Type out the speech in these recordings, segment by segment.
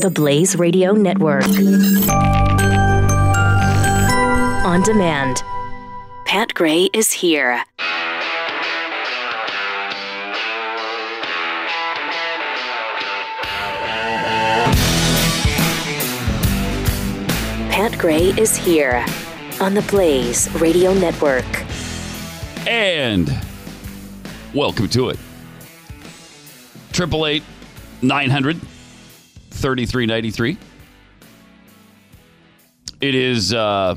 The Blaze Radio Network. On demand. Pat Gray is here. Pat Gray is here on the Blaze Radio Network. And welcome to it. Triple eight nine hundred thirty three ninety three. It is uh,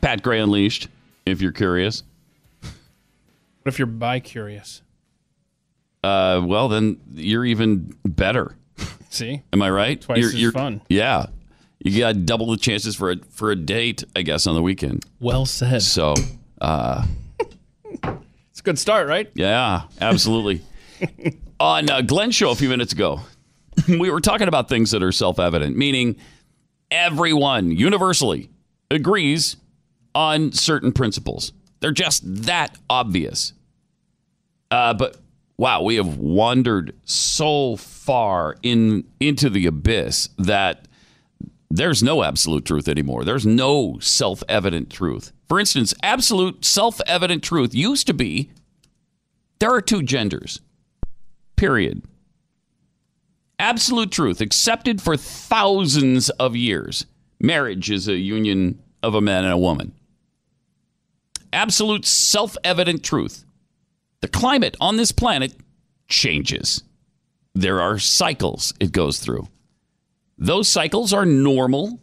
Pat Gray Unleashed, if you're curious. What if you're bi curious? Uh, well, then you're even better. See? Am I right? Twice you're, as you're- fun. Yeah, you got double the chances for a for a date, I guess, on the weekend. Well said. So, uh, It's a good start, right? Yeah, absolutely. On uh, Glenn's show a few minutes ago, we were talking about things that are self evident, meaning everyone universally agrees on certain principles. They're just that obvious. Uh, but wow, we have wandered so far in into the abyss that there's no absolute truth anymore. There's no self evident truth. For instance, absolute self evident truth used to be there are two genders. Period. Absolute truth accepted for thousands of years. Marriage is a union of a man and a woman. Absolute self evident truth. The climate on this planet changes. There are cycles it goes through. Those cycles are normal,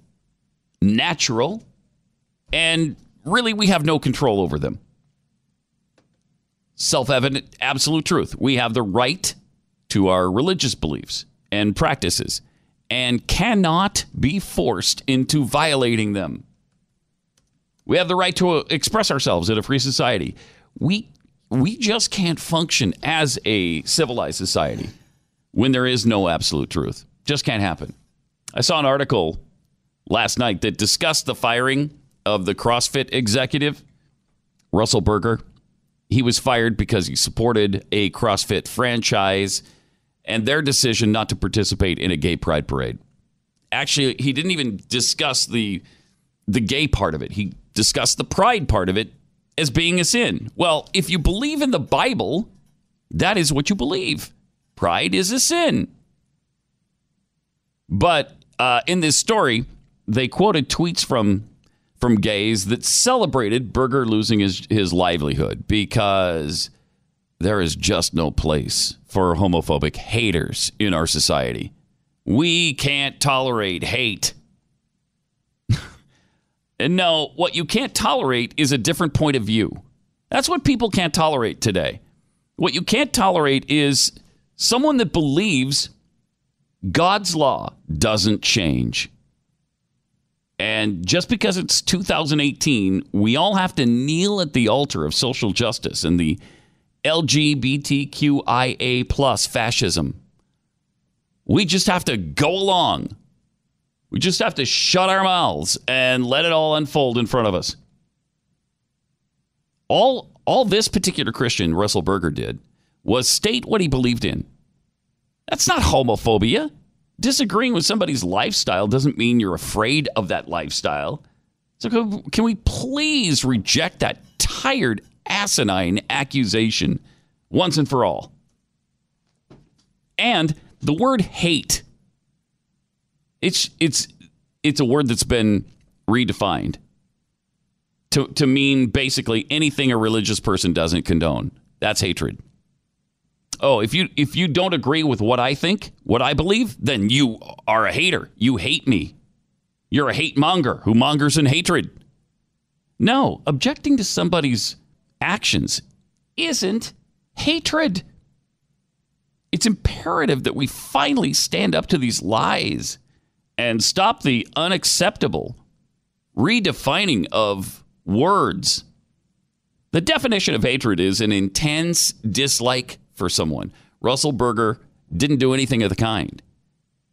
natural, and really we have no control over them. Self evident, absolute truth. We have the right to our religious beliefs and practices and cannot be forced into violating them. We have the right to uh, express ourselves in a free society. We, we just can't function as a civilized society when there is no absolute truth. Just can't happen. I saw an article last night that discussed the firing of the CrossFit executive, Russell Berger. He was fired because he supported a CrossFit franchise and their decision not to participate in a gay pride parade. Actually, he didn't even discuss the the gay part of it. He discussed the pride part of it as being a sin. Well, if you believe in the Bible, that is what you believe. Pride is a sin. But uh, in this story, they quoted tweets from from gays that celebrated Berger losing his, his livelihood because there is just no place for homophobic haters in our society. We can't tolerate hate. and no, what you can't tolerate is a different point of view. That's what people can't tolerate today. What you can't tolerate is someone that believes God's law doesn't change. And just because it's 2018, we all have to kneel at the altar of social justice and the LGBTQIA plus fascism. We just have to go along. We just have to shut our mouths and let it all unfold in front of us. All all this particular Christian, Russell Berger, did was state what he believed in. That's not homophobia. Disagreeing with somebody's lifestyle doesn't mean you're afraid of that lifestyle. So, can can we please reject that tired, asinine accusation once and for all? And the word hate, it's, it's, it's a word that's been redefined to, to mean basically anything a religious person doesn't condone. That's hatred. Oh, if you if you don't agree with what I think, what I believe, then you are a hater. You hate me. You're a hate monger who mongers in hatred. No, objecting to somebody's actions isn't hatred. It's imperative that we finally stand up to these lies and stop the unacceptable redefining of words. The definition of hatred is an intense dislike for someone. Russell Berger didn't do anything of the kind.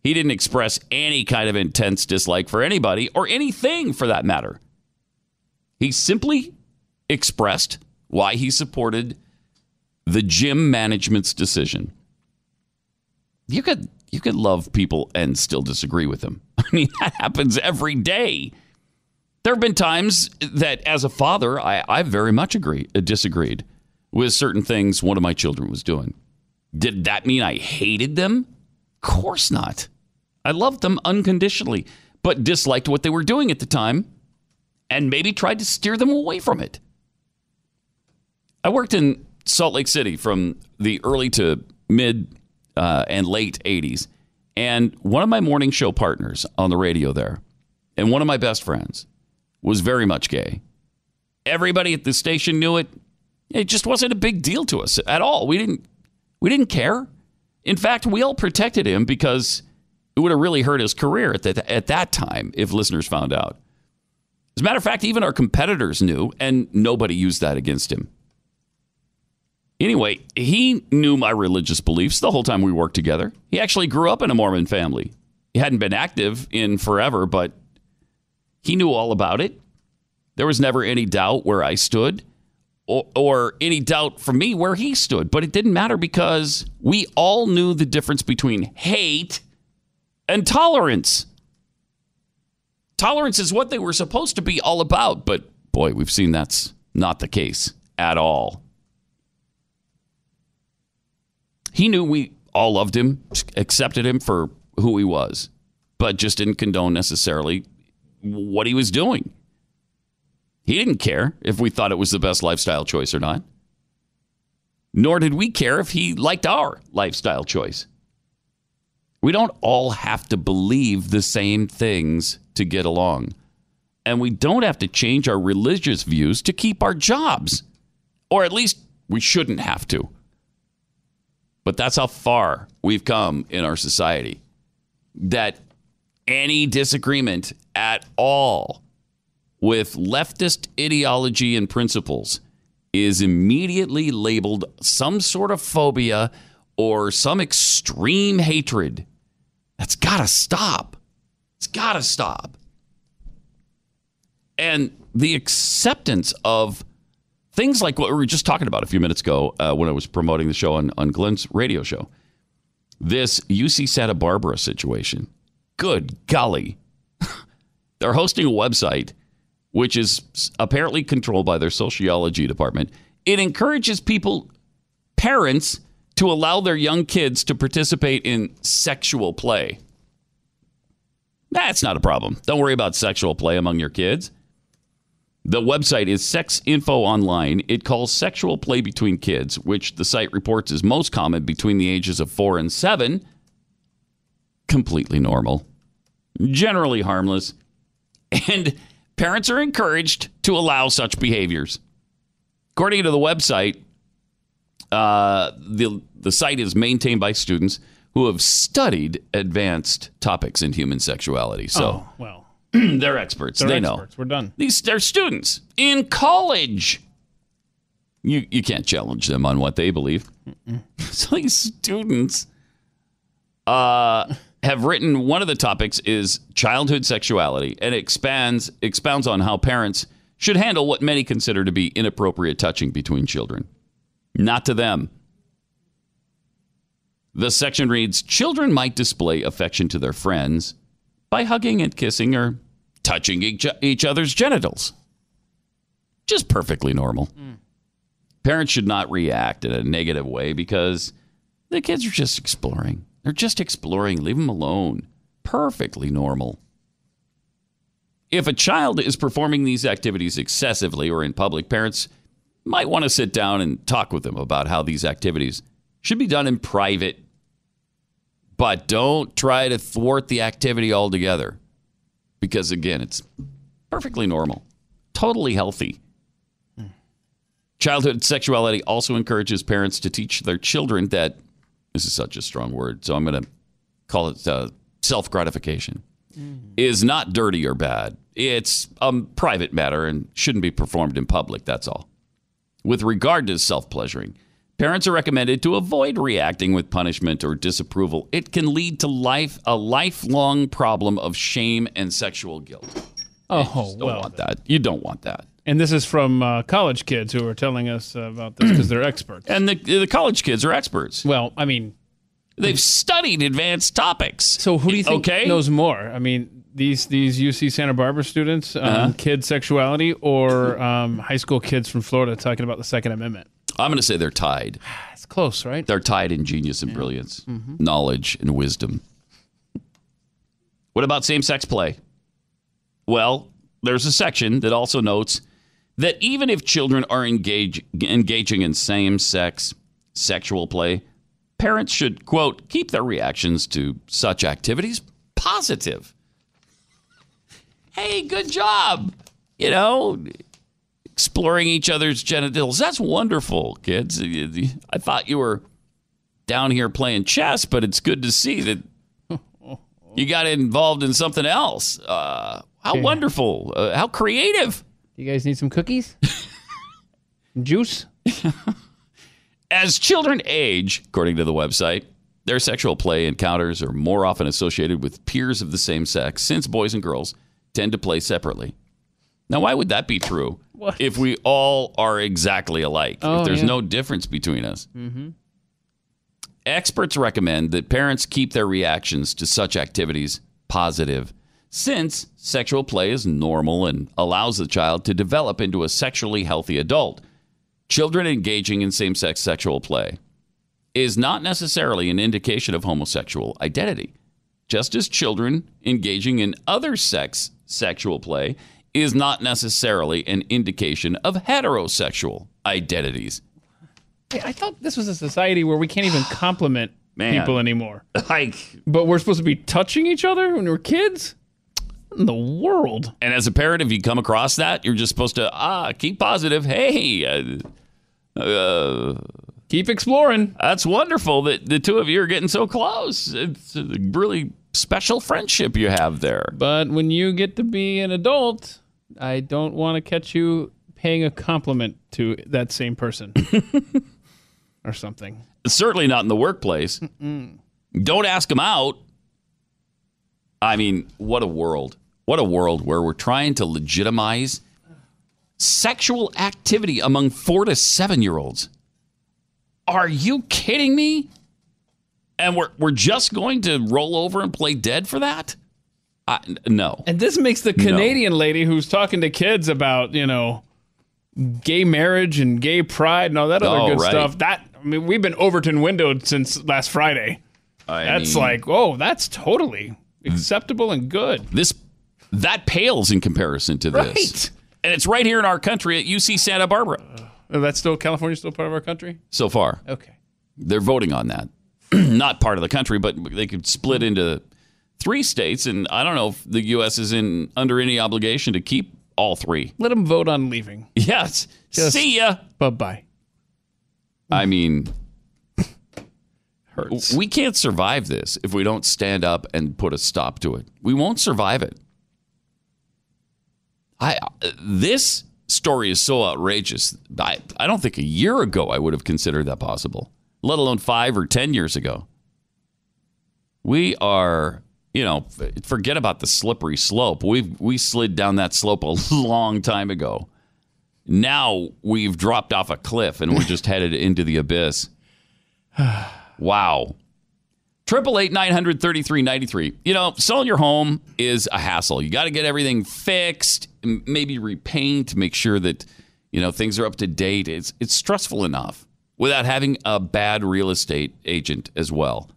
He didn't express any kind of intense dislike for anybody or anything for that matter. He simply expressed why he supported the gym management's decision. You could you could love people and still disagree with them. I mean, that happens every day. There have been times that, as a father, I, I very much agree, uh, disagreed with certain things one of my children was doing. Did that mean I hated them? Of course not. I loved them unconditionally, but disliked what they were doing at the time and maybe tried to steer them away from it. I worked in Salt Lake City from the early to mid uh, and late 80s. And one of my morning show partners on the radio there, and one of my best friends, was very much gay. Everybody at the station knew it. It just wasn't a big deal to us at all. We didn't we didn't care. In fact, we all protected him because it would have really hurt his career at that at that time if listeners found out. As a matter of fact, even our competitors knew, and nobody used that against him. Anyway, he knew my religious beliefs the whole time we worked together. He actually grew up in a Mormon family. He hadn't been active in forever, but he knew all about it. There was never any doubt where I stood or, or, any doubt from me where he stood, but it didn't matter because we all knew the difference between hate and tolerance. Tolerance is what they were supposed to be all about, but boy, we've seen that's not the case at all. He knew we all loved him, accepted him for who he was, but just didn't condone necessarily what he was doing. He didn't care if we thought it was the best lifestyle choice or not. Nor did we care if he liked our lifestyle choice. We don't all have to believe the same things to get along. And we don't have to change our religious views to keep our jobs. Or at least we shouldn't have to. But that's how far we've come in our society. That any disagreement at all with leftist ideology and principles is immediately labeled some sort of phobia or some extreme hatred. That's got to stop. It's got to stop. And the acceptance of things like what we were just talking about a few minutes ago uh, when I was promoting the show on, on Glenn's radio show this UC Santa Barbara situation. Good golly. They're hosting a website which is apparently controlled by their sociology department. It encourages people, parents, to allow their young kids to participate in sexual play. That's not a problem. Don't worry about sexual play among your kids. The website is Sex Info Online. It calls sexual play between kids, which the site reports is most common between the ages of four and seven, completely normal, generally harmless, and parents are encouraged to allow such behaviors. According to the website, uh, the, the site is maintained by students who have studied advanced topics in human sexuality. So Oh, well, they're experts. they're they experts. know. We're done. These they're students in college. You you can't challenge them on what they believe. So these students uh, have written one of the topics is childhood sexuality, and it expands expounds on how parents should handle what many consider to be inappropriate touching between children. Not to them. The section reads Children might display affection to their friends by hugging and kissing or touching each, each other's genitals. Just perfectly normal. Mm. Parents should not react in a negative way because the kids are just exploring. They're just exploring. Leave them alone. Perfectly normal. If a child is performing these activities excessively or in public, parents might want to sit down and talk with them about how these activities should be done in private. But don't try to thwart the activity altogether because, again, it's perfectly normal, totally healthy. Childhood sexuality also encourages parents to teach their children that this is such a strong word, so I'm going to call it uh, self gratification is not dirty or bad. It's a private matter and shouldn't be performed in public. That's all. With regard to self pleasuring, parents are recommended to avoid reacting with punishment or disapproval. It can lead to life a lifelong problem of shame and sexual guilt. Oh, you Don't well. want that. You don't want that. And this is from uh, college kids who are telling us uh, about this because they're experts. And the the college kids are experts. well, I mean, They've studied advanced topics. So who do you think okay? knows more? I mean, these these UC Santa Barbara students, um, Uh-huh. kid sexuality, or um, high school kids from Florida talking about the Second Amendment? I'm going to say they're tied. It's close, right? They're tied in genius and brilliance, mm-hmm. knowledge and wisdom. What about same sex play? Well, there's a section that also notes that even if children are engage, engaging in same sex sexual play, parents should, quote, keep their reactions to such activities positive. Hey, good job. You know, exploring each other's genitals. That's wonderful, kids. I thought you were down here playing chess, but it's good to see that you got involved in something else. Uh, how wonderful. Uh, how creative. You guys need some cookies? Juice? As children age, according to the website, their sexual play encounters are more often associated with peers of the same sex, since boys and girls tend to play separately. Now, why would that be true What? if we all are exactly alike? Oh, if there's yeah. no difference between us? Mm-hmm. Experts recommend that parents keep their reactions to such activities positive, since sexual play is normal and allows the child to develop into a sexually healthy adult. Children engaging in same sex sexual play is not necessarily an indication of homosexual identity, just as children engaging in other sex sexual play is not necessarily an indication of heterosexual identities. Hey, I thought this was a society where we can't even compliment Man. people anymore. Like, But we're supposed to be touching each other when we're kids? What in the world? and as a parent, if you come across that, you're just supposed to ah keep positive. Hey, uh, uh, Keep exploring. that's wonderful that the two of you are getting so close. It's a really special friendship you have there. But when you get to be an adult, I don't want to catch you paying a compliment to that same person or something. certainly not in the workplace. Don't ask them out. I mean, what a world. What a world where we're trying to legitimize sexual activity among four to seven year olds. Are you kidding me? And we're, we're just going to roll over and play dead for that? I, no. And this makes the Canadian lady who's talking to kids about, you know, gay marriage and gay pride and all that other Oh, good right. stuff. That I mean, we've been Overton windowed since last Friday. I That's mean, like, oh, that's totally acceptable and good. this that pales in comparison to this. Right. And it's right here in our country at UC Santa Barbara Oh, that's still California still part of our country? so far. Okay. they're voting on that. Not part of the country, but they could split into three states, and I don't know if the U.S. is in under any obligation to keep all three. Let them vote on leaving. Yes. Just- See ya. Bye-bye. I mean, Hurts. we can't survive this if we don't stand up and put a stop to it. We won't survive it. I uh, this story is so outrageous. I I don't think a year ago I would have considered that possible, let alone 5 or 10 years ago. We are, you know, forget about the slippery slope. We've we slid down that slope a long time ago. Now we've dropped off a cliff and we're just headed into the abyss. Wow. Triple eight nine hundred thirty three ninety three. You know, selling your home is a hassle. You got to get everything fixed, maybe repaint, make sure that you know things are up to date. It's it's stressful enough without having a bad real estate agent as well.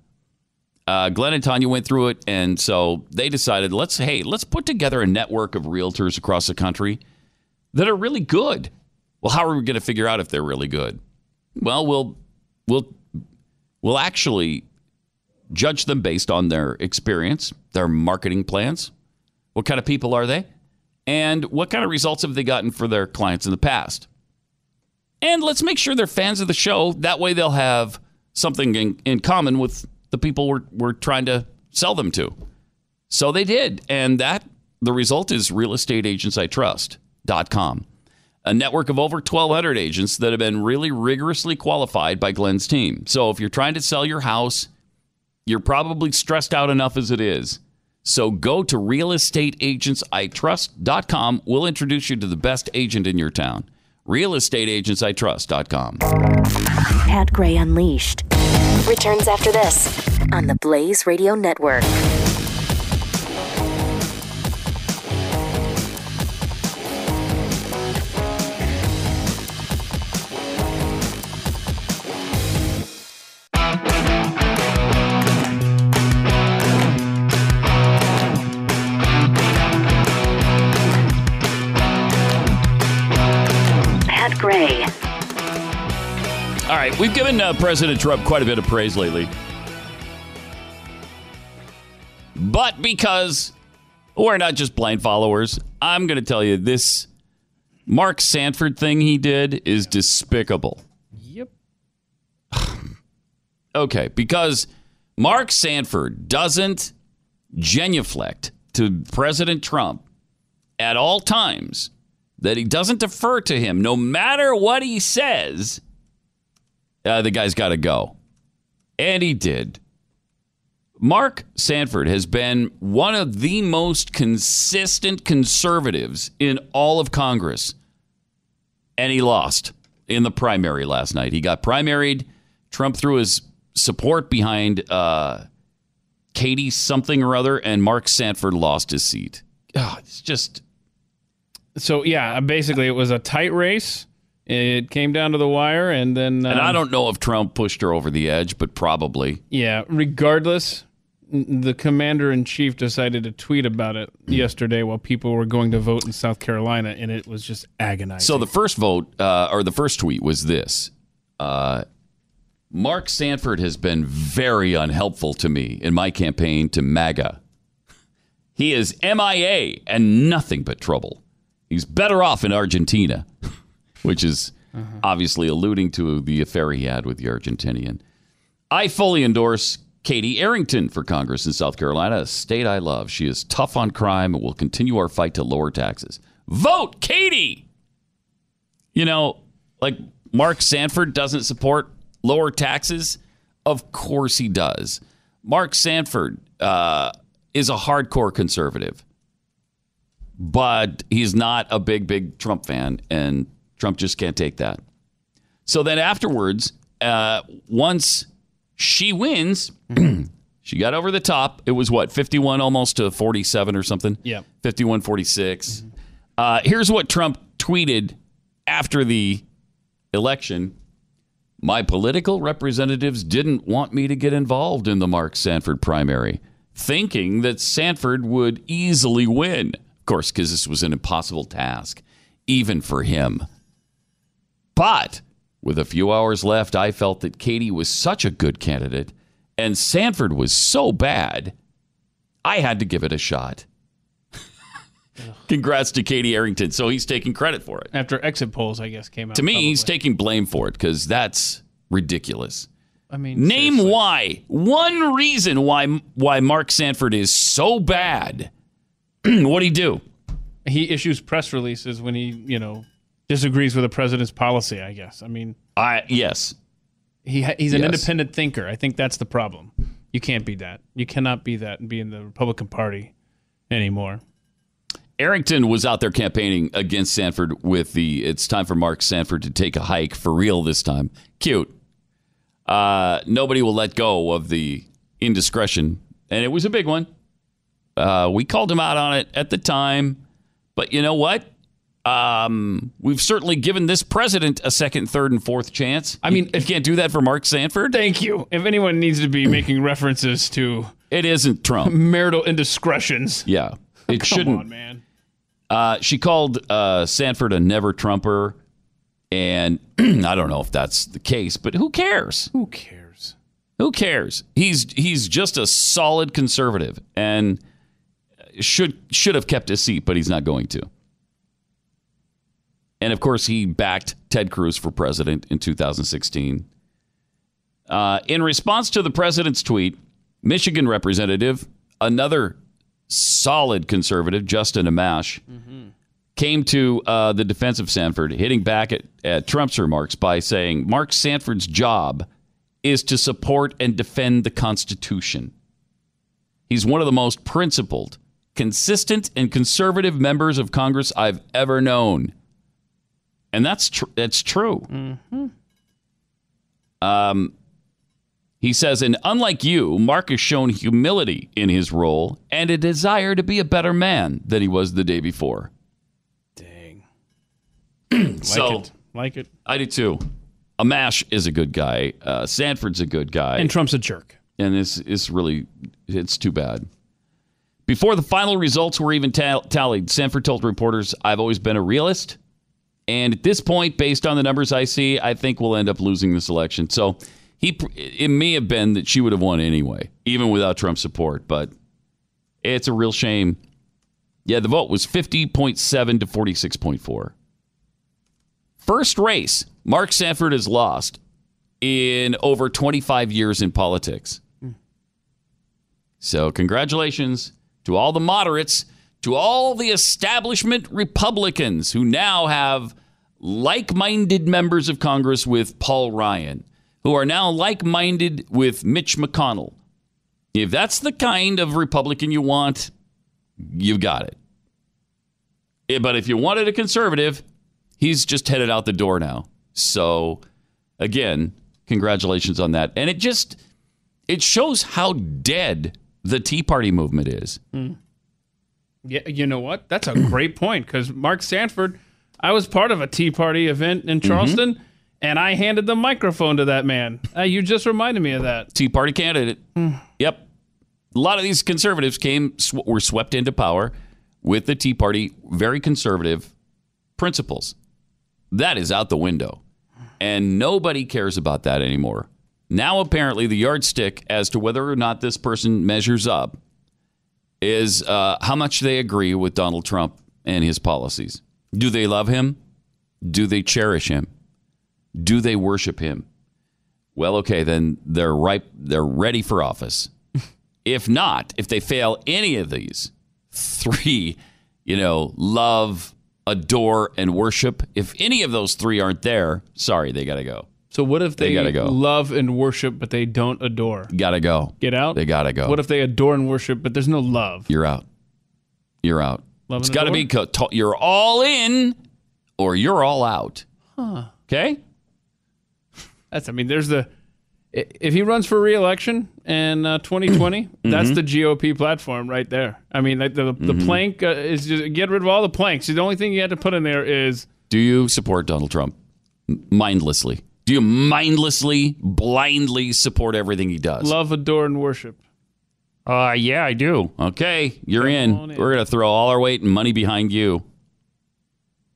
Uh, Glenn and Tania went through it, and so they decided let's hey let's put together a network of realtors across the country that are really good. Well, how are we going to figure out if they're really good? Well, we'll we'll we'll actually judge them based on their experience, their marketing plans. What kind of people are they? And what kind of results have they gotten for their clients in the past? And let's make sure they're fans of the show. That way they'll have something in, in common with the people we're, we're trying to sell them to. So they did. And that the result is realestateagentsitrust.com. A network of over 1,200 agents that have been really rigorously qualified by Glenn's team. So if you're trying to sell your house, you're probably stressed out enough as it is. So go to realestateagentsitrust.com. We'll introduce you to the best agent in your town. Realestateagentsitrust.com. Pat Gray Unleashed. Returns after this on the Blaze Radio Network. Right, we've given uh, President Trump quite a bit of praise lately. But because we're not just blind followers, I'm going to tell you this Mark Sanford thing he did is despicable. Yep. Okay, because Mark Sanford doesn't genuflect to President Trump at all times, that he doesn't defer to him no matter what he says, uh, the guy's got to go. And he did. Mark Sanford has been one of the most consistent conservatives in all of Congress. And he lost in the primary last night. He got primaried. Trump threw his support behind uh, Katie something or other, and Mark Sanford lost his seat. Oh, it's just So yeah, basically it was a tight race. It came down to the wire, and then And um, I don't know if Trump pushed her over the edge, but probably. Yeah, regardless, the commander in chief decided to tweet about it yesterday while people were going to vote in South Carolina, and it was just agonizing. So the first vote, uh, or the first tweet was this uh, Mark Sanford has been very unhelpful to me in my campaign to MAGA. He is MIA and nothing but trouble. He's better off in Argentina, which is obviously alluding to the affair he had with the Argentinian. I fully endorse Katie Arrington for Congress in South Carolina, a state I love. She is tough on crime and will continue our fight to lower taxes. Vote Katie! You know, like Mark Sanford doesn't support lower taxes. Of course he does. Mark Sanford uh, is a hardcore conservative, but he's not a big, big Trump fan, and Trump just can't take that. So then afterwards, uh, once she wins, she got over the top. It was what, 51 almost to 47 or something? Yeah. 51 46. Uh, here's what Trump tweeted after the election. My political representatives didn't want me to get involved in the Mark Sanford primary, thinking that Sanford would easily win. Of course, because this was an impossible task, even for him. But with a few hours left, I felt that Katie was such a good candidate and Sanford was so bad, I had to give it a shot. Congrats to Katie Arrington. So he's taking credit for it. after exit polls, I guess came out. To me, he's taking blame for it because that's ridiculous. I mean, Name seriously. why. One reason why why Mark Sanford is so bad. What'd he do? he issues press releases when he, you know, disagrees with the president's policy. I guess. I mean, I yes. he ha- he's an Yes. independent thinker. I think that's the problem. You can't be that. You cannot be that and be in the Republican Party anymore. Arrington was out there campaigning against Sanford with the it's time for Mark Sanford to take a hike for real this time. Cute. Uh, nobody will let go of the indiscretion, and it was a big one. Uh, we called him out on it at the time, but you know what? Um, we've certainly given this president a second, third, and fourth chance. I mean, you, if- you can't do that for Mark Sanford. Thank you. If anyone needs to be making references to It isn't Trump. marital indiscretions, Yeah, it come shouldn't. on, man. Uh, she called uh, Sanford a never Trumper, and I don't know if that's the case, but who cares? Who cares? Who cares? He's he's just a solid conservative and should should have kept his seat, but he's not going to. And of course, he backed Ted Cruz for president in 2016. Uh, in response to the president's tweet, Michigan representative, another solid conservative, Justin Amash, came to uh, the defense of Sanford, hitting back at, at Trump's remarks by saying Mark Sanford's job is to support and defend the Constitution. He's one of the most principled, consistent, and conservative members of Congress I've ever known. And that's tr- that's true. Um, He says, and unlike you, Mark has shown humility in his role and a desire to be a better man than he was the day before. Dang. so like it. Like it. I do too. Amash is a good guy. Uh, Sanford's a good guy. And Trump's a jerk. and this is really it's too bad. Before the final results were even ta- tallied, Sanford told reporters, "I've always been a realist, and at this point, based on the numbers I see, I think we'll end up losing this election." So he, it may have been that she would have won anyway, even without Trump's support. But it's a real shame. Yeah, the vote was fifty point seven to forty six point four. First race, Mark Sanford has lost in over 25 years in politics. Hmm. So, congratulations to all the moderates, to all the establishment Republicans who now have like minded members of Congress with Paul Ryan, who are now like minded with Mitch McConnell. If that's the kind of Republican you want, you've got it. Eh, But if you wanted a conservative, he's just headed out the door now. So, again, congratulations on that. And it just it shows how dead the Tea Party movement is. Yeah, you know what? That's a great point because Mark Sanford, I was part of a Tea Party event in Charleston, and I handed the microphone to that man. Uh, you just reminded me of that. Tea Party candidate. Yep. A lot of these conservatives came sw- were swept into power with the Tea Party very conservative principles. That is out the window. And nobody cares about that anymore. Now apparently the yardstick as to whether or not this person measures up is uh, how much they agree with Donald Trump and his policies. Do they love him? Do they cherish him? Do they worship him? Well, okay, then they're ripe. They're ready for office. if not, if they fail any of these three, you know, love, adore, and worship, if any of those three aren't there, sorry, they got to go. So what if they, gotta go. love and worship, but they don't adore? Got to go. Get out. They got to go. What if they adore and worship, but there's no love? You're out. You're out. Love it's got to be co- you're all in or you're all out. Okay? That's. I mean, there's the. If he runs for re-election in uh, 2020, Mm-hmm. that's the GOP platform right there. I mean, like the the plank uh, is just get rid of all the planks. The only thing you have to put in there is Do you support Donald Trump mindlessly? Do you mindlessly, blindly support everything he does? love, adore, and worship. Uh, yeah, I do. Okay, you're in. on in. We're going to throw all our weight and money behind you.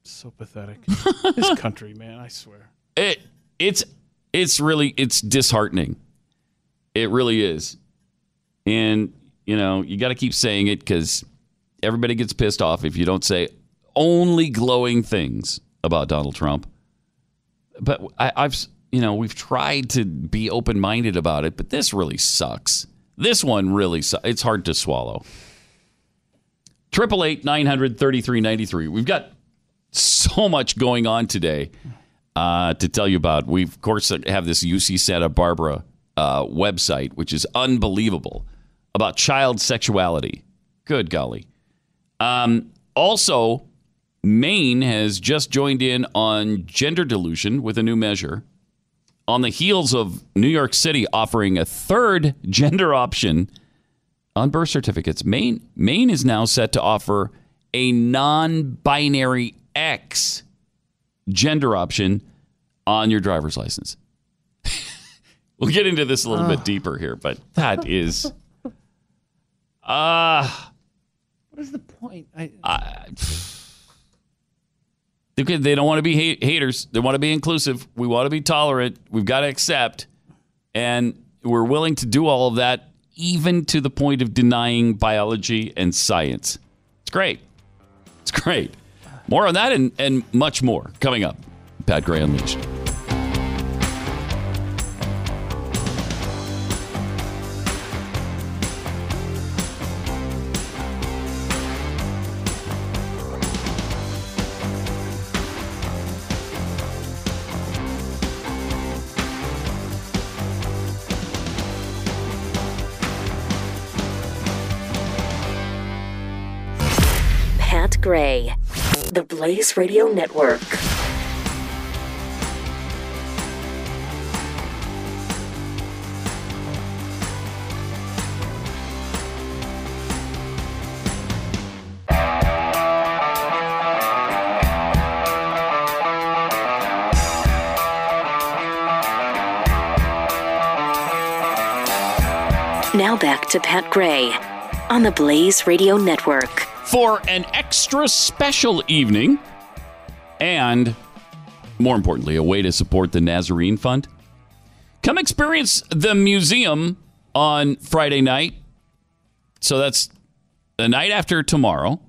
So pathetic. this country, man. I swear. It it's it's really it's disheartening. It really is. And you know, you got to keep saying it cuz everybody gets pissed off if you don't say only glowing things about Donald Trump. But I, I've you know, we've tried to be open-minded about it, but this really sucks. This one really su- it's hard to swallow. Triple eight nine hundred thirty three ninety three. We've got so much going on today uh, to tell you about. We, of course, have this UC Santa Barbara uh, website, which is unbelievable about child sexuality. Good golly. Um, also, Maine has just joined in on gender delusion with a new measure. On the heels of New York City offering a third gender option on birth certificates, Maine, Maine is now set to offer a non binary X gender option on your driver's license. we'll get into this a little bit deeper here, but that is. Uh, What is the point? I, Okay, they don't want to be hate- haters. They want to be inclusive. We want to be tolerant. We've got to accept. And we're willing to do all of that, even to the point of denying biology and science. It's great. It's great. More on that and, and much more coming up. Pat Gray Unleashed. Gray, the Blaze Radio Network. Now back to Pat Gray on the Blaze Radio Network. For an extra special evening, and more importantly, a way to support the Nazarene Fund, come experience the museum on Friday night. So that's the night after tomorrow.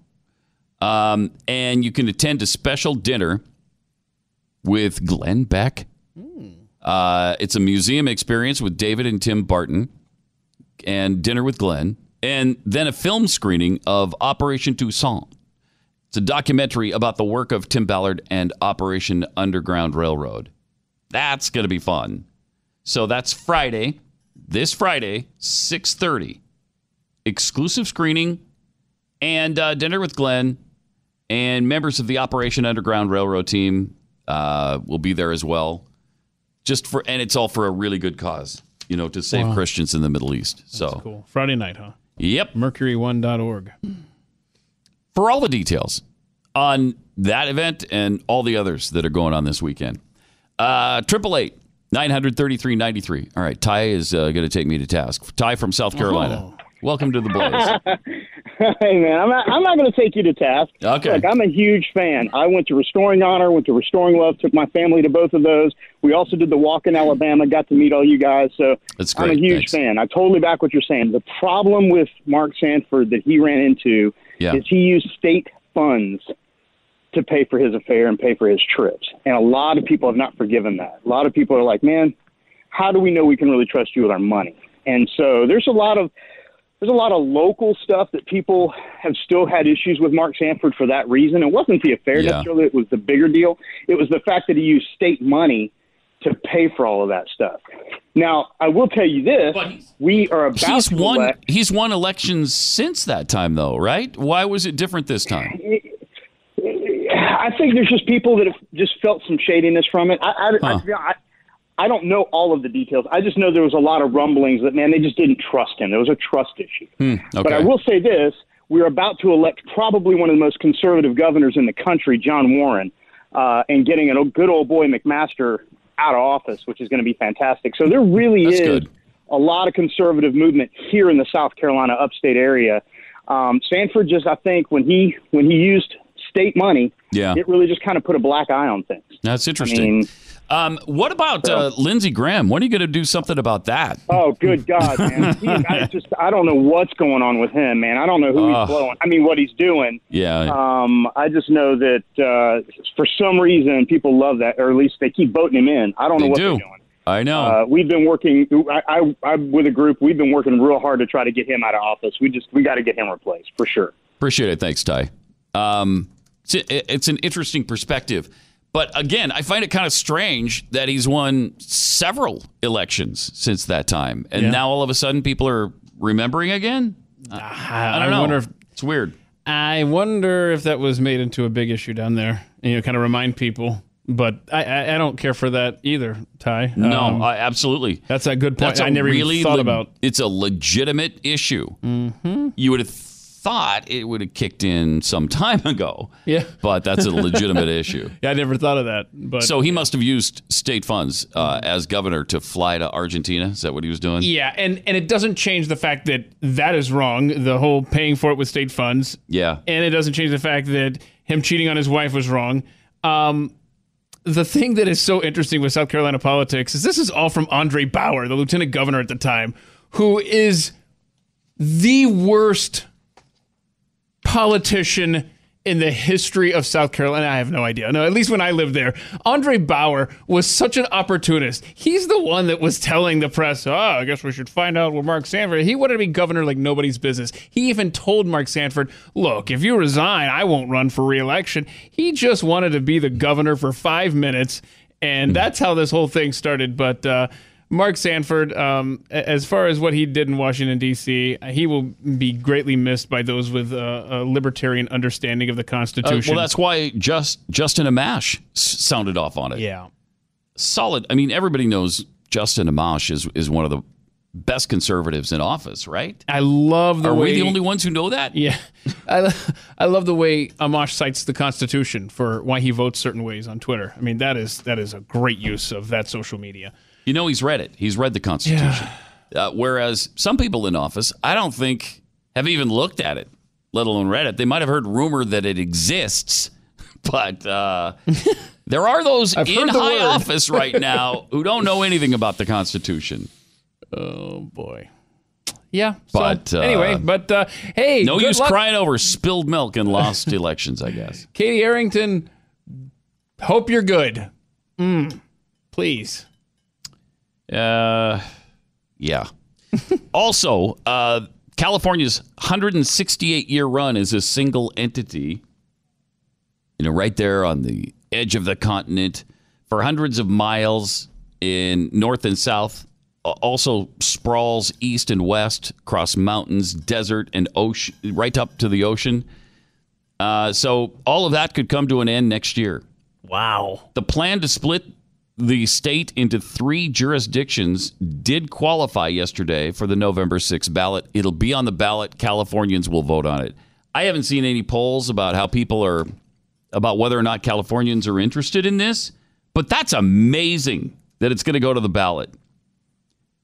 Um, and you can attend a special dinner with Glenn Beck. Uh, it's a museum experience with David and Tim Barton and dinner with Glenn, and then a film screening of Operation Toussaint. It's a documentary about the work of Tim Ballard and Operation Underground Railroad. That's going to be fun. So that's Friday, this Friday, 6:30. Exclusive screening and uh, dinner with Glenn and members of the Operation Underground Railroad team uh, will be there as well. Just for and it's all for a really good cause, you know, to save Wow. Christians in the Middle East. So, Cool. Friday night, huh? Yep. Mercury1.org. For all the details on that event and all the others that are going on this weekend, uh, triple eight nine hundred thirty three ninety three. All right, Ty is uh, going to take me to task. Ty from South Carolina. Welcome to the Blaze. hey man, I'm not, I'm not going to take you to task. Okay. Look, I'm a huge fan. I went to Restoring Honor, went to Restoring Love, took my family to both of those. We also did the walk in Alabama, got to meet all you guys. So That's I'm a huge Thanks. fan. I totally back what you're saying. The problem with Mark Sanford that he ran into Yeah. is he used state funds to pay for his affair and pay for his trips. And a lot of people have not forgiven that. A lot of people are like, man, how do we know we can really trust you with our money? And so there's a lot of there's a lot of local stuff that people have still had issues with Mark Sanford for that reason. It wasn't the affair Yeah. necessarily; it was the bigger deal. It was the fact that he used state money to pay for all of that stuff. Now, I will tell you this: But we are about He's to won. elect. He's won elections since that time, though, right? Why was it different this time? I think there's just people that have just felt some shadiness from it. I, I, Huh. I, I, I don't know all of the details. I just know there was a lot of rumblings that man, they just didn't trust him. There was a trust issue. Hmm, okay. But I will say this: we're about to elect probably one of the most conservative governors in the country, John Warren, uh, and getting a good old boy McMaster out of office, which is going to be fantastic. So there really That's is good. a lot of conservative movement here in the South Carolina upstate area. Um, Sanford just, I think, when he when he used state money, Yeah. it really just kind of put a black eye on things. That's I interesting. mean, um, what about uh, Lindsey Graham? When are you going to do something about that? oh, good God, man! He, I just, I don't know what's going on with him, man. I don't know who Ugh. he's blowing. I mean, what he's doing. Yeah. Um, I just know that uh, for some reason people love that, or at least they keep voting him in. I don't know what do. they're doing. I know. Uh, we've been working. I, I, I'm with a group. We've been working real hard to try to get him out of office. We just we got to get him replaced for sure. Appreciate it. Thanks, Ty. Um, it's, an interesting perspective. But again, I find it kind of strange that he's won several elections since that time. And Yeah. now all of a sudden people are remembering again? I, I don't know. wonder if it's weird. I wonder if that was made into a big issue down there. You know, kind of remind people. But I, I, I don't care for that either, Ty. No, Um, I, absolutely. that's a good point. That's I never really even thought le- about. It's a legitimate issue. Mm-hmm. You would have thought it would have kicked in some time ago. Yeah. But that's a legitimate issue. Yeah, I never thought of that. But So he must have used state funds uh, as governor to fly to Argentina. Is that what he was doing? Yeah, and, and it doesn't change the fact that that is wrong, the whole paying for it with state funds. Yeah. And it doesn't change the fact that him cheating on his wife was wrong. Um, the thing that is so interesting with South Carolina politics is this is all from Andre Bauer, the lieutenant governor at the time, who is the worst politician in the history of South Carolina. I have no idea. No, at least when I lived there. Andre Bauer was such an opportunist. He's the one that was telling the press, oh, I guess we should find out where Mark Sanford. He wanted to be governor like nobody's business. He even told Mark Sanford, look, if you resign, I won't run for reelection. He just wanted to be the governor for five minutes. And that's how this whole thing started. But uh, Mark Sanford, um, as far as what he did in Washington, D.C., uh, he will be greatly missed by those with uh, a libertarian understanding of the Uh, Constitution. well, that's why just Justin Amash sounded off on it. yeah. Solid. I mean, everybody knows Justin Amash is, is one of the best conservatives in office, right? I love the way. Are way. we the only ones who know that? Yeah, I, I love the way Amash cites the Constitution for why he votes certain ways on Twitter. I mean, that is that is a great use of that social media. You know, he's read it. He's read the Constitution. Uh, whereas some people in office, I don't think have even looked at it, let alone read it. They might have heard rumor that it exists, but uh, there are those I've in high word. office right now who don't know anything about the Constitution. Oh boy. Yeah. So, But, uh, anyway, but uh, hey, No good use luck, crying over spilled milk and lost elections, I guess. Katie Arrington. Hope you're good. Mm, please. Uh, yeah. also, uh, California's 168 year run as a single entity, you know, right there on the edge of the continent for hundreds of miles in north and south, also sprawls east and west across mountains, desert, and ocean, right up to the ocean. Uh, so all of that could come to an end next year. Wow. The plan to split the state into three jurisdictions did qualify yesterday for the November 6th ballot. It'll be on the ballot. Californians will vote on it. I haven't seen any polls about how people are, about whether or not Californians are interested in this, but that's amazing that it's going to go to the ballot.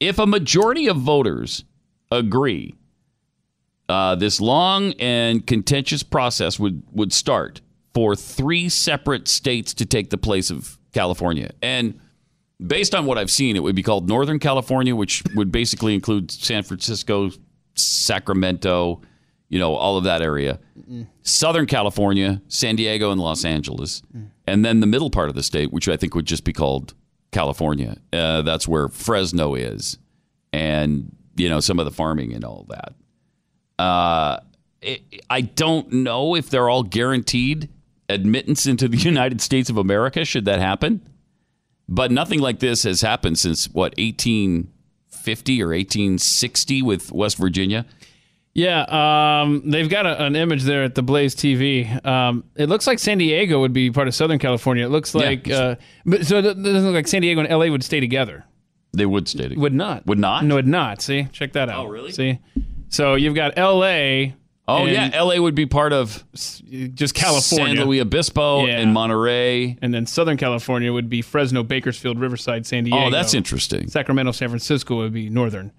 If a majority of voters agree, uh, this long and contentious process would, would start for three separate states to take the place of California. And based on what I've seen, it would be called Northern California, which would basically include San Francisco, Sacramento, you know, all of that area. Southern California, San Diego, and Los Angeles. And then the middle part of the state, which I think would just be called California. Uh, that's where Fresno is. And, you know, some of the farming and all that. Uh, it, I don't know if they're all guaranteed admittance into the United States of America should that happen. But nothing like this has happened since what 1850 or 1860 with West Virginia. Yeah, um, they've got a, an image there at the Blaze TV. Um, it looks like San Diego would be part of Southern California. It looks like, Yeah. uh, but so it doesn't look like San Diego and LA would stay together. They would stay it. Would not. Would not? No, would not. See, check that out. Oh, really? See, so you've got LA. Oh and yeah, LA would be part of just California. San Luis Obispo Yeah. and Monterey. and then Southern California would be Fresno, Bakersfield, Riverside, San Diego. Oh, that's interesting. Sacramento, San Francisco would be Northern.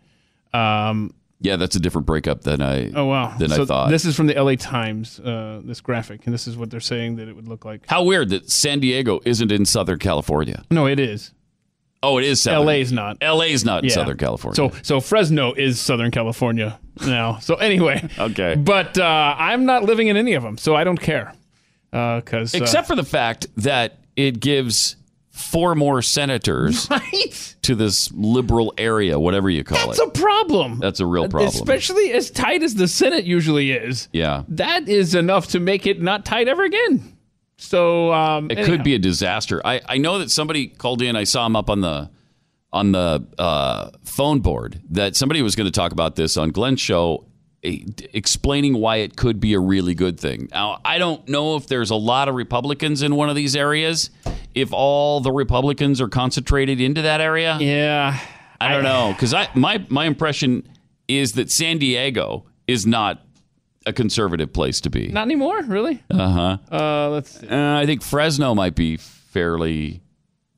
Um, Yeah, that's a different breakup than I oh wow. than so I thought. This is from the LA Times. Uh, this graphic, and this is what they're saying that it would look like. How weird that San Diego isn't in Southern California. No, it is. Oh, it is Southern. LA's not. LA's not in Yeah. Southern California. So so Fresno is Southern California now. So anyway, Okay. But uh, I'm not living in any of them, so I don't care. Because except for the fact that it gives four more senators right, to this liberal area, whatever you call that's it. That's a problem. That's a real problem. Especially as tight as the Senate usually is. yeah. That is enough to make it not tight ever again. So um, It anyhow. could be a disaster. I, I know that somebody called in. I saw him up on the on the uh, phone board that somebody was going to talk about this on Glenn's show, eh, explaining why it could be a really good thing. Now, I don't know if there's a lot of Republicans in one of these areas. If all the Republicans are concentrated into that area, Yeah. I don't know because I my my impression is that San Diego is not a conservative place to be. Not anymore, really. Uh-huh. Uh, let's see. Uh, I think Fresno might be fairly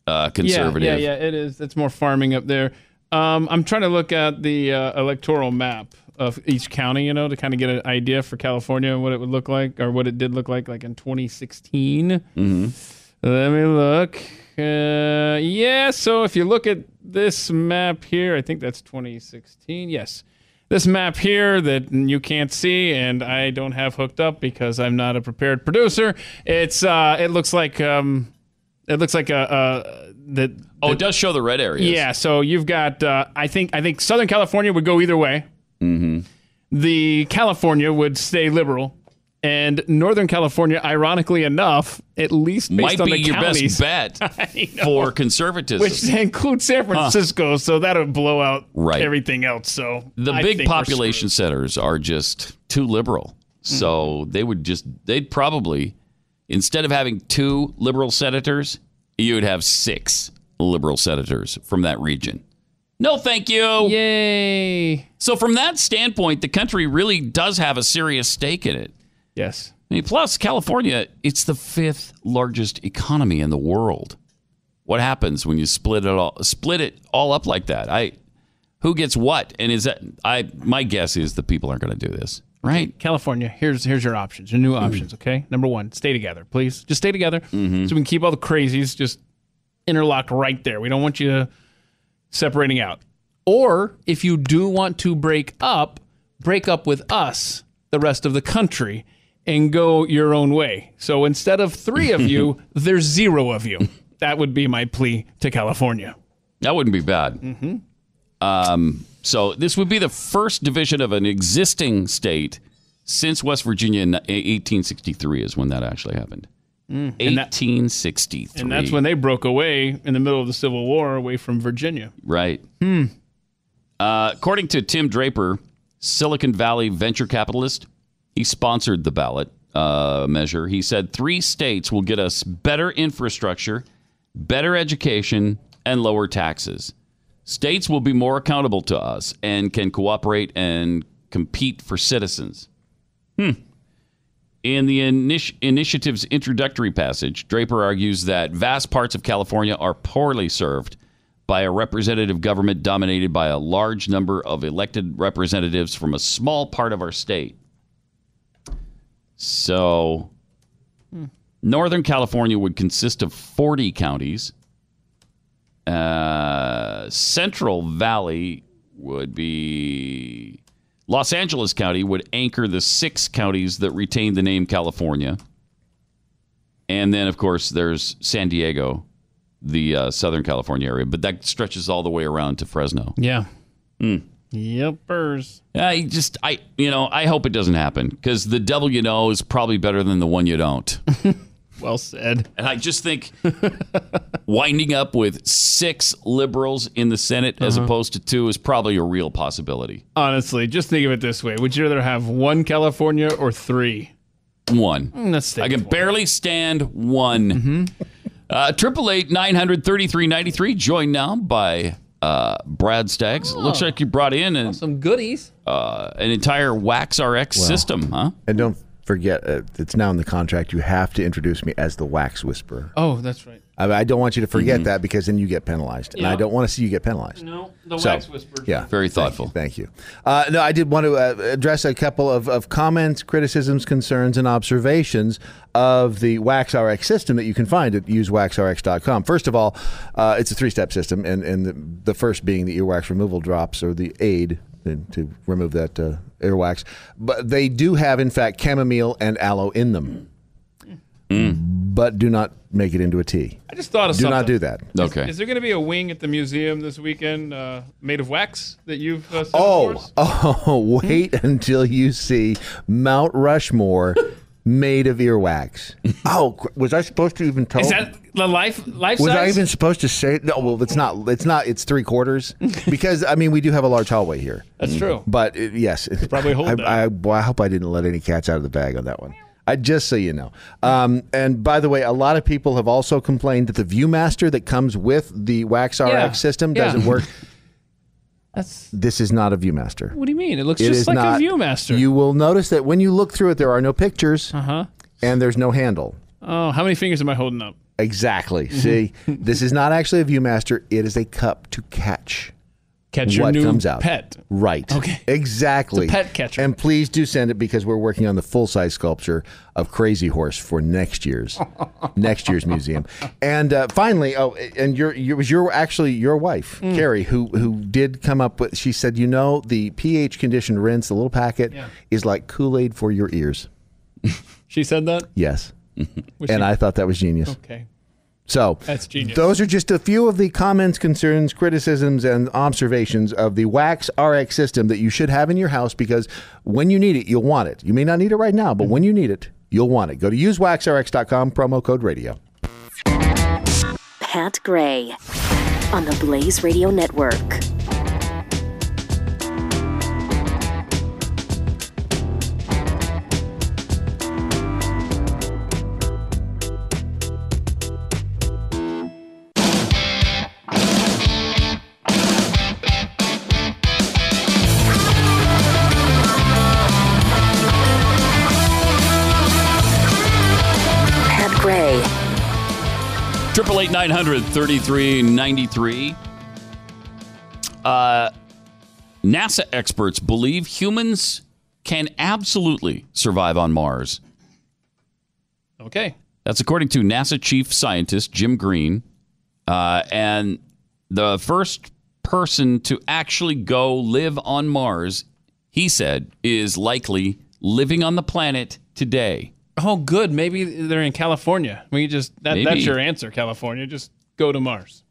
uh, conservative. Yeah, yeah, yeah, it is. It's more farming up there. Um, I'm trying to look at the uh, electoral map of each county, you know, to kind of get an idea for California and what it would look like, or what it did look like, like in 2016. Mm-hmm. Let me look. Uh, yeah, so if you look at this map here, I think that's 2016. Yes. This map here that you can't see and I don't have hooked up because I'm not a prepared producer. It's uh, it looks like um, it looks like a, a that Oh, it does show the red areas. yeah, so you've got uh, I think I think Southern California would go either way. Mm-hmm. The California would stay liberal, and Northern California, ironically enough, at least based might on be the your counties, best bet know. for conservatism. which includes San Francisco, so that would blow out Right. everything else. So the I big population centers are just too liberal. Mm. So they would just they'd probably instead of having two liberal senators, you would have six liberal senators from that region. No, thank you. Yay! So from that standpoint, the country really does have a serious stake in it. Yes. I mean, plus California, it's the fifth largest economy in the world. What happens when you split it all split it all up like that? I Who gets what? And is that I? My guess is the people aren't going to do this, right? California, here's here's your options, your new mm. options. Okay, number one, stay together, please. Just stay together, mm-hmm. so we can keep all the crazies just interlocked right there. We don't want you separating out. Or if you do want to break up, break up with us, the rest of the country, and go your own way. So instead of three of you, there's zero of you. That would be my plea to California. That wouldn't be bad. Mm-hmm. Um, so this would be the first division of an existing state since West Virginia in 1863 is when that actually happened. Mm. And that- 1863. And that's when they broke away in the middle of the Civil War away from Virginia. Right. Uh, according to Tim Draper, Silicon Valley venture capitalist, he sponsored the ballot uh, measure. He said three states will get us better infrastructure, better education, and lower taxes. States will be more accountable to us and can cooperate and compete for citizens. In the initi- initiative's introductory passage, Draper argues that vast parts of California are poorly served by a representative government dominated by a large number of elected representatives from a small part of our state. So, Northern California would consist of 40 counties. Uh, Central Valley would be Los Angeles County would anchor the six counties that retain the name California. And then, of course, there's San Diego, the uh, Southern California area, but that stretches all the way around to Fresno. Yeah. Yepers. I just, I, you know, I hope it doesn't happen because the devil you know is probably better than the one you don't. Well said. And I just think winding up with six liberals in the Senate as opposed to two is probably a real possibility. Honestly, just think of it this way: Would you rather have one California or three? One. Mm, I can one. barely stand one. Uh, Triple eight nine hundred thirty three ninety three. Joined now by uh, Brad Staggs. Looks like you brought in an, some goodies. uh, an entire Wax RX system, huh? And don't forget, uh, it's now in the contract. You have to introduce me as the wax whisperer. Oh, that's right. I, I don't want you to forget that because then you get penalized, and I don't want to see you get penalized. No, the So, wax whisperer. Yeah, Very thoughtful. Thank you. Uh, no, I did want to uh, address a couple of, of comments, criticisms, concerns, and observations of the Wax RX system that you can find at usewaxrx.com. First of all, uh, it's a three step system, and, and the, the first being the earwax removal drops or the aid to, to remove that uh, earwax. But they do have, in fact, chamomile and aloe in them. But do not make it into a tea. I just thought of something. Do something. not do that. Okay. Is there going to be a wing at the museum this weekend uh, made of wax that you've uh, sent Oh, oh, wait until you see Mount Rushmore made of earwax. Oh, was I supposed to even tell? Is that the life life was I even supposed to say? No, well, it's not. It's not. It's three quarters because I mean we do have a large hallway here. That's true. But it, yes, Probably hold I, that. I, boy, I hope I didn't let any cats out of the bag on that one. I just so you know. Um, and by the way, a lot of people have also complained that the ViewMaster that comes with the Wax RX Yeah. system doesn't work. That's This is not a ViewMaster. what do you mean? It looks It just like not. a ViewMaster. You will notice that when you look through it, there are no pictures uh huh. and there's no handle. Oh, how many fingers am I holding up? Exactly. Mm-hmm. See, this is not actually a ViewMaster. It is a cup to catch Catch your what new comes out. pet. Right. Okay. Exactly. It's a pet catcher. And please do send it because we're working on the full size sculpture of Crazy Horse for next year's next year's museum. And uh, finally, oh, and your your was your actually your wife Mm. Carrie who who did come up with. She said, you know, the pH conditioned rinse, the little packet, Yeah. is like Kool Aid for your ears. She said that. Yes. And she- I thought that was genius. okay. So That's genius. Those are just a few of the comments, concerns, criticisms, and observations of the Wax RX system that you should have in your house because when you need it, you'll want it. You may not need it right now, but when you need it, you'll want it. Go to usewaxrx.com, promo code radio. Pat Gray on the Blaze Radio Network. triple eight nine hundred thirty three ninety three. 3393. Uh, NASA experts believe humans can absolutely survive on Mars. Okay. That's according to NASA chief scientist Jim Green. Uh, and the first person to actually go live on Mars, he said, is likely living on the planet today. Oh, good. Maybe they're in California. We just that, Maybe. that's your answer, California. Just go to Mars.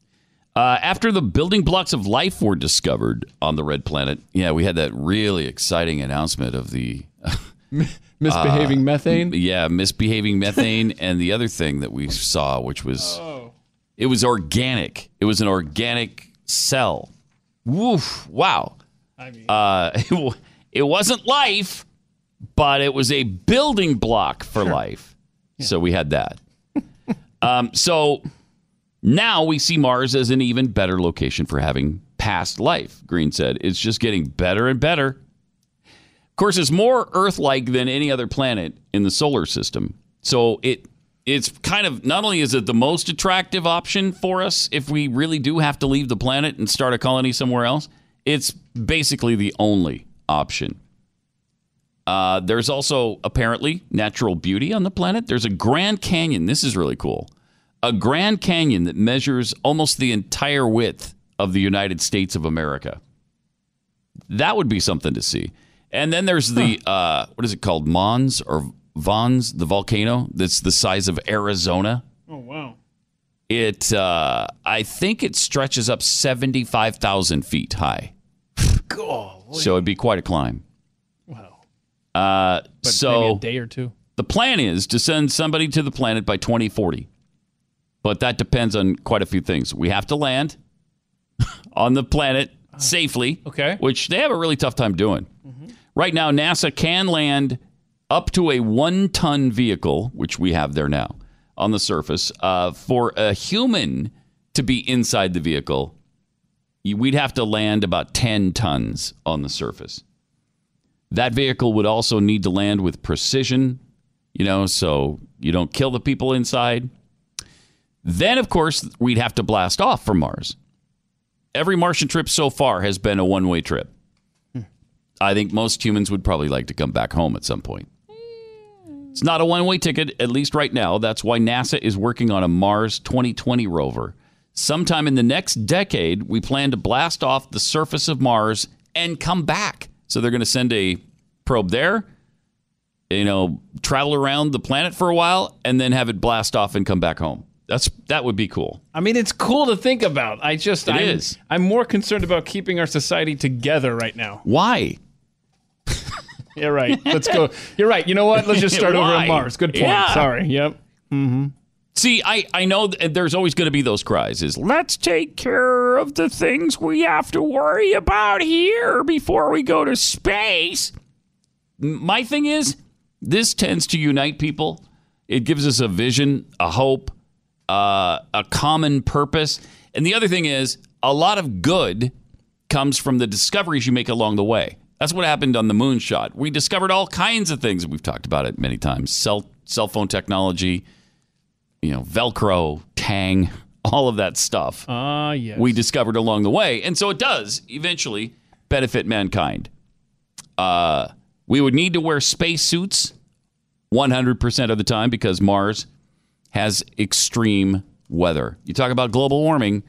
Uh, after the building blocks of life were discovered on the red planet, yeah, we had that really exciting announcement of the Misbehaving methane. yeah misbehaving methane and the other thing that we saw, which was it was organic. It was an organic cell. Woof! Wow. I mean, Uh, it, it wasn't life, but it was a building block for life. So we had that. um, so now we see Mars as an even better location for having past life, Green said. It's just getting better and better. Of course, it's more Earth like than any other planet in the solar system. So it it's kind of not only is it the most attractive option for us if we really do have to leave the planet and start a colony somewhere else, it's basically the only option. Uh, there's also apparently natural beauty on the planet. There's a Grand Canyon. This is really cool. A Grand Canyon that measures almost the entire width of the United States of America. That would be something to see. And then there's the uh, what is it called, Mons or Vons, the volcano that's the size of Arizona. oh wow. It, uh, I think it stretches up seventy-five thousand feet high. So it'd be quite a climb. Uh, But so maybe a day or two. the plan is to send somebody to the planet by 2040. But that depends on quite a few things. We have to land on the planet safely, Okay. which they have a really tough time doing. Right now, NASA can land up to a one ton vehicle, which we have there now on the surface. Uh, for a human to be inside the vehicle, we'd have to land about 10 tons on the surface. That vehicle would also need to land with precision, you know, so you don't kill the people inside. Then, of course, we'd have to blast off from Mars. Every Martian trip so far has been a one way trip. Hmm. I think most humans would probably like to come back home at some point. It's not a one way ticket, at least right now. That's why NASA is working on a Mars 2020 rover. Sometime in the next decade, we plan to blast off the surface of Mars and come back. So they're going to send a probe there, you know, travel around the planet for a while, and then have it blast off and come back home. That's that would be cool. I mean, it's cool to think about. I just, It I'm, is. I'm more concerned about keeping our society together right now. Why? Yeah, right. Let's go. You're right. You know what? Let's just start over on Mars. Good point. Yeah. Sorry. Yep. Mm-hmm. See, I, I know th- there's always going to be those cries is let's take care of the things we have to worry about here before we go to space. My thing is this tends to unite people. It gives us a vision, a hope, uh, a common purpose. And the other thing is a lot of good comes from the discoveries you make along the way. That's what happened on the moonshot. We discovered all kinds of things. We've talked about it many times. Cell cell phone technology, you know, Velcro, Tang, all of that stuff Ah, yes. we discovered along the way. And so it does eventually benefit mankind. Uh, we would need to wear spacesuits 100% of the time because Mars has extreme weather. You talk about global warming.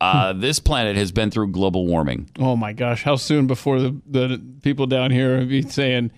Uh, this planet has been through global warming. Oh my gosh, how soon before the, the people down here would be saying,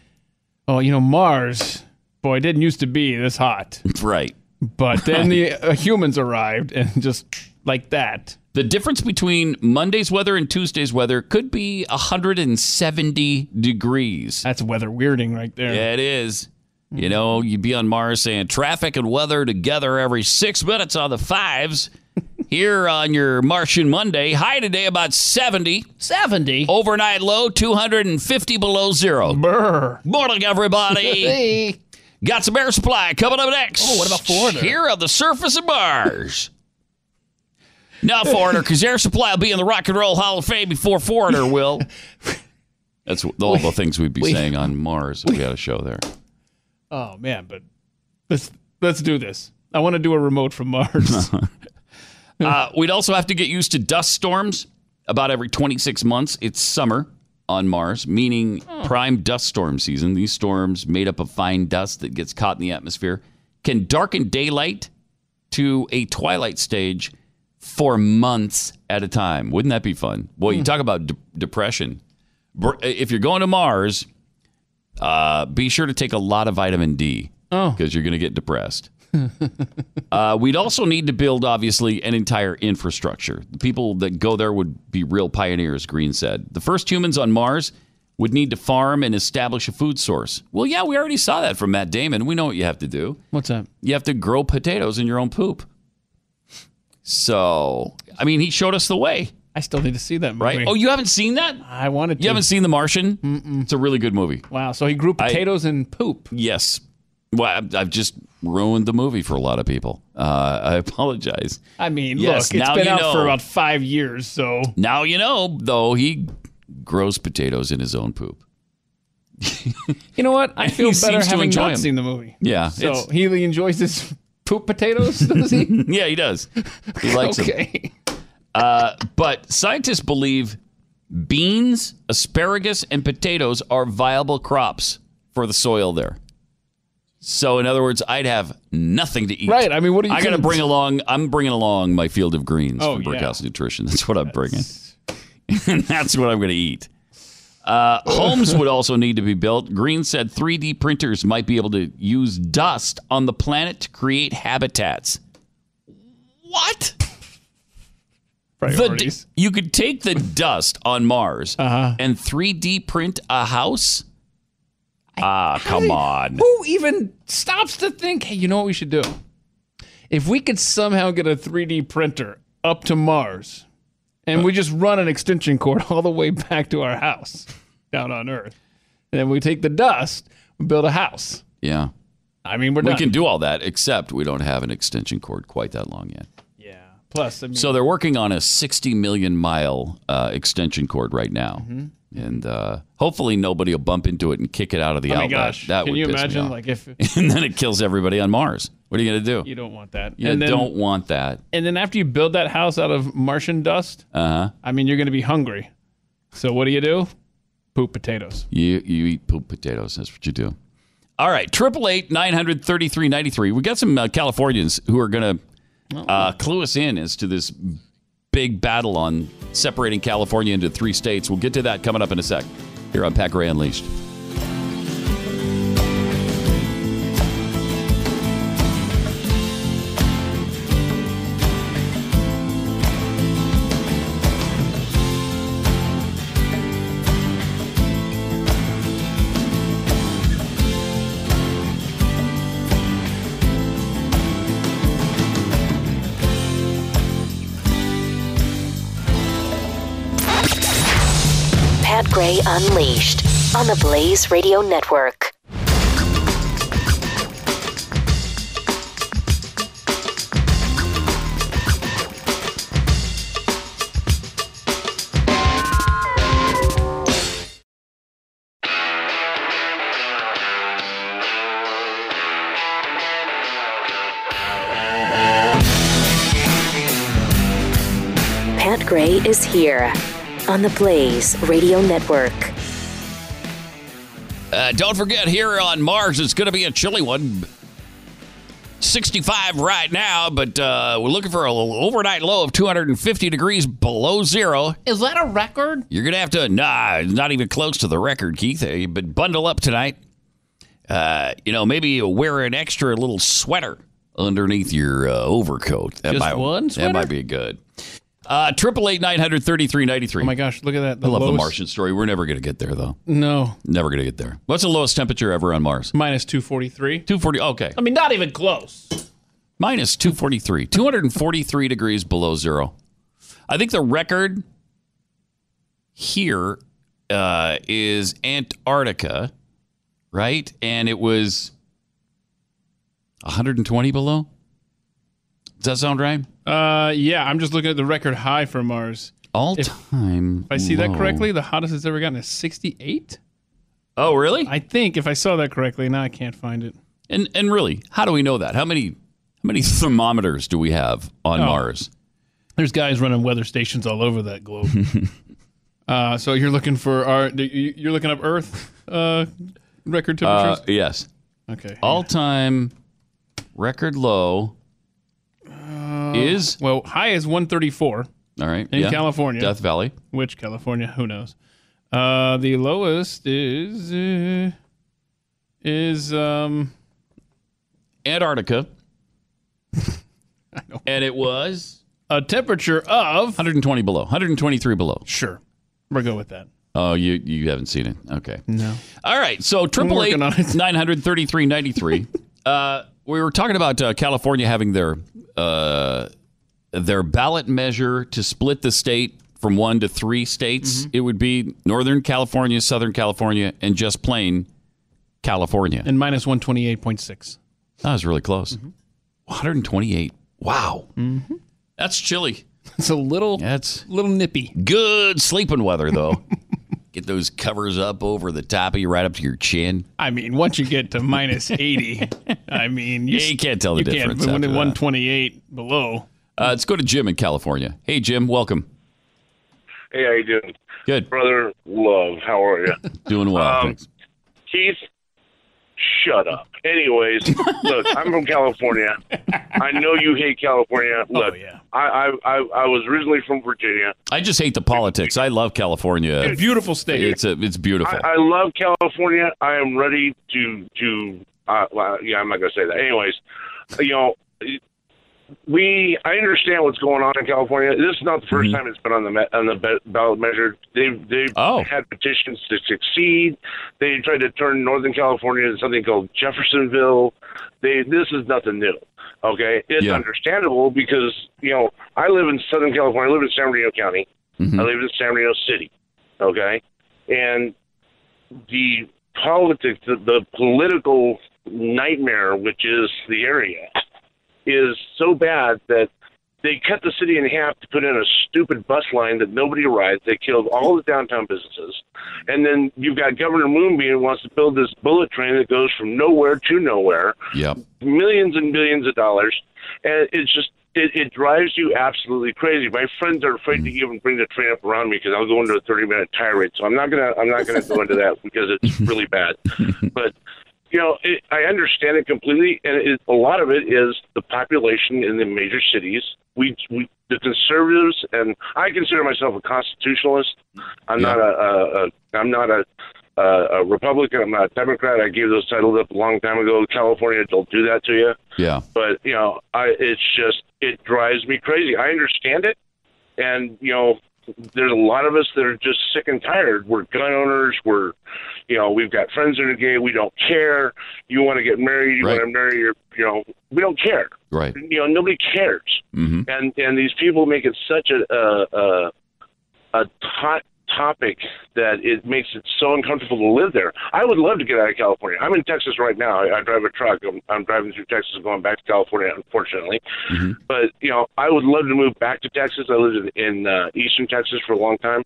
"Oh, you know, Mars, boy, it didn't used to be this hot." Right. But then the uh, humans arrived, and just like that. The difference between Monday's weather and Tuesday's weather could be 170 degrees. That's weather weirding right there. Yeah, it is. You know, you'd be on Mars saying traffic and weather together every six minutes on the fives. Here on your Martian Monday, high today about 70. Seventy. Overnight low 250 below zero. Brr. Morning, everybody. Got some air supply coming up next. Oh, what about Foreigner? Here on the surface of Mars. Not Foreigner, because air supply will be in the Rock and Roll Hall of Fame before Foreigner will. That's all the things we'd be saying on Mars if we had a show there. Oh man, but let's let's do this. I want to do a remote from Mars. Uh, we'd also have to get used to dust storms about every 26 months. It's summer. On Mars, meaning prime dust storm season. These storms, made up of fine dust that gets caught in the atmosphere, can darken daylight to a twilight stage for months at a time. Wouldn't that be fun? Boy, you talk about de- depression. If you're going to Mars, uh, be sure to take a lot of vitamin D Oh. because you're going to get depressed. Uh, we'd also need to build, obviously, an entire infrastructure. The people that go there would be real pioneers, Green said. The first humans on Mars would need to farm and establish a food source. Well, yeah, we already saw that from Matt Damon. We know what you have to do. What's that? You have to grow potatoes in your own poop. So, I mean, he showed us the way, I still need to see that movie. right? Oh, you haven't seen that? I wanted to. You haven't seen The Martian? It's a really good movie. Wow. So he grew potatoes and poop. Yes. Well, I've- just ruined the movie for a lot of people. Uh, I apologize. I mean, Yes, look, it's been out know. for about five years, so Now you know, though, he grows potatoes in his own poop. you know what? I feel better having not him. seen the movie. Yeah. So he really enjoys his poop potatoes, does he? yeah, he does. He likes them. okay. Uh, but scientists believe beans, asparagus, and potatoes are viable crops for the soil there. So, in other words, I'd have nothing to eat. Right. I mean, what are you I got to gonna- bring along. I'm bringing along my field of greens Oh, from yeah. Brickhouse Nutrition. That's what I'm bringing, and that's what I'm going to eat. Uh, homes would also need to be built. Green said 3D printers might be able to use dust on the planet to create habitats. What? The d- Priorities. you could take the dust on Mars Uh-huh. and 3D print a house. Ah, come on. Who even stops to think, hey, you know what we should do? If we could somehow get a 3D printer up to Mars and we just run an extension cord all the way back to our house down on Earth, and then we take the dust and build a house. Yeah, I mean, we're we done. can do all that, except we don't have an extension cord quite that long yet. yeah. Plus, I mean, So they're working on a 60 million mile uh, extension cord right now, Mm-hmm. And uh, hopefully nobody will bump into it and kick it out of the oh my outlet. gosh, that can would you imagine? Like if and then it kills everybody on Mars. What are you going to do? you don't want that, You and then don't want that. and then after you build that house out of Martian dust, Uh huh. I mean, you're going to be hungry. So what do you do? Poop potatoes. You you eat poop potatoes. That's what you do. All right, triple eight nine hundred thirty three ninety three. We got some uh, Californians who are going to uh, clue us in as to this big battle on separating California into three states. We'll get to that coming up in a sec here on Gray Unleashed. Unleashed on the Blaze Radio Network. Gray is here on the Blaze Radio Network. Uh, don't forget, here on Mars, it's going to be a chilly one. 65 right now, but uh, we're looking for an overnight low of 250 degrees below zero. Is that a record? You're going to have to, nah, it's not even close to the record, Keith. Uh, But bundle up tonight. Uh, you know, maybe wear an extra little sweater underneath your uh, overcoat. That Just might, one That might be good. Uh, Triple eight nine hundred thirty three ninety three. Oh my gosh, look at that. I love the Martian story. We're never going to get there, though. No, Never going to get there. What's the lowest temperature ever on Mars? minus 243. 240. Okay. I mean, not even close. Minus 243. 243 degrees below zero. I think the record here uh, is Antarctica, right? And it was 120 below. Does that sound right? Uh, yeah, I'm just looking at the record high for Mars. All If- time. If I see that correctly, the hottest it's ever gotten is 68. Oh, really? I think if I saw that correctly, now I can't find it. And and really, how do we know that? How many how many thermometers do we have on Oh. Mars? There's guys running weather stations all over that globe. Uh, so you're looking for our you- you're looking up Earth uh, record Uh, temperatures. yes. okay. All time record low is well, high is 134 all right in yeah. California. Death Valley. Which California? Who knows? Uh, the lowest is uh, is um Antarctica. And it was a temperature of 120 below, 123 below. sure. We'll go with that. Oh, you you haven't seen it. Okay. No. All right. So triple eight working on it. nine hundred thirty three ninety three. Uh, we were talking about uh, California having their uh, their ballot measure to split the state from one to three states. Mm-hmm. It would be Northern California, Southern California, and just plain California. And minus 128.6. That was really close. Mm-hmm. One hundred twenty eight. Wow. That's chilly. It's a little That's little nippy. good sleeping weather though. Get those covers up over the top of you, right up to your chin. I mean, once you get to minus 80, I mean, you, Yeah, you can't tell the you difference Can't, when it's 128 below. Uh, let's go to Jim in California. Hey, Jim, welcome. Hey, how you doing, Good. brother? Love, how are you? Doing well. Um, thanks. Keith, shut up. Anyways, look, I'm from California. I know you hate California. Look, Oh, yeah. I, I, I, I was originally from Virginia. I just hate the politics. I love California. A beautiful state. It's a, it's beautiful. I, I love California. I am ready to to. Uh, well, yeah, I'm not gonna say that. Anyways, you know, we I understand what's going on in California. This is not the 1st time it's been on the me- on the ballot measure. They've they've Oh. had petitions to succeed. They tried to turn Northern California into something called Jeffersonville. They this is nothing new. Okay, it's Yeah. understandable because you know I live in Southern California. I live in San Bernardino County. Mhm. I live in San Bernardino City. Okay, and the politics, the, the political nightmare, which is the area, is so bad that they cut the city in half to put in a stupid bus line that nobody rides. They killed all the downtown businesses, and then you've got Governor Moonbeam who wants to build this bullet train that goes from nowhere to nowhere, Yep. millions and billions of dollars, and it's just it, it drives you absolutely crazy. My friends are afraid to mm. even bring the train up around me because I'll go into a thirty minute tirade. So I'm not gonna I'm not gonna go into that because it's really bad. But you know, it, I understand it completely, and it, a lot of it is the population in the major cities. We, we the conservatives, and I consider myself a constitutionalist. I'm Yeah. not a, a, a I'm not a uh, a Republican. I'm not a Democrat. I gave those titles up a long time ago. California don't do that to you. Yeah. But you know, I it's just it drives me crazy. I understand it, and you know, there's a lot of us that are just sick and tired. We're gun owners. We're, you know, we've got friends that are gay. We don't care. You want to get married. You Right. want to marry your, you know, we don't care. Right. You know, nobody cares hmm and and these people make it such a a, a, a hot topic that it makes it so uncomfortable to live there. I would love to get out of California. I'm in Texas right now. I, I drive a truck. I'm, I'm driving through Texas, going back to California, unfortunately. Mhm. But you know, I would love to move back to Texas. I lived in, in uh, Eastern Texas for a long time.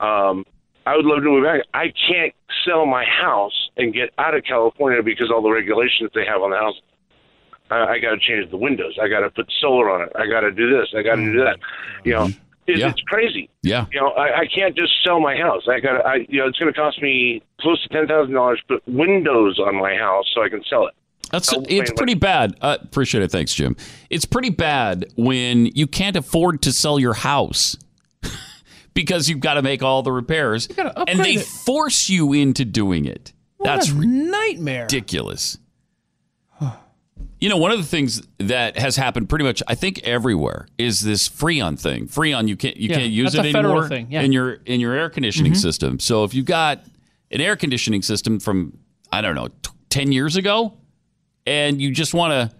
Um, I would love to move back. I can't sell my house and get out of California because all the regulations they have on the house. I, I got to change the windows. I got to put solar on it. I got to do this. I got to do that. You know, it, Yeah. it's crazy. Yeah. You know, I, I can't just sell my house. I got to. I you know, it's going to cost me close to ten thousand dollars to put windows on my house so I can sell it. That's Oh, it's wait, pretty bad. Uh, appreciate it. Thanks, Jim. It's pretty bad when you can't afford to sell your house because you've got to make all the repairs, and they it. force you into doing it. That's a nightmare. ridiculous. You know, one of the things that has happened pretty much, I think, everywhere is this Freon thing. Freon, you can't you Yeah, can't use it anymore thing, yeah. Mm-hmm. in your in your air conditioning system. So if you've got an air conditioning system from I don't know t- ten years ago, and you just want to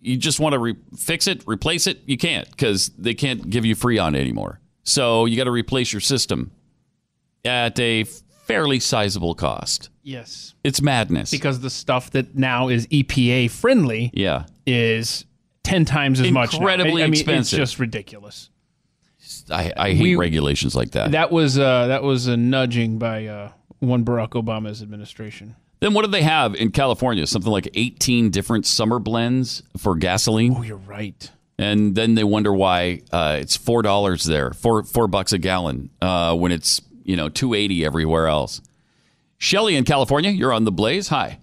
you just want to re- fix it, replace it, you can't because they can't give you Freon anymore. So you got to replace your system at a fairly sizable cost. Yes. It's madness. Because the stuff that now is EPA friendly yeah. is 10 times as much. Incredibly I, I mean, expensive. It's just ridiculous. I, I hate We- regulations like that. That was uh, that was a nudging by uh, one Barack Obama's administration. Then what do they have in California? Something like 18 different summer blends for gasoline. Oh, you're right. and then they wonder why uh, it's four dollars there, four four bucks a gallon, uh, when it's you know two eighty everywhere else. Shelly in California, you're on the Blaze. Hi.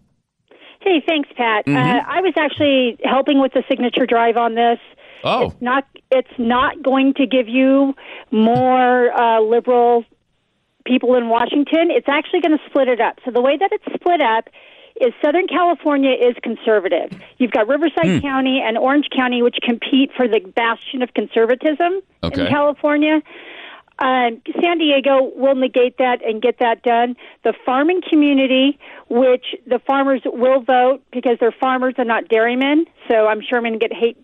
Hey, thanks, Pat. Mm-hmm. Uh, I was actually helping with the signature drive on this. Oh, It's not. It's not going to give you more uh, liberal people in Washington. It's actually going to split it up. So the way that it's split up is Southern California is conservative. You've got Riverside County and Orange County, which compete for the bastion of conservatism Okay. in California. Um, San Diego will negate that and get that done. The farming community, which the farmers will vote because they're farmers and not dairymen. So I'm sure I'm going to get hate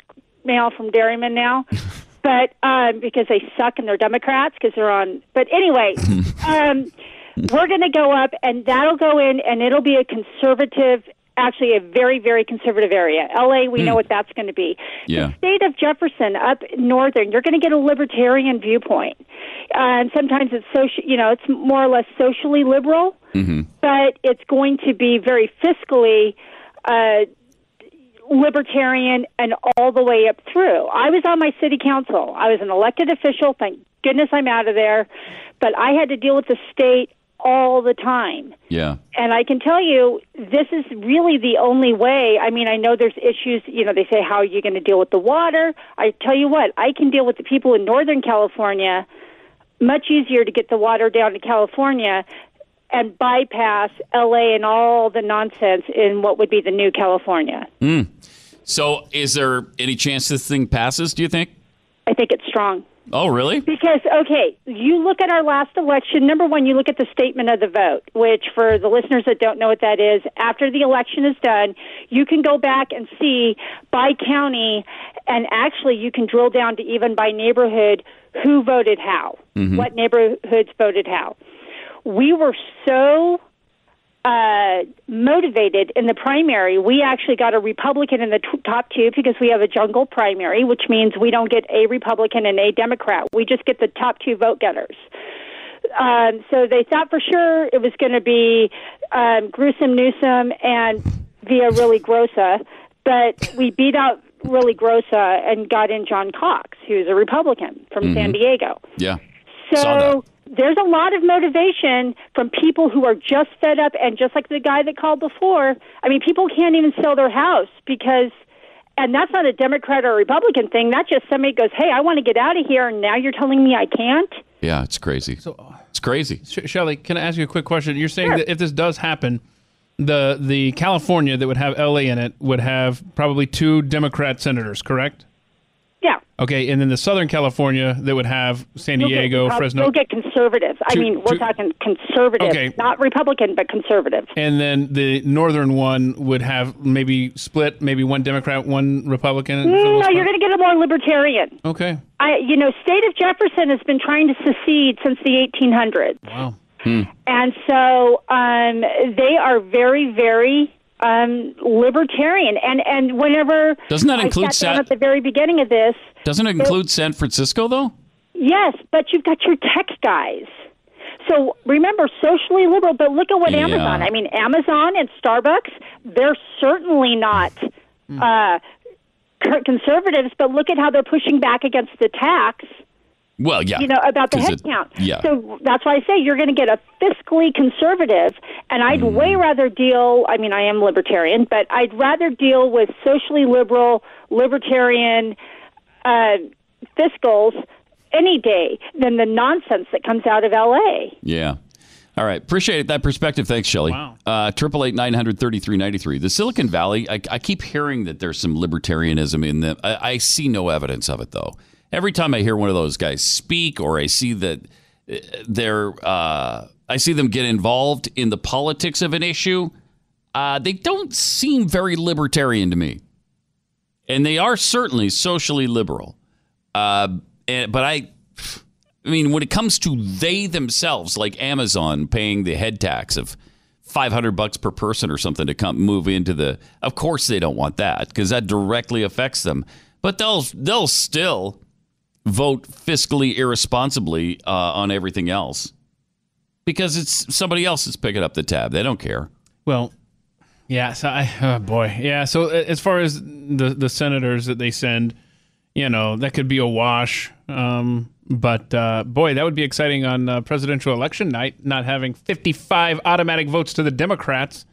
mail from dairymen now. but um, because they suck and they're Democrats because they're on. But anyway, um, we're going to go up and that'll go in and it'll be a conservative. Actually, a very, very conservative area. LA, we know what that's going to be. Yeah. The state of Jefferson up northern, you're going to get a libertarian viewpoint. Uh, and sometimes it's social, you know, it's more or less socially liberal, but it's going to be very fiscally uh, libertarian and all the way up through. I was on my city council. I was an elected official. Thank goodness I'm out of there. But I had to deal with the state all the time. yeah. And I can tell you, this is really the only way. I mean, I know there's issues. You know, they say, how are you going to deal with the water? I tell you what, I can deal with the people in Northern California much easier to get the water down to California and bypass LA and all the nonsense in what would be the new California. Hmm. So, is there any chance this thing passes? Do you think? I think it's strong. Oh, really? Because, okay, you look at our last election. Number one, you look at the statement of the vote, which, for the listeners that don't know what that is, after the election is done, you can go back and see by county, and actually you can drill down to even by neighborhood who voted how, mm-hmm. what neighborhoods voted how. We were so uh, motivated in the primary. We actually got a Republican in the t- top two because we have a jungle primary, which means we don't get a Republican and a Democrat. We just get the top two vote getters. Um, so they thought for sure it was going to be um, Gruesome Newsom and Via Really Grossa, but we beat out Really Grossa and got in John Cox, who's a Republican from San Diego. Yeah. Saw So there's a lot of motivation from people who are just fed up, and just like the guy that called before, I mean, people can't even sell their house because, and that's not a Democrat or Republican thing. That's just somebody goes, "Hey, I want to get out of here," and now you're telling me I can't. Yeah, it's crazy. so, it's crazy. Sh- Shelley, can I ask you a quick question? You're saying Sure. that if this does happen, the the California that would have LA in it would have probably two Democrat senators, correct? Yeah. Okay, and then the Southern California that would have San You'll get- Diego, Fresno, You'll get conservatives. I Two- mean, we're two- talking conservative, Okay. not Republican, but conservative. and then the northern one would have maybe split, maybe one Democrat, one Republican. for No, you're going to get a more libertarian. Okay. I, you know, state of Jefferson has been trying to secede since the 1800s. Wow. And so um, they are very, very um, libertarian. And and whenever Doesn't that I include sat down Sa- at the very beginning of this, Doesn't it include San Francisco though? yes, but you've got your tech guys. So remember, socially liberal. But look at what Yeah. Amazon. I mean, Amazon and Starbucks. They're certainly not. Uh, conservatives, but look at how they're pushing back against the tax. Well, yeah. you know, about the headcount. yeah. So that's why I say you're going to get a fiscally conservative, and I'd Mm. way rather deal. I mean, I am libertarian, but I'd rather deal with socially liberal, libertarian uh, fiscals any day than the nonsense that comes out of L.A. Yeah. All right. Appreciate that perspective. Thanks, Shelley. Wow. Uh, Triple eight nine hundred thirty three ninety three. The Silicon Valley. I, I keep hearing that there's some libertarianism in them. I, I see no evidence of it though. Every time I hear one of those guys speak, or I see that uh, they're, uh, I see them get involved in the politics of an issue. Uh, they don't seem very libertarian to me, and they are certainly socially liberal. Uh, and, but I, I mean, when it comes to they themselves, like Amazon paying the head tax of five hundred bucks per person or something to come move into the, of course they don't want that because that directly affects them. But they'll they'll still vote fiscally irresponsibly uh, on everything else because it's somebody else that's picking up the tab. They don't care. Well, yeah. So I, oh boy, yeah. So as far as the the senators that they send, you know, that could be a wash. Um, but uh, boy, that would be exciting on uh, presidential election night, not having 55 automatic votes to the Democrats.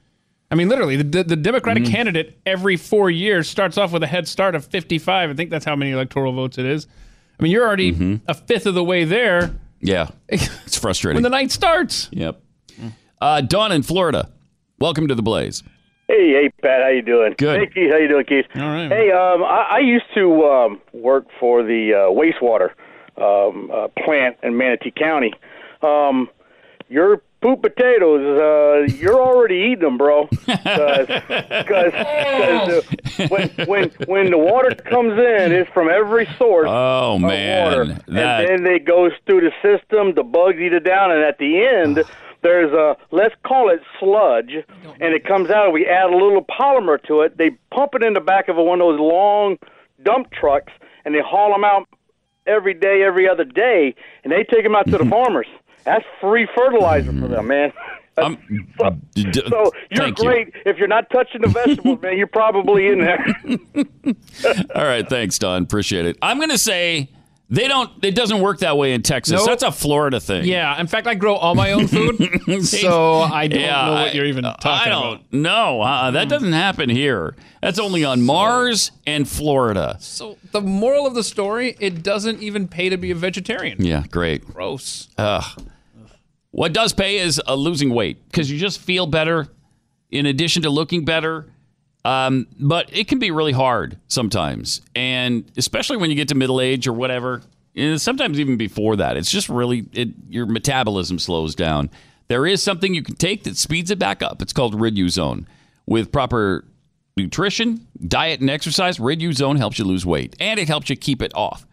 I mean, literally, the, the Democratic candidate every four years starts off with a head start of 55. I think that's how many electoral votes it is. I mean, you're already a fifth of the way there Yeah, it's frustrating. when the night starts. yep. Uh, Dawn in Florida. Welcome to the Blaze. Hey, hey, Pat, how you doing? Good. Hey, Keith, how you doing, Keith? All right. Hey, um, I, I used to um, work for the uh, wastewater um, uh, plant in Manatee County. Um, your poop potatoes, uh, you're already eating them, bro. Because when when when the water comes in, it's from every source. Oh of man, water. that and then it goes through the system. The bugs eat it down, and at the end, there's a let's call it sludge, and it comes out. We add a little polymer to it. They pump it in the back of a, one of those long dump trucks, and they haul them out every day, every other day, and they take them out to the farmers. That's free fertilizer for them, mm-hmm. man. I'm- so, uh, d- d- so you're thank you. great. If you're not touching the vegetables, man, you're probably in there. All right, thanks, Don. Appreciate it. I'm going to say they don't. It doesn't work that way in Texas. Nope. That's a Florida thing. Yeah, in fact, I grow all my own food, so I don't Yeah, know what you're even talking I don't about. know. Uh, that doesn't happen here. That's only on Mars and Florida. So the moral of the story: it doesn't even pay to be a vegetarian. Yeah, great. Gross. What does pay is uh, losing weight because you just feel better in addition to looking better. Um, but it can be really hard sometimes. And especially when you get to middle age or whatever, eh, sometimes even before that, it's just really, it, your metabolism slows down. There is something you can take that speeds it back up. It's called Riduzone. With proper nutrition, diet, and exercise, Riduzone helps you lose weight and it helps you keep it off.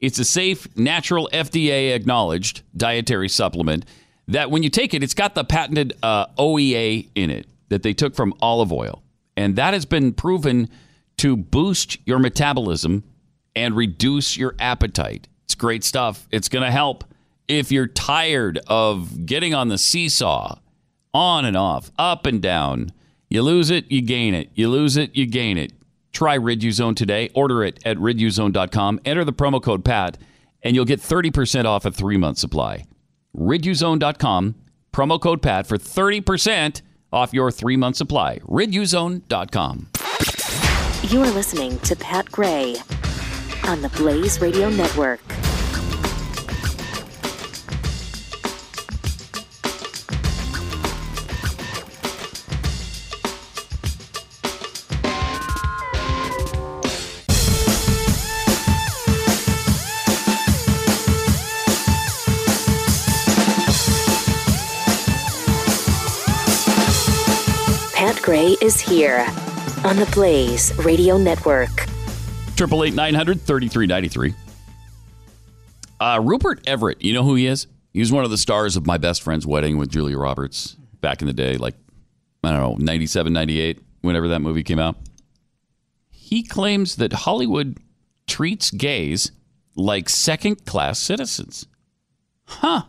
It's a safe, natural, FDA acknowledged dietary supplement that when you take it, it's got the patented uh, OEA in it that they took from olive oil. And that has been proven to boost your metabolism and reduce your appetite. It's great stuff. It's going to help if you're tired of getting on the seesaw, on and off, up and down. You lose it, you gain it. You lose it, you gain it. Try Riduzone today. Order it at riduzone.com. Enter the promo code PAT, and you'll get 30% off a three month supply. Riduzone.com, promo code PAT for 30% off your three month supply. Riduzone.com. You are listening to Pat Gray on the Blaze Radio Network. Gray is here on the Blaze Radio Network. Triple eight nine hundred thirty three ninety three. Uh, Rupert Everett, you know who he is? He was one of the stars of My Best Friend's Wedding with Julia Roberts back in the day, like, I don't know, 97, 98, whenever that movie came out. He claims that Hollywood treats gays like second class citizens. Huh.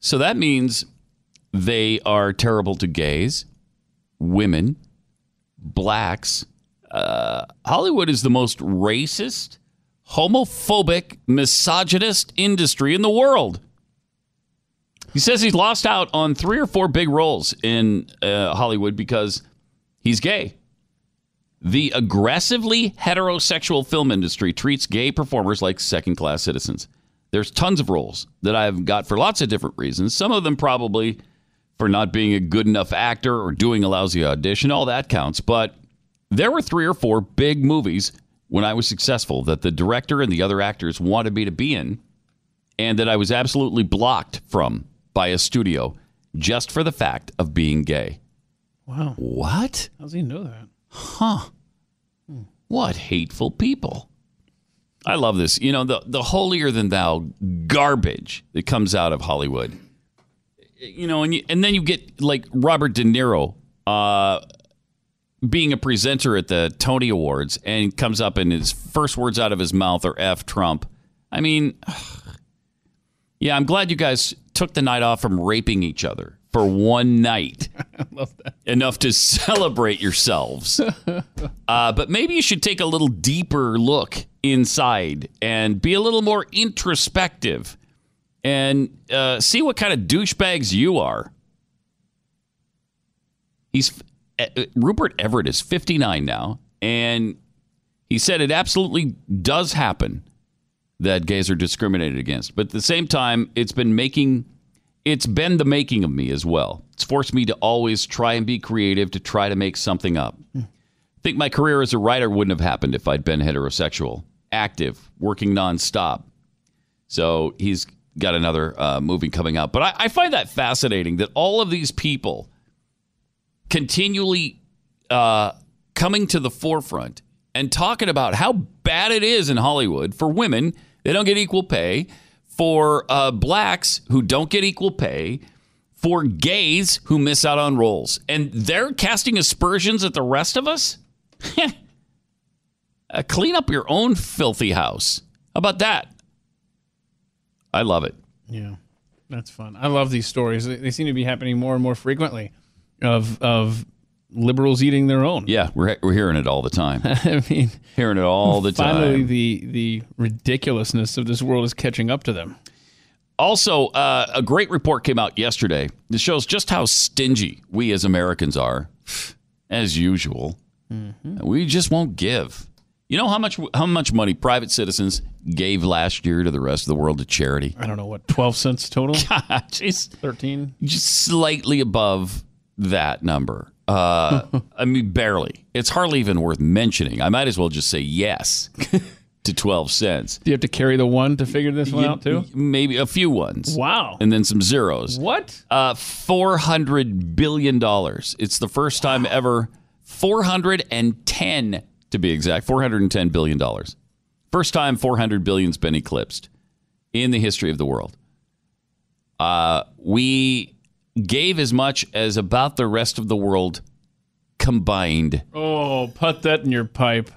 So that means they are terrible to gays, women, blacks, uh, Hollywood is the most racist, homophobic, misogynist industry in the world. He says he's lost out on three or four big roles in uh, Hollywood because he's gay. The aggressively heterosexual film industry treats gay performers like second class citizens. There's tons of roles that I've got for lots of different reasons. Some of them probably for not being a good enough actor or doing a lousy audition. All that counts. But there were three or four big movies when I was successful that the director and the other actors wanted me to be in, and that I was absolutely blocked from by a studio just for the fact of being gay. Wow. What? How does he know that? Huh. Hmm. What hateful people. I love this. You know, the, the holier than thou garbage that comes out of Hollywood. You know, and, you, and then you get like Robert De Niro uh, being a presenter at the Tony Awards and comes up and his first words out of his mouth are F Trump. I mean, yeah, I'm glad you guys took the night off from raping each other for one night. I love that. enough to celebrate yourselves. Uh, but maybe you should take a little deeper look inside and be a little more introspective and uh, see what kind of douchebags you are. He's uh, Rupert Everett is 59 now, and he said it absolutely does happen that gays are discriminated against. But at the same time, it's been making it's been the making of me as well. It's forced me to always try and be creative to try to make something up. I think my career as a writer wouldn't have happened if I'd been heterosexual, active, working nonstop. So he's got another uh, movie coming out. But I, I find that fascinating that all of these people continually uh, coming to the forefront and talking about how bad it is in Hollywood for women. They don't get equal pay. For uh, blacks who don't get equal pay. For gays who miss out on roles. And they're casting aspersions at the rest of us? uh, clean up your own filthy house. How about that? I love it. Yeah, that's fun. I love these stories. They seem to be happening more and more frequently of of liberals eating their own. Yeah, we're, we're hearing it all the time. I mean, hearing it all the time. finally the the ridiculousness of this world is catching up to them. Also, uh, a great report came out yesterday that shows just how stingy we as Americans are, as usual. We just won't give. You know how much how much money private citizens gave last year to the rest of the world to charity? I don't know what twelve cents total, Jeez, thirteen. just slightly above that number. Uh, I mean, barely. It's hardly even worth mentioning. I might as well just say yes to twelve cents. Do you have to carry the one to figure this one out too? Maybe a few ones. Wow. And then some zeros. What? Uh, four hundred billion dollars. It's the first time ever. Four hundred and ten, to be exact. Four hundred and ten billion dollars. First time four hundred billion's been eclipsed in the history of the world. Uh, we gave as much as about the rest of the world combined Oh, put that in your pipe.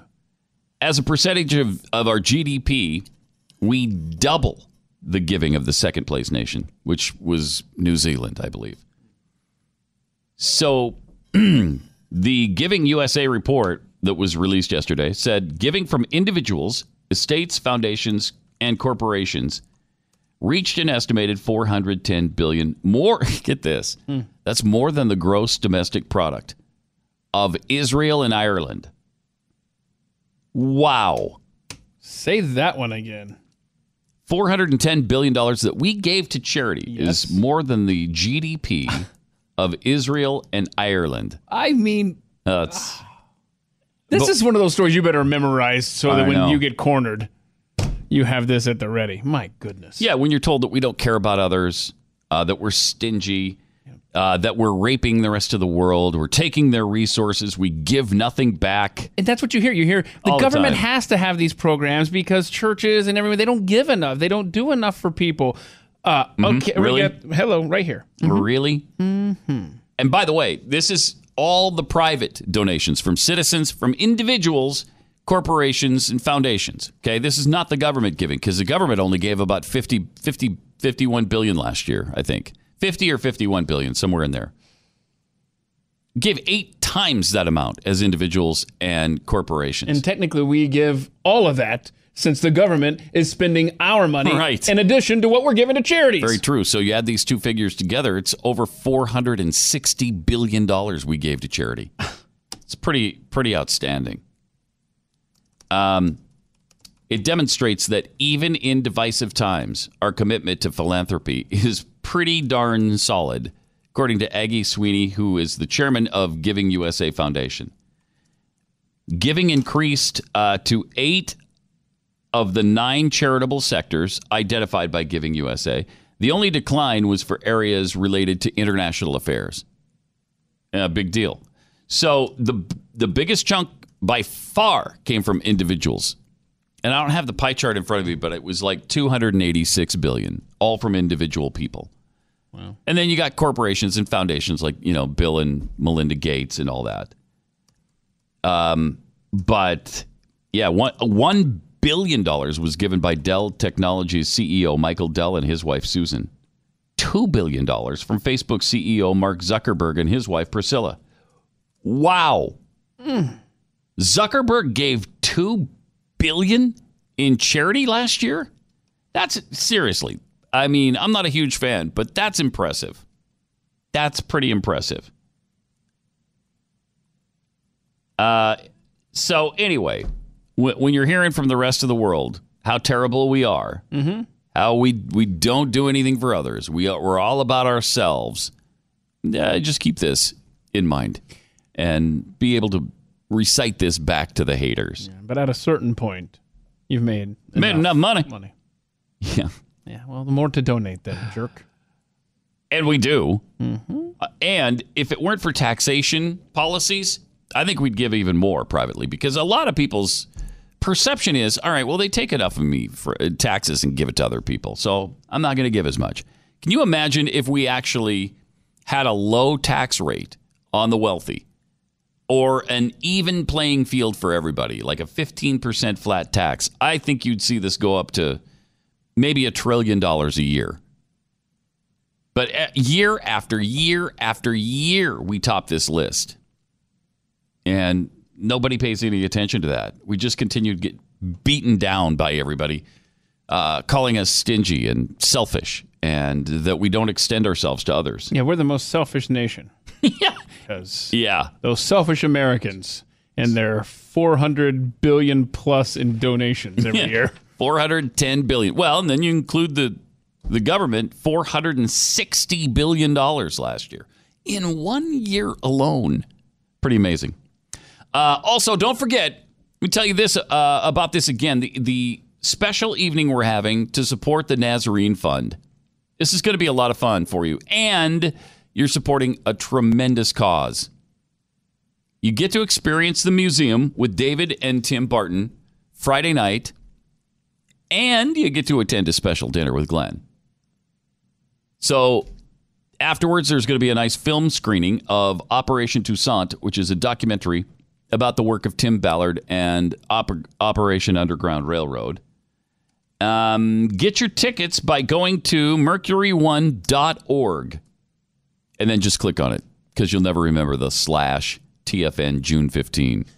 as a percentage of, of our GDP, we double the giving of the second place nation, which was New Zealand, I believe. So the Giving USA report that was released yesterday said giving from individuals, estates, foundations, and corporations reached an estimated 410 billion more get this hmm. that's more than the gross domestic product of Israel and Ireland wow Say that one again. $410 billion that we gave to charity Yes. is more than the GDP of Israel and Ireland. I mean, That's ah. This But- is one of those stories you better memorize so that I when know. you get cornered, you have this at the ready. My goodness. yeah, when you're told that we don't care about others, uh, that we're stingy, uh, that we're raping the rest of the world, we're taking their resources, we give nothing back. And that's what you hear. You hear the All government time. has to have these programs because churches and everyone they don't give enough. They don't do enough for people. Uh, okay, Really? got- hello, right here. Really? Mm-hmm. And by the way, this is all the private donations from citizens, from individuals, corporations, and foundations. Okay, this is not the government giving because the government only gave about 50, 50, 51 billion last year, I think. 50 or 51 billion, somewhere in there. Give eight times that amount as individuals and corporations. And technically, we give all of that since the government is spending our money Right. in addition to what we're giving to charities. Very true. So you add these two figures together, it's over four hundred and sixty billion dollars we gave to charity. It's pretty pretty outstanding. Um, it demonstrates that even in divisive times, our commitment to philanthropy is pretty darn solid, according to Aggie Sweeney, who is the chairman of Giving USA Foundation. Giving increased uh, to eight of the nine charitable sectors identified by Giving USA, the only decline was for areas related to international affairs. A big deal. So the the biggest chunk by far came from individuals. And I don't have the pie chart in front of me, but it was like 286 billion, all from individual people. Wow. And then you got corporations and foundations like, you know, Bill and Melinda Gates and all that. Um, but yeah, one one billion dollars was given by Dell Technologies CEO Michael Dell and his wife Susan. $2 billion from Facebook CEO Mark Zuckerberg and his wife Priscilla. Wow. Zuckerberg gave 2 billion in charity last year? That's seriously. I mean, I'm not a huge fan, but that's impressive. That's pretty impressive. Uh, so anyway, when, you're hearing from the rest of the world how terrible we are, how we we don't do anything for others, we are, we're all about ourselves. Uh, just keep this in mind and be able to recite this back to the haters. But at a certain point, you've made Made enough money. money. Yeah. Yeah, well, the more to donate, then jerk. And we do. Uh, and if it weren't for taxation policies, I think we'd give even more privately because a lot of people's perception is all right, well, they take enough of me for uh, taxes and give it to other people. So I'm not going to give as much. Can you imagine if we actually had a low tax rate on the wealthy or an even playing field for everybody, like a 15% flat tax? I think you'd see this go up to maybe a trillion dollars a year. But uh, year after year after year, we top this list. And nobody pays any attention to that. We just continue to get beaten down by everybody, uh, calling us stingy and selfish, and that we don't extend ourselves to others. Yeah, we're the most selfish nation. yeah. Because Yeah. those selfish Americans and their 400 billion plus in donations every Yeah. year. 410 billion. Well, and then you include the the government 460 billion dollars last year in one year alone. Pretty amazing. Uh, also, don't forget. Let me tell you this uh, about this again. The the special evening we're having to support the Nazarene Fund. This is going to be a lot of fun for you, and you're supporting a tremendous cause. You get to experience the museum with David and Tim Barton Friday night and you get to attend a special dinner with Glenn. So afterwards, there's going to be a nice film screening of Operation Toussaint, which is a documentary about the work of Tim Ballard and Oper- Operation Underground Railroad. Um, get your tickets by going to mercury1.org and then just click on it because you'll never remember the slash TFN June 15.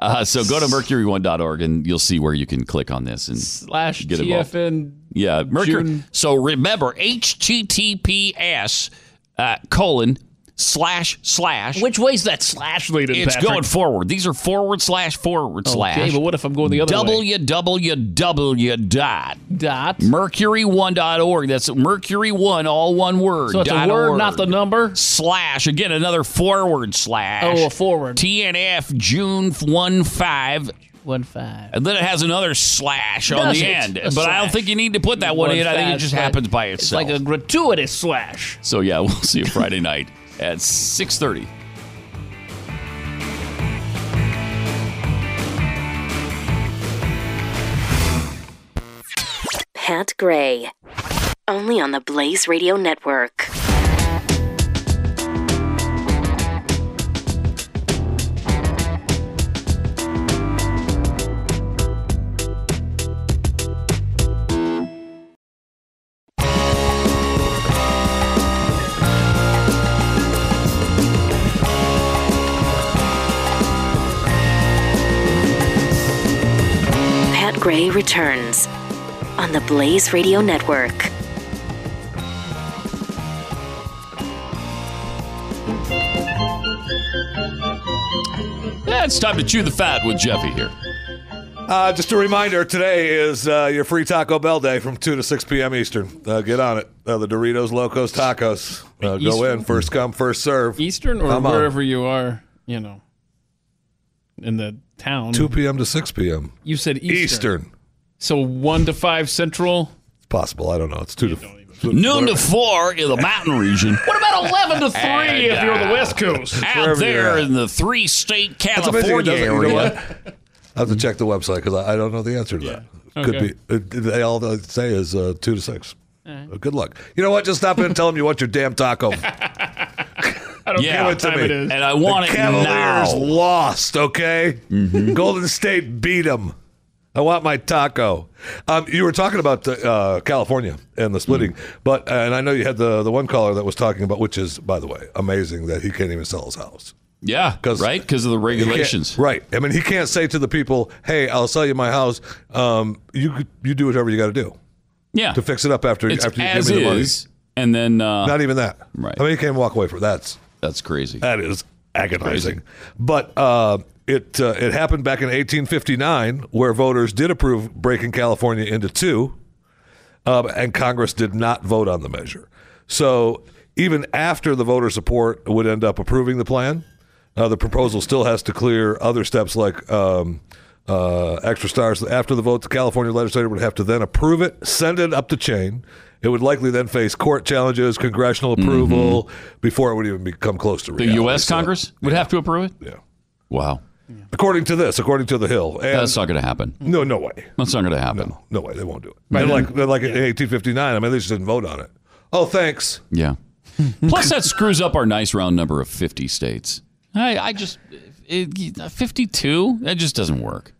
Uh, so go to mercury1.org and you'll see where you can click on this and Slash Get involved. TFN. yeah, Mercury. June. So remember HTTPS uh, colon slash slash. Which way's that slash leading? it's Patrick? going forward. These are forward slash forward slash. Okay, but what if I'm going the other way? www dot Dot. mercury one dot org. That's mercury one, all one word. So it's a word, org. not the number. slash again. Another forward slash. Oh, a forward. TNF June one five. One five. And then it has another slash on the it? end. A But I don't think you need to put that one, in. I think it just happens by itself. It's like a gratuitous slash. so yeah, we'll see you Friday night at 6:30. Pat Gray. Only on the Blaze Radio Network. Gray returns on the Blaze Radio Network. Yeah, it's time to chew the fat with Jeffy here. Uh, just a reminder: today is uh, your free Taco Bell day from two to six p.m. Eastern. Uh, get on it. Uh, the Doritos Locos Tacos. Uh, go in first come first serve. Eastern or Come on. wherever you are, you know, in the town. Two p.m. to six p.m. You said Eastern. Eastern. So one to five Central. It's possible. I don't know. It's two to Noon to four in the mountain region. What about eleven to three And, if you're on the West Coast? Out there in the three state That's amazing. It California doesn't- you know area. what? I have to check the website because I, I don't know the answer to that. Could Okay. be. They all they say is uh, two to six. Uh, good luck. You know what? Just stop in and tell them you want your damn taco. I don't Yeah. care what Give it to time me. it is. And I want the it Cavaliers now. lost. Okay. Golden State beat them. I want my taco. Um, you were talking about uh, California and the splitting, Mm. but and I know you had the the one caller that was talking about, which is by the way amazing that he can't even sell his house. Yeah, 'Cause right because of the regulations. right? I mean, he can't say to the people, "Hey, I'll sell you my house. Um, you you do whatever you got to do Yeah, to fix it up after it's after you give me the money." and then uh, Not even that. Right. I mean, he can't walk away from that's that's crazy. that is agonizing. But uh, it uh, it happened back in 1859, where voters did approve breaking California into two, um, and Congress did not vote on the measure. So even after the voter support would end up approving the plan, uh, the proposal still has to clear other steps like. Um, uh, extra stars after the vote, the California legislature would have to then approve it, send it up the chain. It would likely then face court challenges, congressional approval before it would even become close to Mm-hmm. the. U.S. So- Congress would have to approve it. yeah. Wow, According to this, according to the Hill, and that's not going to happen. no, no way, That's not going to happen. no, no way, they won't do it. They're like, they're like in 1859. I mean, they just didn't vote on it. Oh, thanks. Yeah. Plus, that screws up our nice round number of 50 states. I, I just, it, 52, that just doesn't work.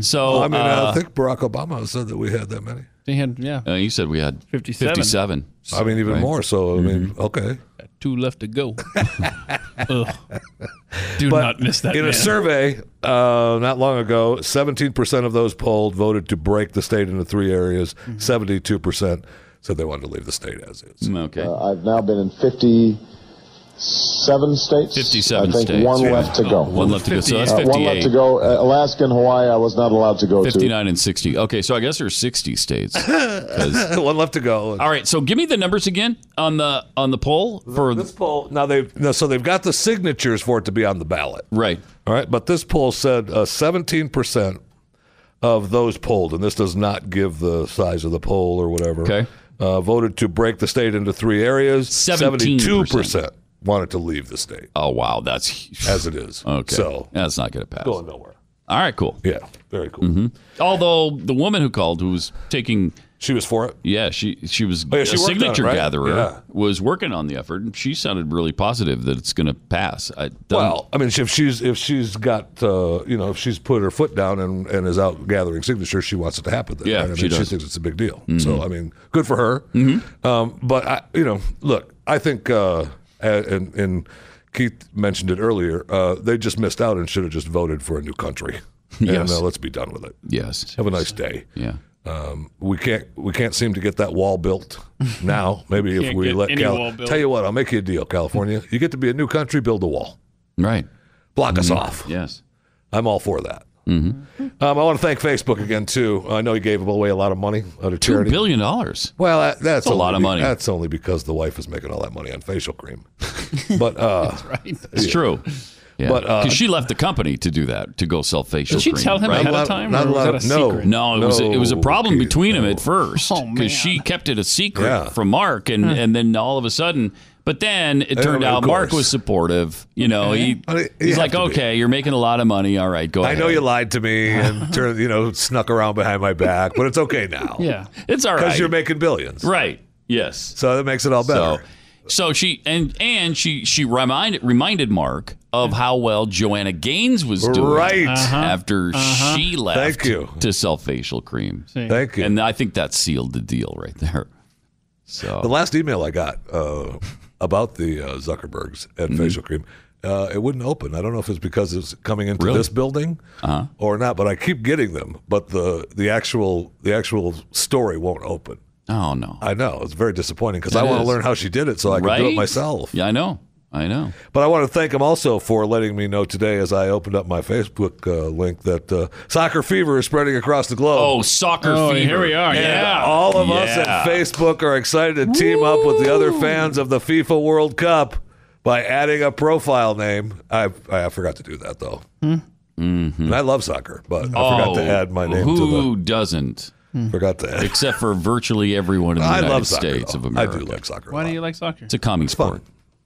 So, I mean, uh, I think Barack Obama said that we had that many. They had yeah, uh, you said we had 57. 57. I mean, even Right. more. So, I mean, Mm-hmm. okay. two left to go. Ugh. Do not miss that. In man. a survey uh, not long ago, 17% of those polled voted to break the state into three areas. Mm-hmm. 72% said they wanted to leave the state as is. Okay. Uh, I've now been in 57 states. 57 I think states. one Yeah. left to go. One left to go. So that's Uh, 58. one left to go. Uh, Alaska and Hawaii, I was not allowed to go to. 59 and 60. Okay, so I guess there's 60 states. One left to go. all right, so give me the numbers again on the on the poll for This poll now they've no, so they've got the signatures for it to be on the ballot. right. All right, but this poll said uh, seventeen percent of those polled, and this does not give the size of the poll or whatever. Okay. uh, voted to break the state into three areas. 17%. Seventy-two percent wanted to leave the state Oh wow, that's as it is. okay. so that's not going to pass. going nowhere. All right, cool. Yeah, very cool. Mm-hmm. Although the woman who called, who was taking, She was for it. yeah, she she was Oh, yeah, a she worked on it, signature right? gatherer, Yeah. was working on the effort, and she sounded really positive that it's going to pass. I Well, I mean, if she's if she's got uh, you know if she's put her foot down and, and is out gathering signatures, she wants it to happen. Then, Yeah, right? I mean, she does. Mm-hmm. thinks it's a big deal. So I mean, good for her. Um, but I, you know, look, I think uh, and and Keith mentioned it earlier. Uh, they just missed out and should have just voted for a new country. And Yes. uh, let's be done with it. yes, Have a nice day. yeah. Um, we can't we can't seem to get that wall built now. Maybe if we let Cal- tell you what, I'll make you a deal, California. You get to be a new country, build a wall, Right. block us off. Yes. I'm all for that. Mm-hmm. Um, I want to thank Facebook again too. I know he gave away a lot of money out of Two charity. billion dollars. Well, that, that's a lot of be- money. That's only because the wife is making all that money on facial cream. but uh, right. It's true. Yeah. But, uh, because she left the company to do that to go sell facial Did she cream. tell him right? ahead of time, not or was that a no. secret? No, it was it was a problem Keith, between them at first Oh, because she kept it a secret Yeah. from Mark, and and then all of a sudden, but then it turned of out Mark was supportive. You know, he I you he's like, to be. okay, you're making a lot of money. All right, go I ahead. I know you lied to me and turned, you know, snuck around behind my back, but it's okay now. Yeah. It's all because you're making billions, right. Yes. so that makes it all better. So, so she and and she she reminded reminded Mark of how well Joanna Gaines was doing Right. after she left Thank you. to sell facial cream. Thank you. And I think that sealed the deal right there. So The last email I got uh, about the uh, Zuckerbergs and Mm-hmm. facial cream, uh, it wouldn't open. I don't know if it's because it's coming into Really? this building Uh-huh. or not, but I keep getting them. But the the actual the actual story won't open. oh no. I know it's very disappointing because I want to learn how she did it so I can do it myself. Yeah, I know. I know. But I want to thank him also for letting me know today as I opened up my Facebook uh, link that uh, soccer fever is spreading across the globe. Oh, soccer Oh, fever. here we are. And Yeah. all of us at Facebook are excited to team up with the other fans of the FIFA World Cup by adding a profile name. I I forgot to do that though. And I love soccer, but I forgot to? Oh, add my name Who doesn't? Forgot to add. Except for virtually everyone in the I United love soccer. States though. of America. I do like soccer. Why do you like soccer? It's a commie fun. sport.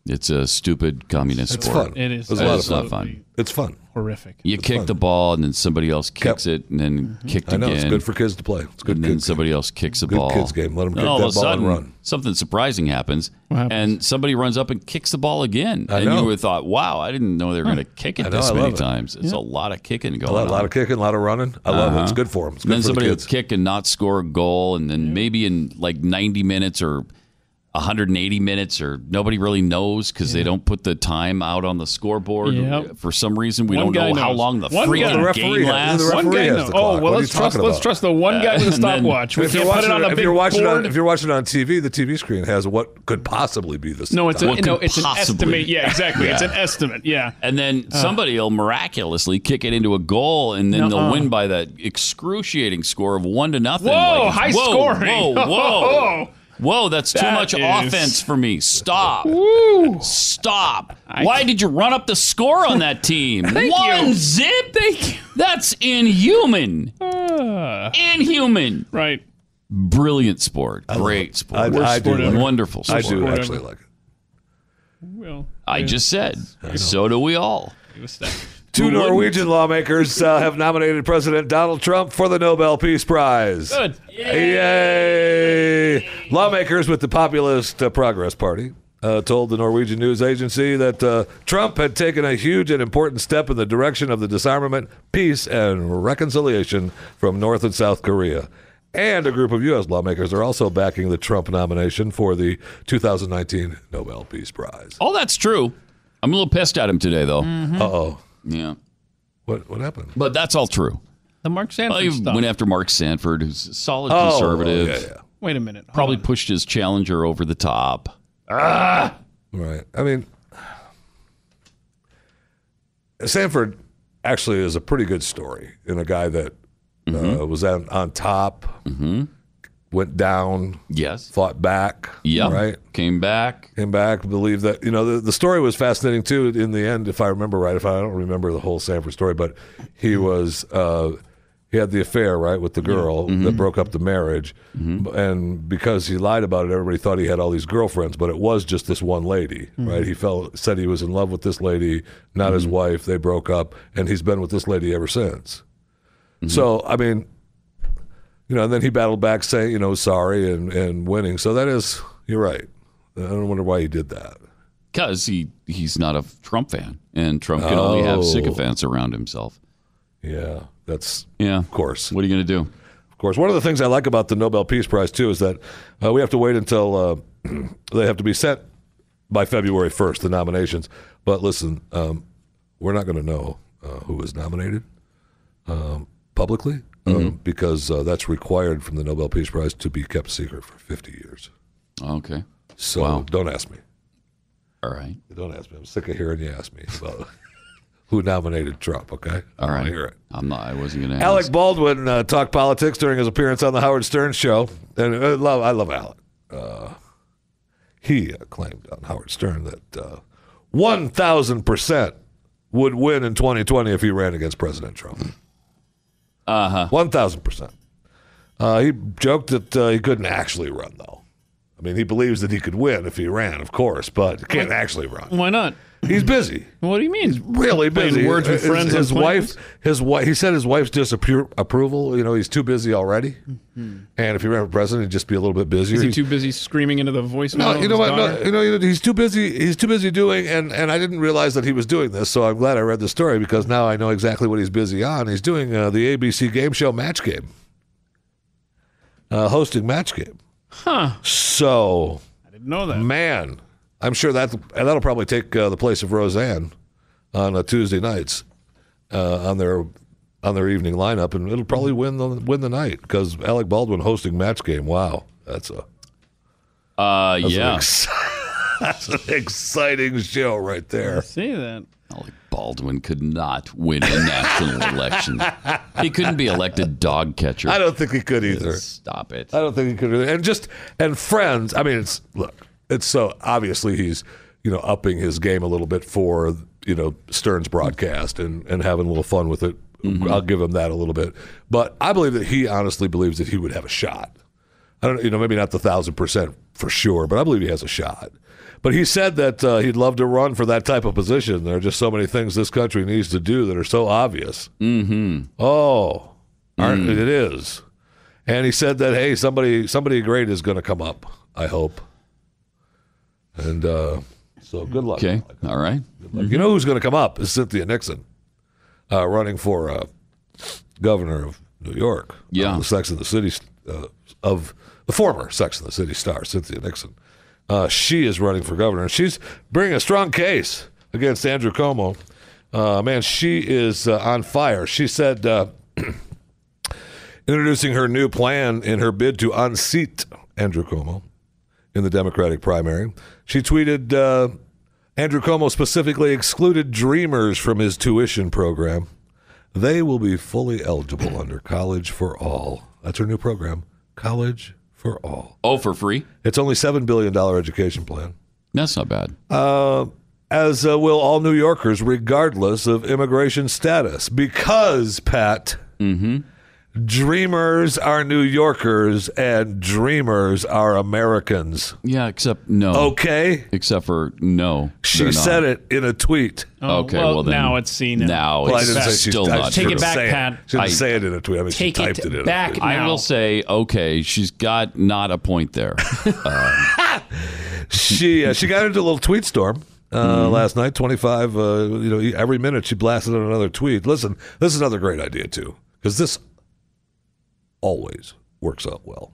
It's a stupid communist It's sport. fun. It is It's a lot of It's not absolutely fun. It's fun. horrific. You kick the ball and then somebody else kicks it and then mm-hmm. kicked I know again. it's good for kids to play. It's good. and then kids somebody else kicks the Good ball. kids game. Let 'em kick all that of a ball and run. Something surprising happens, happens? and somebody runs up and kicks the ball again. I and know. you would have thought, "Wow, I didn't know they were going to kick it I know, this many it. times." It's a lot of kicking going A lot, on. a lot of kicking, a lot of running. I love it. It's uh-huh. good for them. It's And good then for the somebody kids. would kick and not score a goal, and then maybe in like 90 minutes or 180 minutes, or nobody really knows because they don't put the time out on the scoreboard Yep. for some reason. We One don't know guy how long the One guy- freaking The referee game has- the referee One guy has knows. the Oh well, let's trust let's trust the one guy uh, with a And then- stopwatch. If you're watching it on if you're watching on if you're watching on TV, the TV screen has what could possibly be the no, it's a, no, it's an estimate. Yeah, exactly. It's an estimate. Yeah. And then uh. somebody will miraculously kick it into a goal, and then Nuh-uh. they'll win by that excruciating score of one to nothing. Whoa, Like, high whoa, scoring. Whoa, whoa, whoa! That's too much is- offense for me. Stop. Woo. Stop. I- Why did you run up the score on that team? Thank One you. zip. Thank you. That's inhuman. Ah, Inhuman. right. Brilliant sport. Great sport. I, I do. sport Like ever. it. Wonderful I sport. do actually like it. Well, I just said. So do we all. It was that. Two? Norwegian lawmakers uh, have nominated President Donald Trump for the Nobel Peace Prize. Good. Yay! Lawmakers with the Populist uh, Progress Party uh, told the Norwegian news agency that uh, Trump had taken a huge and important step in the direction of the disarmament, peace, and reconciliation from North and South Korea. And a group of U.S. lawmakers are also backing the Trump nomination for the 2019 Nobel Peace Prize. Oh, that's true. I'm a little pissed at him today, though. Uh oh. Yeah. What, what happened? But that's all true. The Mark Sanford Well, he stuff. went after Mark Sanford, who's a solid Oh, conservative. yeah, yeah. Wait a minute. Hold Probably on. pushed his challenger over the top. Ah! Right. I mean, Sanford actually is a pretty good story in a guy that uh, was on, on top, went down, Yes. fought back. Yep. Right. Came back. Came back, believed that, you know, the, the story was fascinating too in the end, if I remember right. If I don't remember the whole Sanford story, but he was, uh, he had the affair, right, with the girl mm-hmm. that broke up the marriage. Mm-hmm. And because he lied about it, everybody thought he had all these girlfriends, but it was just this one lady, mm-hmm. right? He felt, said he was in love with this lady, not his wife. They broke up, and he's been with this lady ever since. So, I mean, you know, and then he battled back saying, you know, sorry and, and winning. So that is, you're right. I don't wonder why he did that. Because he, he's not a Trump fan. And Trump can only have Oh. sycophants around himself. Yeah, that's Yeah. of course. What are you going to do? Of course. One of the things I like about the Nobel Peace Prize too is that uh, we have to wait until uh, they have to be sent by February first, the nominations. But listen, um, we're not going to know uh, who is nominated um, publicly um, because uh, that's required from the Nobel Peace Prize to be kept secret for 50 years. Okay. So Wow. don't ask me. All right. Don't ask me. I'm sick of hearing you ask me about who nominated Trump. Okay. All right. Hear it. I'm not, I wasn't going to Alec Baldwin uh, talked politics during his appearance on the Howard Stern show, and I love, I love Alec. Uh, he uh, claimed on Howard Stern that uh, one thousand percent would win in 2020 if he ran against President Trump. Uh huh. One thousand percent. Uh, he joked that uh, he couldn't actually run, though. I mean, he believes that he could win if he ran, of course, but can't actually run. Why not? He's busy. What do you mean? He's really Playing busy. words with friends His on wife, his wife. He said his wife's disapproval. You know, he's too busy already. And if he ran for president, he'd just be a little bit busier. Is he He's- too busy screaming into the voicemail? no, you know what? No, you know, you know, he's too busy. He's too busy doing, and and I didn't realize that he was doing this. So I'm glad I read the story because now I know exactly what he's busy on. He's doing uh, the ABC game show Match Game, uh, hosting Match Game. Huh. So I didn't know that. man, I'm sure that and that'll probably take uh, the place of Roseanne on uh, Tuesday nights uh, on their on their evening lineup, and it'll probably win the win the night because Alec Baldwin hosting Match Game. Wow, that's a Uh, that's, yeah. an, ex- that's an exciting show right there. I See that? Alec Baldwin could not win a national election. He couldn't be elected dog catcher. I don't think he could either. Stop it. I don't think he could either. And just and friends. I mean, it's look. It's so obviously he's you know upping his game a little bit for you know Stern's broadcast and and having a little fun with it. I'll give him that a little bit. But I believe that he honestly believes that he would have a shot. I don't, you know, maybe not the thousand percent for sure, but I believe he has a shot. But he said that uh, he'd love to run for that type of position. There are just so many things this country needs to do that are so obvious. Mm-hmm. Oh, aren't, Mm. it is. And he said that hey, somebody somebody great is going to come up. I hope. And uh, so good luck. Okay. All right. You know who's going to come up is Cynthia Nixon, uh, running for uh, governor of New York. Yeah. uh, the Sex and the City uh, of the former Sex and the City star Cynthia Nixon. Uh, she is running for governor, and she's bringing a strong case against Andrew Cuomo. Uh, man, she is uh, on fire. She said, uh, introducing her new plan in her bid to unseat Andrew Cuomo in the Democratic primary. She tweeted, uh, Andrew Cuomo specifically excluded Dreamers from his tuition program. They will be fully eligible under College for All. That's her new program, College for All. Oh, for free? It's only $7 billion education plan. That's not bad. Uh, as uh, will all New Yorkers, regardless of immigration status. Because, Pat, dreamers are New Yorkers and dreamers are Americans. Yeah, except no. Okay? Except for no. She they're not. said it in a tweet. Oh, okay, well, well, then now it's seen. Now Well, I it's didn't say still I not Take true. it back, say Pat. She didn't I- say it in a tweet. I mean, Take she it typed it, in back a tweet. I will say, okay, she's got not a point there. Uh, She uh, she got into a little tweet storm uh, last night. Twenty five. Uh, you know, every minute she blasted on another tweet. Listen, this is another great idea too, because this always works out well.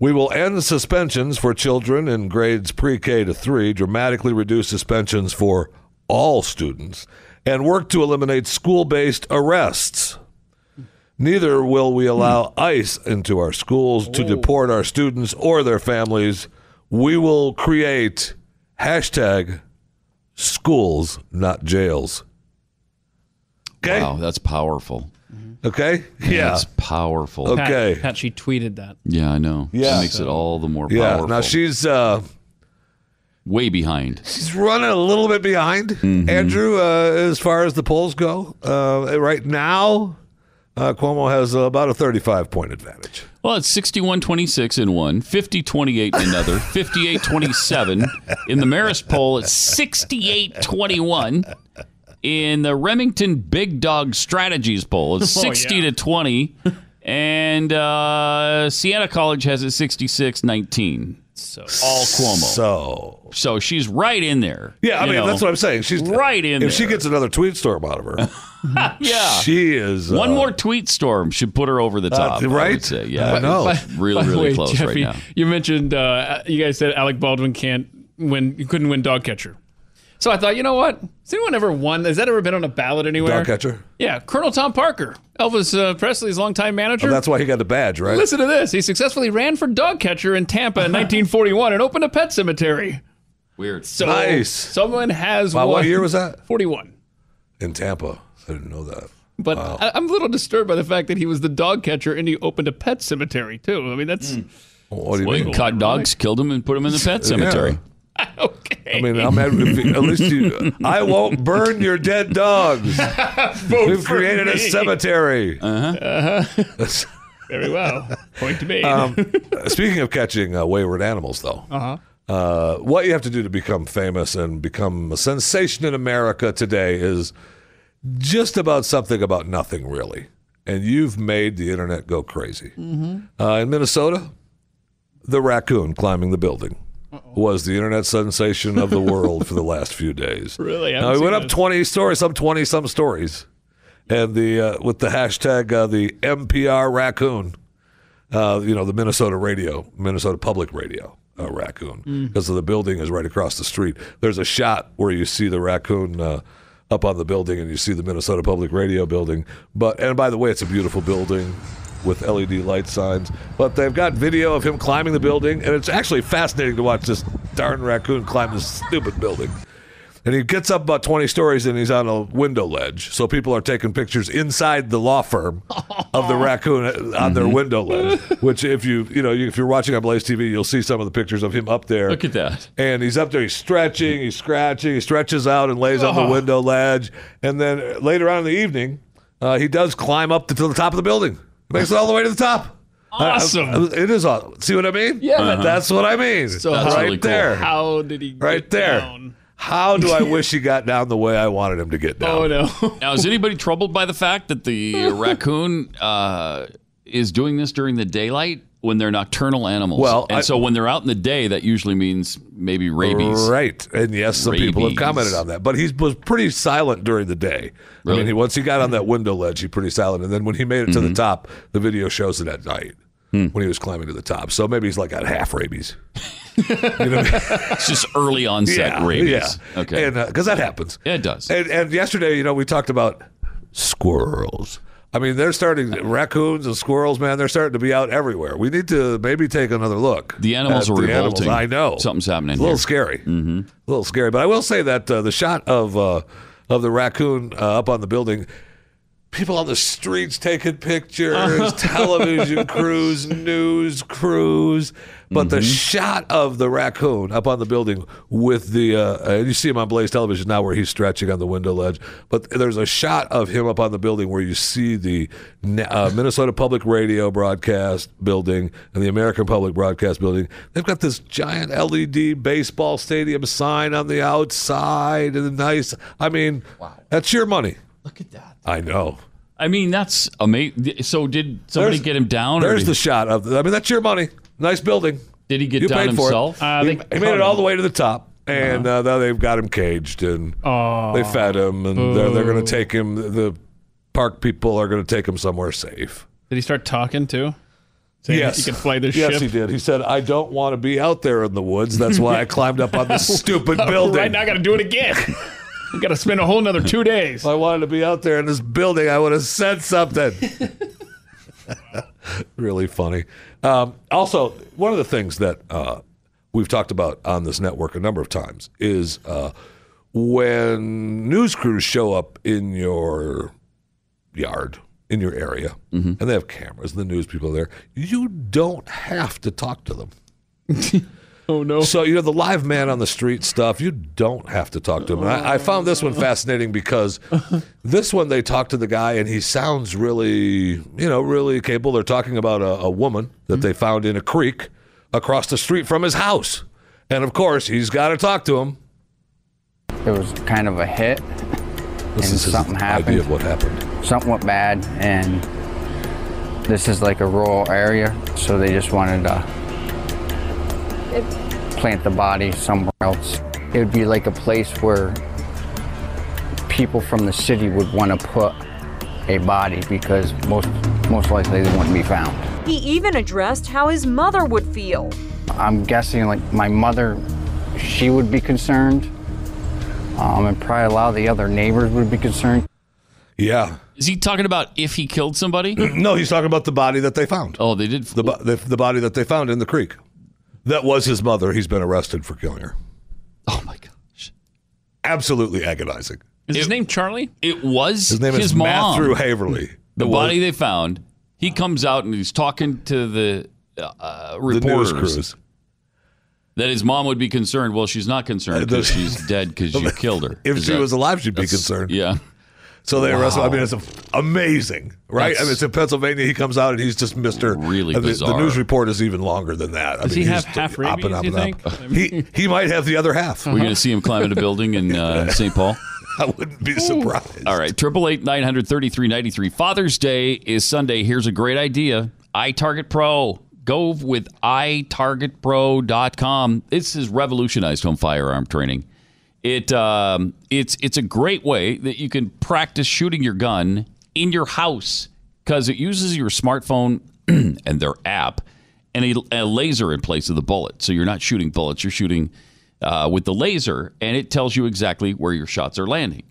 We will end suspensions for children in grades pre K to three, dramatically reduce suspensions for all students, and work to eliminate school based arrests. Neither will we allow ICE into our schools to deport our students or their families. We will create hashtag schools, not jails. Okay? Wow, that's powerful. Okay? Yeah. That's powerful. Okay. Pat, Pat, she tweeted that. Yeah, I know. Yeah. It makes it all the more Yeah. powerful. Now she's uh way behind. she's running a little bit behind Mm-hmm. Andrew uh, as far as the polls go. Uh, right now, uh, Cuomo has about a 35 point advantage. Well, it's 61 26 in one, 50 28 in another, 58 27. In the Marist poll, it's 68 21. In the Remington Big Dog Strategies poll, it's Oh, 60 yeah. to 20. And uh, Siena College has it 66 19. So All Cuomo. So, So she's right in there. yeah, I mean know. that's what I'm saying. She's Right in there. If she gets another tweet storm out of her, Yeah. she is One uh, more tweet storm should put her over the top. I right? would say. Yeah. I know. By- Really, by really way, close Jeffy, right now. You mentioned uh, you guys said Alec Baldwin can't win. You couldn't win dog catcher. So I thought, you know what? Has anyone ever won? Has that ever been on a ballot anywhere? dog catcher. Yeah, Colonel Tom Parker, Elvis uh, Presley's longtime manager. Oh, that's why he got the badge, right? Listen to this. He successfully ran for dog catcher in Tampa in 1941 and opened a pet cemetery. Weird. So Nice. someone has Wow, won. what year was that? 41. In Tampa. I didn't know that. But I, I'm a little disturbed by the fact that he was the dog catcher and he opened a pet cemetery too. I mean, that's What do you Well, mean? caught dogs, killed them, and put them in the pet cemetery. okay. I mean, I'm at, if you- at least you, I won't burn your dead dogs. We've for created a me. cemetery. Very well. Point to me. Um, speaking of catching uh, wayward animals, though, uh-huh. what you have to do to become famous and become a sensation in America today is just about something about nothing, really. And you've made the internet go crazy. Uh, in Minnesota, the raccoon climbing the building was the internet sensation of the world for the last few days. Really? I Now, we went up this. 20 stories, some 20 some stories. And the uh, with the hashtag uh, the MPR raccoon, uh, you know, the Minnesota radio, Minnesota Public Radio uh, raccoon, because the building is right across the street. There's a shot where you see the raccoon uh, up on the building, and you see the Minnesota Public Radio building. But and by the way, it's a beautiful building with LED light signs. But they've got video of him climbing the building, and it's actually fascinating to watch this darn raccoon climb this stupid building. And he gets up about 20 stories and he's on a window ledge. So people are taking pictures inside the law firm of the raccoon on their window ledge. Which, if you you know if you're watching on Blaze TV, you'll see some of the pictures of him up there. Look at that. And he's up there, he's stretching, he's scratching, he stretches out and lays on the window ledge. And then later on in the evening, uh, he does climb up to the top of the building. Makes it all the way to the top. awesome. it is awesome. See what I mean? Yeah. Uh-huh. That's what I mean. So right how- really cool. there. How did he get down? Right get there. down? How do I wish he got down the way I wanted him to get down? Oh no. Now, is anybody troubled by the fact that the raccoon uh, is doing this during the daylight when they're nocturnal animals? Well, and I- so when they're out in the day, that usually means maybe rabies. Right. And yes, some people have commented on that. But he was pretty silent during the day. I mean, he, once he got on that window ledge, he pretty silent. And then when he made it to Mm-hmm. the top, the video shows it at night Hmm. when he was climbing to the top. So maybe he's like got half rabies. It's just early onset yeah, rabies. Yeah. Okay. And because that happens. Yeah, it does. And, and yesterday, you know, we talked about squirrels. I mean, they're starting raccoons and squirrels, man. They're starting to be out everywhere. We need to maybe take another look. The animals are the animals. revolting. I know Something's happening a little here. scary. Mm-hmm. A little scary. But I will say that uh, the shot of uh, of the raccoon uh, up on the building. People on the streets taking pictures, television crews, news crews. But the shot of the raccoon up on the building with the, uh, and you see him on Blaze Television now where he's stretching on the window ledge. But there's a shot of him up on the building where you see the uh, Minnesota Public Radio broadcast building and the American Public Broadcast building. They've got this giant LED baseball stadium sign on the outside and the nice. I mean, that's your money. Look at that. I know. I mean, that's amazing. So did somebody There's- get him down? There's did, the shot of. The, I mean, that's your money. Nice building. did he get You down paid for himself? it. Uh, he, they he cut made it all him. the way to the top, and uh, now they've got him caged, and Oh. they fed him, and they're, they're going to take him. The park people are going to take him somewhere safe. Did he start talking too? Saying yes, he could fly the yes, ship. he did. He said, "I don't want to be out there in the woods. That's why I climbed up on this stupid building. Right now, I got to do it again. we got to spend a whole another two days. If I wanted to be out there in this building, I would have said something. really funny. Um, also, one of the things that uh, we've talked about on this network a number of times is uh, when news crews show up in your yard, in your area, and they have cameras, and the news people are there, you don't have to talk to them. Oh no! So you know the live man on the street stuff. You don't have to talk to him. I, I oh. found this one fascinating because this one they talk to the guy and he sounds really, you know, really capable. They're talking about a, a woman that they mm-hmm. found in a creek across the street from his house, and of course he's got to talk to him. It was kind of a hit, This and is his something idea happened. of what happened. Something went bad, and this is like a rural area, so they just wanted to plant the body somewhere else. It would be like a place where people from the city would want to put a body because most most likely they wouldn't be found. He even addressed how his mother would feel. I'm guessing like my mother, she would be concerned, um, and probably a lot of the other neighbors would be concerned. Yeah. Is he talking about if he killed somebody? no, he's talking about the body that they found. Oh, they did. The, the the body that they found in the creek. That was his mother. He's been arrested for killing her. Oh my gosh! Absolutely agonizing. Is his name Charlie? It was His name is mom. Matthew Haverly. The body was they found. He comes out and he's talking to the uh, the news reporters crews. that his mom would be concerned. Well, she's not concerned Uh, because she's dead because you killed her. If Is she that- was alive, she'd be concerned. Yeah. So they arrest him. I mean, it's amazing, right? I mean, it's in Pennsylvania. He comes out and he's just Mister. Really the, the bizarre. news report is even longer than that. I Does mean, he he's have half up and up you and up. think? He he might have the other half. We're going to see him climbing a building in uh, St. Paul. I wouldn't be surprised. All right, triple eight nine hundred thirty three ninety three. Father's Day is Sunday. Here's a great idea: iTarget Pro. Go with iTargetPro.com. This has revolutionized home firearm training. It um, it's it's a great way that you can practice shooting your gun in your house because it uses your smartphone and their app and a, a laser in place of the bullet. So you're not shooting bullets; you're shooting uh, with the laser, and it tells you exactly where your shots are landing.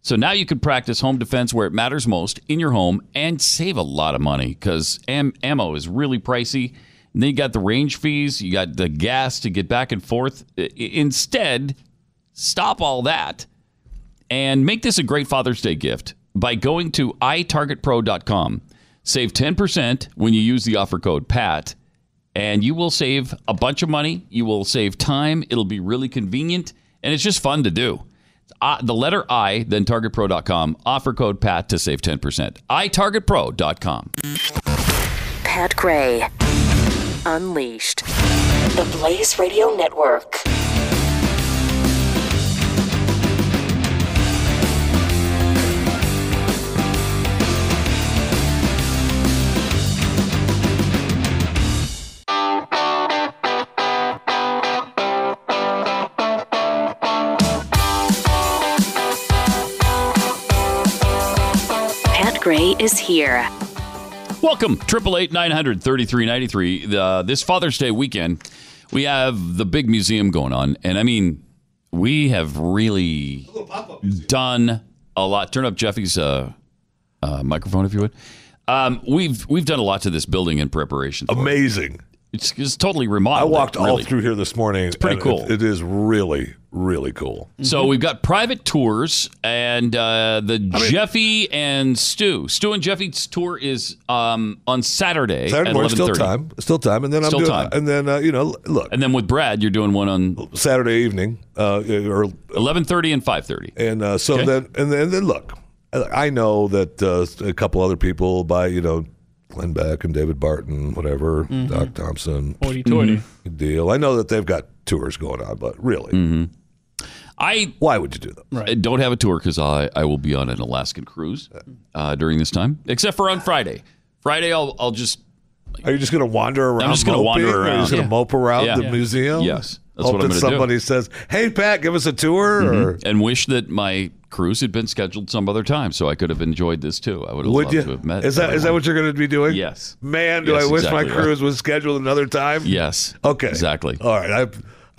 So now you can practice home defense where it matters most in your home and save a lot of money because am- ammo is really pricey. And then you got the range fees, you got the gas to get back and forth. I- Instead, stop all that and make this a great Father's Day gift by going to itargetpro.com. Save 10% when you use the offer code PAT, and you will save a bunch of money. You will save time. It'll be really convenient, and it's just fun to do. Uh, the letter I, then targetpro.com, offer code PAT to save 10%. itargetpro.com. Pat Gray. Unleashed. The Blaze Radio Network. Gray is here. Welcome, triple eight nine hundred thirty three ninety three. This Father's Day weekend, we have the big museum going on, and I mean, we have really done a lot. Turn up Jeffy's uh, uh, microphone, if you would. Um, we've we've done a lot to this building in preparation. for it. Amazing. It's, it's totally remarkable. I remodeled. walked all really. through here this morning. It's pretty cool. it is really, really cool. So we've got private tours and uh, the Jeffy and Stu. Stu and Jeffy's tour is um, on Saturday, Saturday morning, still time, still time, and then Still I'm doing, time. and then uh, you know, look, And then with Brad, you're doing one on Saturday evening, uh, or 11:30 and 5:30. and uh, so Okay. then and then, and then look, I know that uh, a couple other people by you know Glenn Beck and David Barton, whatever, Mm-hmm. Doc Thompson, Hoity toity. big deal. I know that they've got tours going on, but really, Mm-hmm. I why would you do them? I don't have a tour because I, I will be on an Alaskan cruise uh, during this time, except for on Friday. Friday, I'll I'll just Are you just going to wander around? I'm just gonna moping? wander Are you around. just going to Yeah. mope around Yeah. the Yeah. museum? Yes. That's Hope what I'm that gonna do. somebody says, "Hey, Pat, give us a tour." Or and wish that my cruise had been scheduled some other time so I could have enjoyed this too. I would have would loved you? to have met. is that is that what you're going to be doing? Yes. Man, do Yes, I wish exactly my right. cruise was scheduled another time. Yes. Okay. Exactly. All right.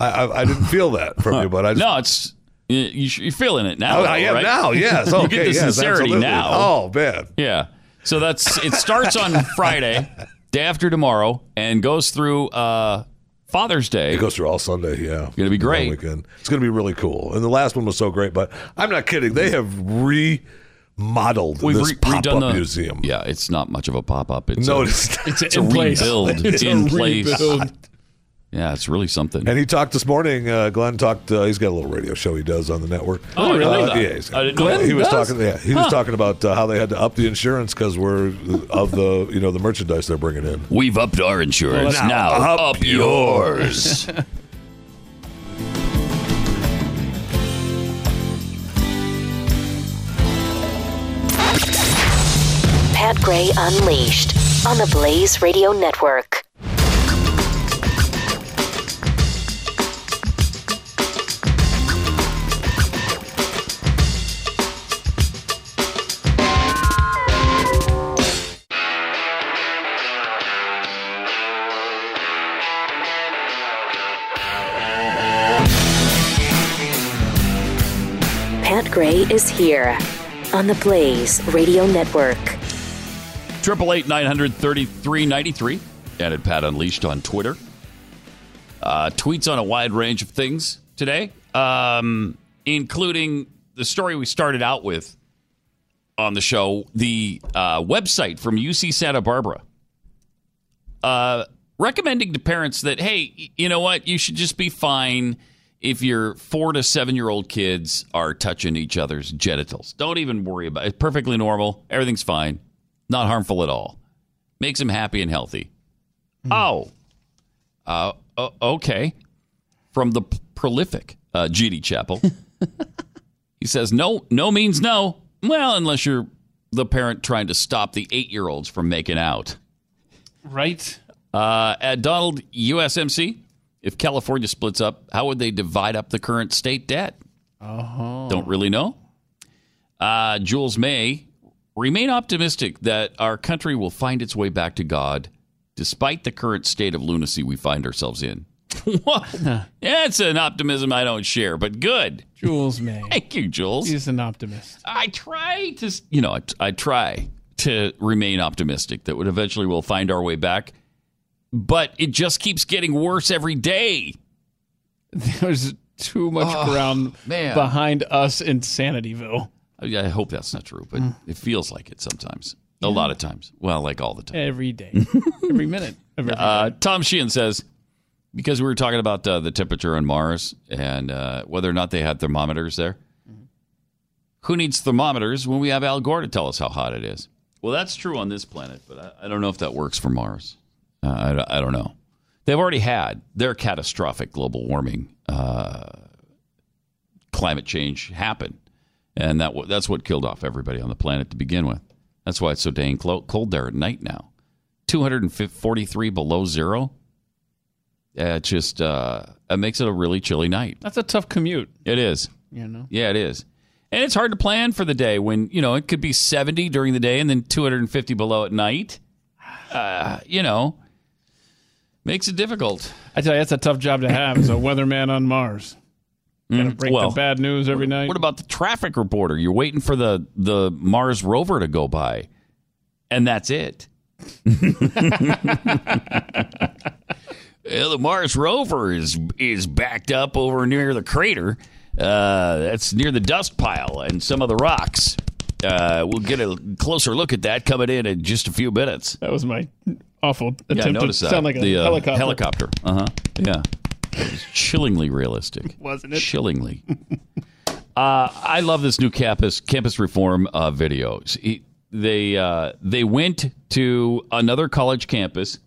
I I, I didn't feel that from you, but I just, no, it's you, you're feeling it now. Oh, I though, am right? now. Yes. you get the yes, sincerity absolutely. now. Oh man. Yeah. So that's it starts on Friday, day after tomorrow, and goes through uh, Father's Day. It goes through all Sunday. Yeah. it's Gonna be great. Weekend. It's going to be really cool. And the last one was so great, but I'm not kidding. They have remodeled We've this re- pop redone up the museum. Yeah, it's not much of a pop up. It's No, a, it's not. It's, it's a rebuild It's in a place. rebuild. Yeah, it's really something. And he talked this morning. Uh, Glenn talked. Uh, he's got a little radio show he does on the network. Oh, really? Uh, yeah, he's I didn't know Glenn, that. he was does? talking. Yeah, he was talking about uh, how they had to up the insurance because we're of the you know the merchandise they're bringing in. We've upped our insurance. Well, now, now up, up yours. Pat Gray Unleashed on the Blaze Radio Network. Gray is here on the Blaze Radio Network. Triple eight nine hundred thirty three ninety three. At Pat Unleashed on Twitter. Uh, tweets on a wide range of things today, um, including the story we started out with on the show, the uh, website from UC Santa Barbara, uh, recommending to parents that, hey, you know what, you should just be fine if your four to seven year old kids are touching each other's genitals. Don't even worry about it. It's perfectly normal. Everything's fine. Not harmful at all. Makes them happy and healthy. Oh, uh, o- okay. From the p- prolific uh, GD Chapel, he says, "No, no means no. Well, unless you're the parent trying to stop the eight-year-olds from making out." Right. Uh, at Donald USMC, if California splits up, how would they divide up the current state debt? Oh. Don't really know. Uh, Jules May, remain optimistic that our country will find its way back to God despite the current state of lunacy we find ourselves in. yeah, it's an optimism I don't share, but good. Jules May. Thank you, Jules. He's an optimist. I try to, you know, I, I try to remain optimistic that would eventually we'll find our way back, but it just keeps getting worse every day. There's too much Oh, ground man. behind us in Sanityville. I hope that's not true, but it feels like it sometimes. A lot of times. Well, like all the time. Every day. every minute. Every Uh, Tom Sheehan says, because we were talking about uh, the temperature on Mars and uh, whether or not they had thermometers there. Who needs thermometers when we have Al Gore to tell us how hot it is? Well, that's true on this planet, but I, I don't know if that works for Mars. Uh, I, I don't know. They've already had their catastrophic global warming, uh, climate change happen, and that that's what killed off everybody on the planet to begin with. That's why it's so dang cold there at night now. 243 below zero. Yeah, it just uh, it makes it a really chilly night. That's a tough commute. It is. You know. Yeah, it is. And it's hard to plan for the day when, you know, it could be 70 during the day and then 250 below at night. Uh, you know, makes it difficult. I tell you, that's a tough job to have as a weatherman on Mars. Gotta Mm, break well, the bad news every night. What about the traffic reporter? You're waiting for the, the Mars rover to go by, and that's it. Well, the Mars rover is is backed up over near the crater. Uh, that's near the dust pile and some of the rocks. Uh, we'll get a closer look at that coming in in just a few minutes. That was my awful Yeah, attempt to that. sound like a the, uh, helicopter. Helicopter. Uh huh. Yeah. It was chillingly realistic. Wasn't it? Chillingly. uh, I love this new campus campus reform uh, video. See, They uh, they went to another college campus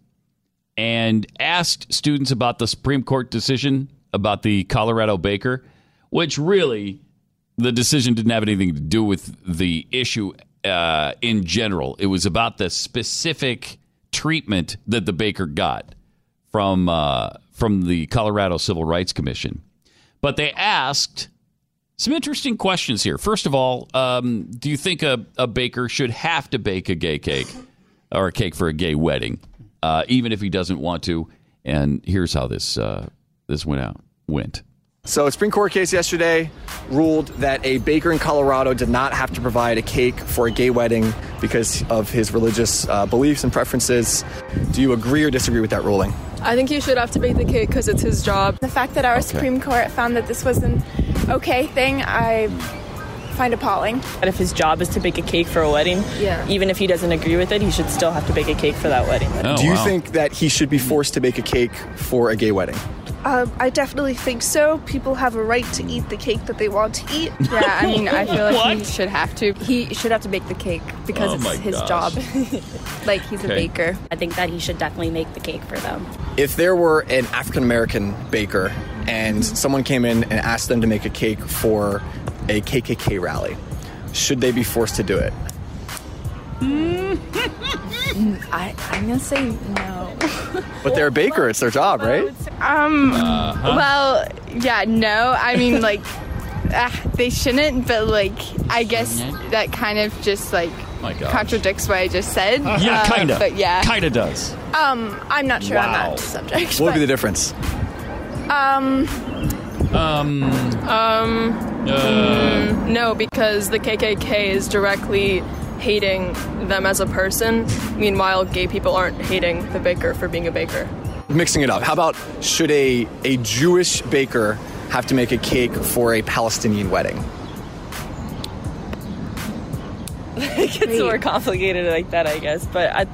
and asked students about the Supreme Court decision about the Colorado Baker, which really the decision didn't have anything to do with the issue uh, in general. It was about the specific treatment that the Baker got from uh, from the Colorado Civil Rights Commission. But they asked some interesting questions here. First of all, um, do you think a, a baker should have to bake a gay cake or a cake for a gay wedding, uh, even if he doesn't want to? And here's how this uh, this went out went. So, a Supreme Court case yesterday ruled that a baker in Colorado did not have to provide a cake for a gay wedding because of his religious uh, beliefs and preferences. Do you agree or disagree with that ruling? I think he should have to bake the cake because it's his job. The fact that our Supreme Court found that this was an okay thing, I find appalling. But if his job is to bake a cake for a wedding, Yeah. even if he doesn't agree with it, he should still have to bake a cake for that wedding. Do you think that he should be forced to bake a cake for a gay wedding? Um, I definitely think so. People have a right to eat the cake that they want to eat. Yeah, I mean, I feel like he should have to. He should have to bake the cake because Oh it's his gosh. job. like he's Okay. a baker. I think that he should definitely make the cake for them. If there were an African American baker and someone came in and asked them to make a cake for a KKK rally, should they be forced to do it? I, I'm gonna say no. But they're a baker, it's their job, right? Um, Uh-huh. well, yeah, no. I mean, like, uh, they shouldn't, but, like, I guess that kind of just, like, contradicts what I just said. Yeah, Uh, kinda. But yeah. kinda does. Um, I'm not sure on Wow. that subject. What would be the difference? Um, Um. Um, mm, no, because the KKK is directly hating them as a person. Meanwhile, gay people aren't hating the baker for being a baker. Mixing it up. How about should a, a Jewish baker have to make a cake for a Palestinian wedding? it gets more complicated like that, I guess. But I,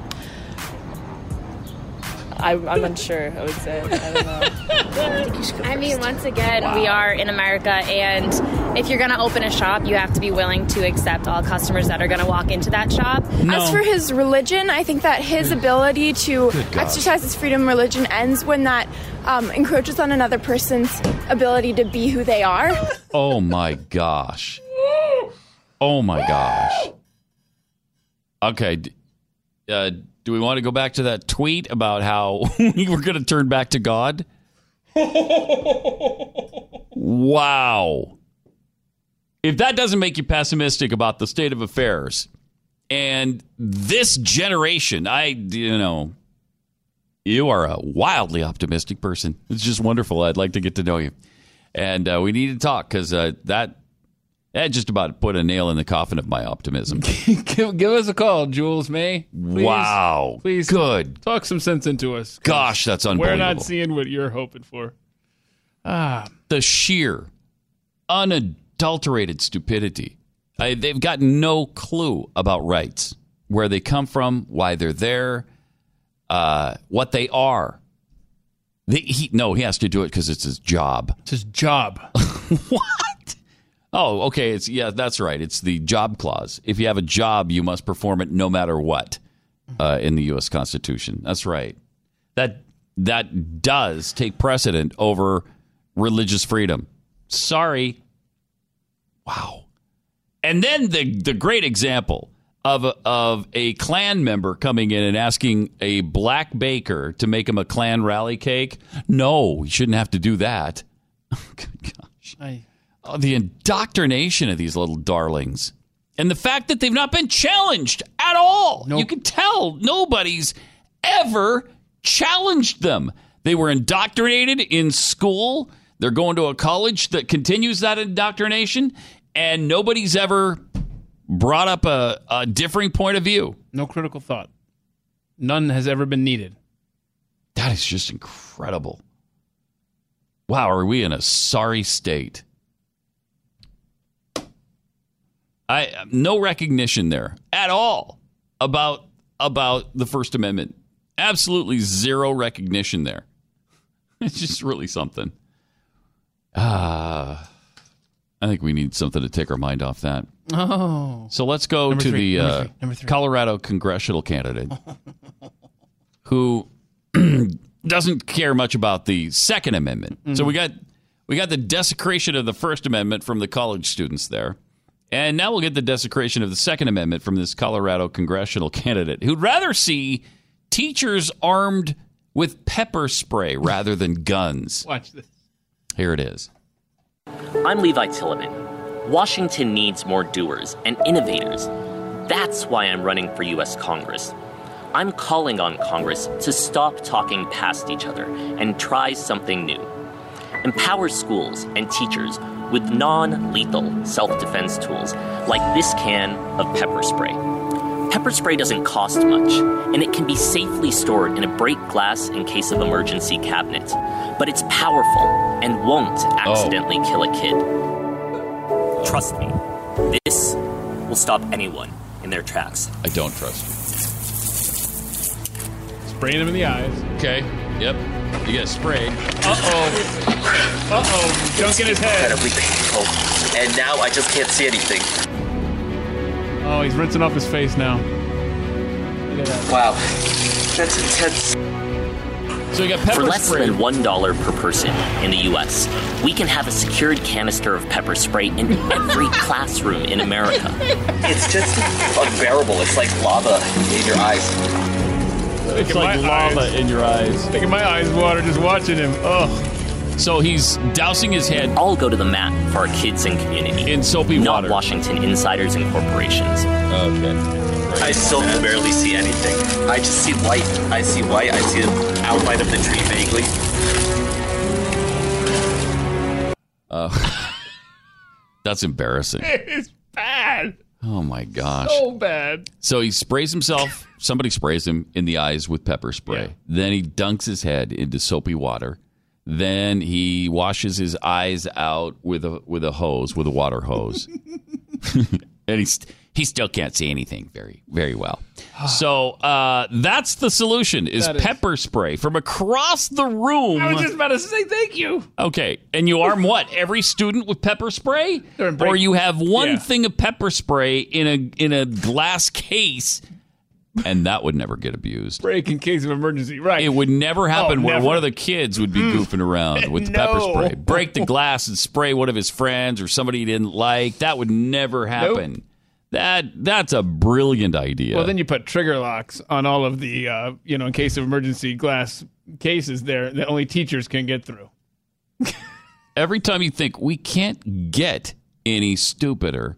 I I'm unsure. I would say. I don't know. I mean, once again, we are in America, and if you're going to open a shop, you have to be willing to accept all customers that are going to walk into that shop. As for his religion, I think that his ability to exercise his freedom of religion ends when that um, encroaches on another person's ability to be who they are. Oh my gosh. Oh my gosh. Okay. Uh, do we want to go back to that tweet about how we were going to turn back to God? Wow. If that doesn't make you pessimistic about the state of affairs and this generation, I, you know, you are a wildly optimistic person. It's just wonderful. I'd like to get to know you. And uh, we need to talk because uh, that that just about put a nail in the coffin of my optimism. give, give us a call, Jules May. Please, Wow. Please. Good. Talk some sense into us. Gosh, that's unbearable. We're not seeing what you're hoping for. Ah. the sheer, unadulterated stupidity. I, they've got no clue about rights, where they come from, why they're there, uh, what they are. They, he, no, he has to do it because it's his job. It's his job. what? Oh, okay. It's yeah, that's right. It's the job clause. If you have a job, you must perform it no matter what uh, in the U.S. Constitution. That's right. That that does take precedent over religious freedom. Sorry. Wow. And then the the great example of a, of a Klan member coming in and asking a black baker to make him a Klan rally cake. No, you shouldn't have to do that. Good gosh. I, Oh, the indoctrination of these little darlings. And the fact that they've not been challenged at all. You can tell nobody's ever challenged them. They were indoctrinated in school. They're going to a college that continues that indoctrination, and nobody's ever brought up a, a differing point of view. no critical thought. None has ever been needed. That is just incredible. Wow, are we in a sorry state? I no recognition there at all about about the First Amendment. Absolutely zero recognition there. It's just really something. Ah, I think we need something to take our mind off that. Oh. So let's go Number to three, the number uh, three, number three. Colorado congressional candidate who doesn't care much about the Second Amendment. So Mm. we got we got the desecration of the First Amendment from the college students there, and now we'll get the desecration of the Second Amendment from this Colorado congressional candidate who'd rather see teachers armed with pepper spray rather than guns. Watch this. Here it is. I'm Levi Tilleman. Washington needs more doers and innovators. That's why I'm running for U.S. Congress. I'm calling on Congress to stop talking past each other and try something new. Empower schools and teachers with non lethal self defense tools like this can of pepper spray. Pepper spray doesn't cost much, and it can be safely stored in a break glass in case of emergency cabinet. But it's powerful and won't oh. accidentally kill a kid. Trust me, this will stop anyone in their tracks. I don't trust you. Spraying him in the eyes. Okay. Yep. You get sprayed. Uh oh. Uh oh. Junk in his head. Incredibly painful. And now I just can't see anything. Oh, he's rinsing off his face now. Look at that. Wow. That's intense. So you got pepper For less spray. than one dollar per person in the U.S., we can have a secured canister of pepper spray in every classroom in America. It's just unbearable. It's like lava in your eyes. It's like lava eyes- in your eyes. Making my eyes water just watching him. Oh. So he's dousing his head. I'll go to the mat for our kids and community. In soapy water. not water. Washington insiders and corporations. Okay. I still can barely see anything. I just see light. I see white. I see the outline of the tree vaguely. Uh, that's embarrassing. It's bad. Oh my gosh. So bad. So he sprays himself. Somebody sprays him in the eyes with pepper spray. Then he dunks his head into soapy water. Then he washes his eyes out with a with a hose, with a water hose. and he's he still can't see anything very very well. So uh, that's the solution: is That is- pepper spray from across the room. I was just about to say thank you. Okay, and you arm what? Every student with pepper spray, During break- or you have one Yeah. thing of pepper spray in a in a glass case, and that would never get abused. Break in case of emergency. Right. It would never happen Oh, where never. one of the kids would be goofing around with the No. pepper spray. Break the glass and spray one of his friends or somebody he didn't like. That would never happen. That that's a brilliant idea. Well, then you put trigger locks on all of the, uh, you know, in case of emergency glass cases there that only teachers can get through. Every time you think we can't get any stupider,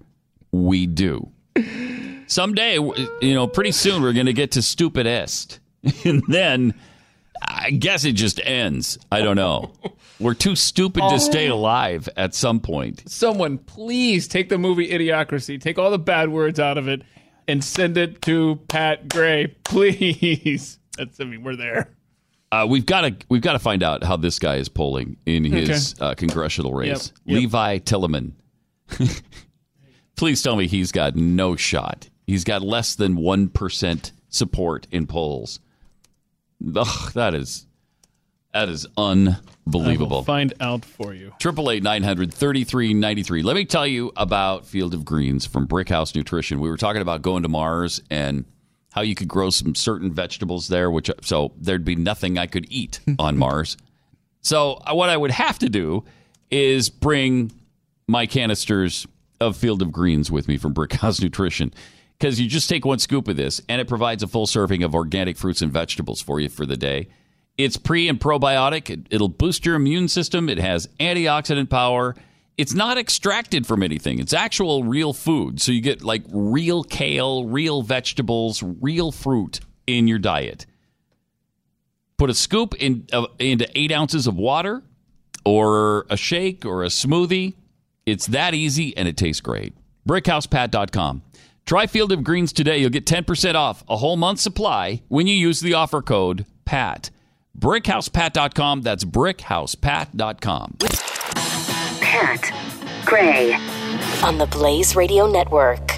we do. Someday, you know, pretty soon we're going to get to stupidest. And then I guess it just ends. I don't know. We're too stupid to stay alive at some point. Someone, please take the movie Idiocracy, take all the bad words out of it, and send it to Pat Gray, please. That's, I mean, we're there. Uh, we've got to we've got to find out how this guy is polling in his uh, congressional race. Yep, yep. Levi Tilleman. Please tell me he's got no shot. He's got less than one percent support in polls. Ugh, that is That is unbelievable. find out for you. Triple eight nine hundred thirty three ninety three. Let me tell you about Field of Greens from Brickhouse Nutrition. We were talking about going to Mars and how you could grow some certain vegetables there, which so there'd be nothing I could eat on Mars. So uh, what I would have to do is bring my canisters of Field of Greens with me from Brickhouse Nutrition. Because you just take one scoop of this and it provides a full serving of organic fruits and vegetables for you for the day. It's pre and probiotic. It, it'll boost your immune system. It has antioxidant power. It's not extracted from anything. It's actual real food. So you get like real kale, real vegetables, real fruit in your diet. Put a scoop in, uh, into eight ounces of water or a shake or a smoothie. It's that easy and it tastes great. BrickHousePat.com. Try Field of Greens today. You'll get 10% off a whole month's supply when you use the offer code PAT. BrickHousePat.com. That's BrickHousePat.com. Pat Gray on the Blaze Radio Network.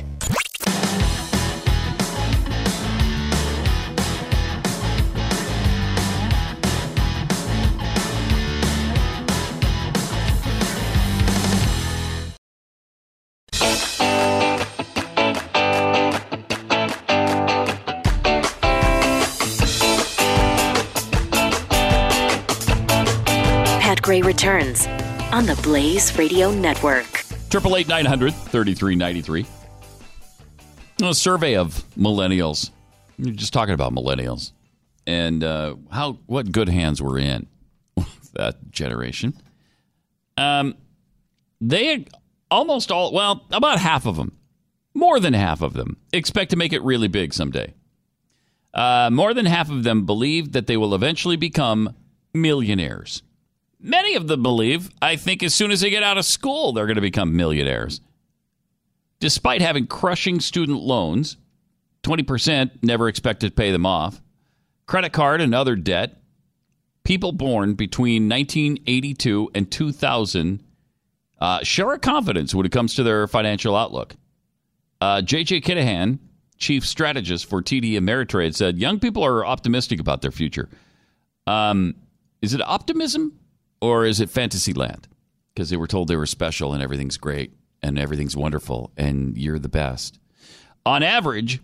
Gray returns on the Blaze Radio Network. Triple eight nine hundred thirty three ninety three. A survey of millennials. You're just talking about millennials and uh, how what good hands we're in that generation. Um, they almost all well about half of them, more than half of them expect to make it really big someday. Uh, more than half of them believe that they will eventually become millionaires. Many of them believe, I think, as soon as they get out of school, they're going to become millionaires. Despite having crushing student loans, 20% never expect to pay them off, credit card and other debt, people born between 1982 and 2000 uh, share a confidence when it comes to their financial outlook. Uh, J.J. Kinahan, chief strategist for TD Ameritrade, said young people are optimistic about their future. Um, is it optimism or is it fantasy land? Because they were told they were special and everything's great and everything's wonderful and you're the best. On average,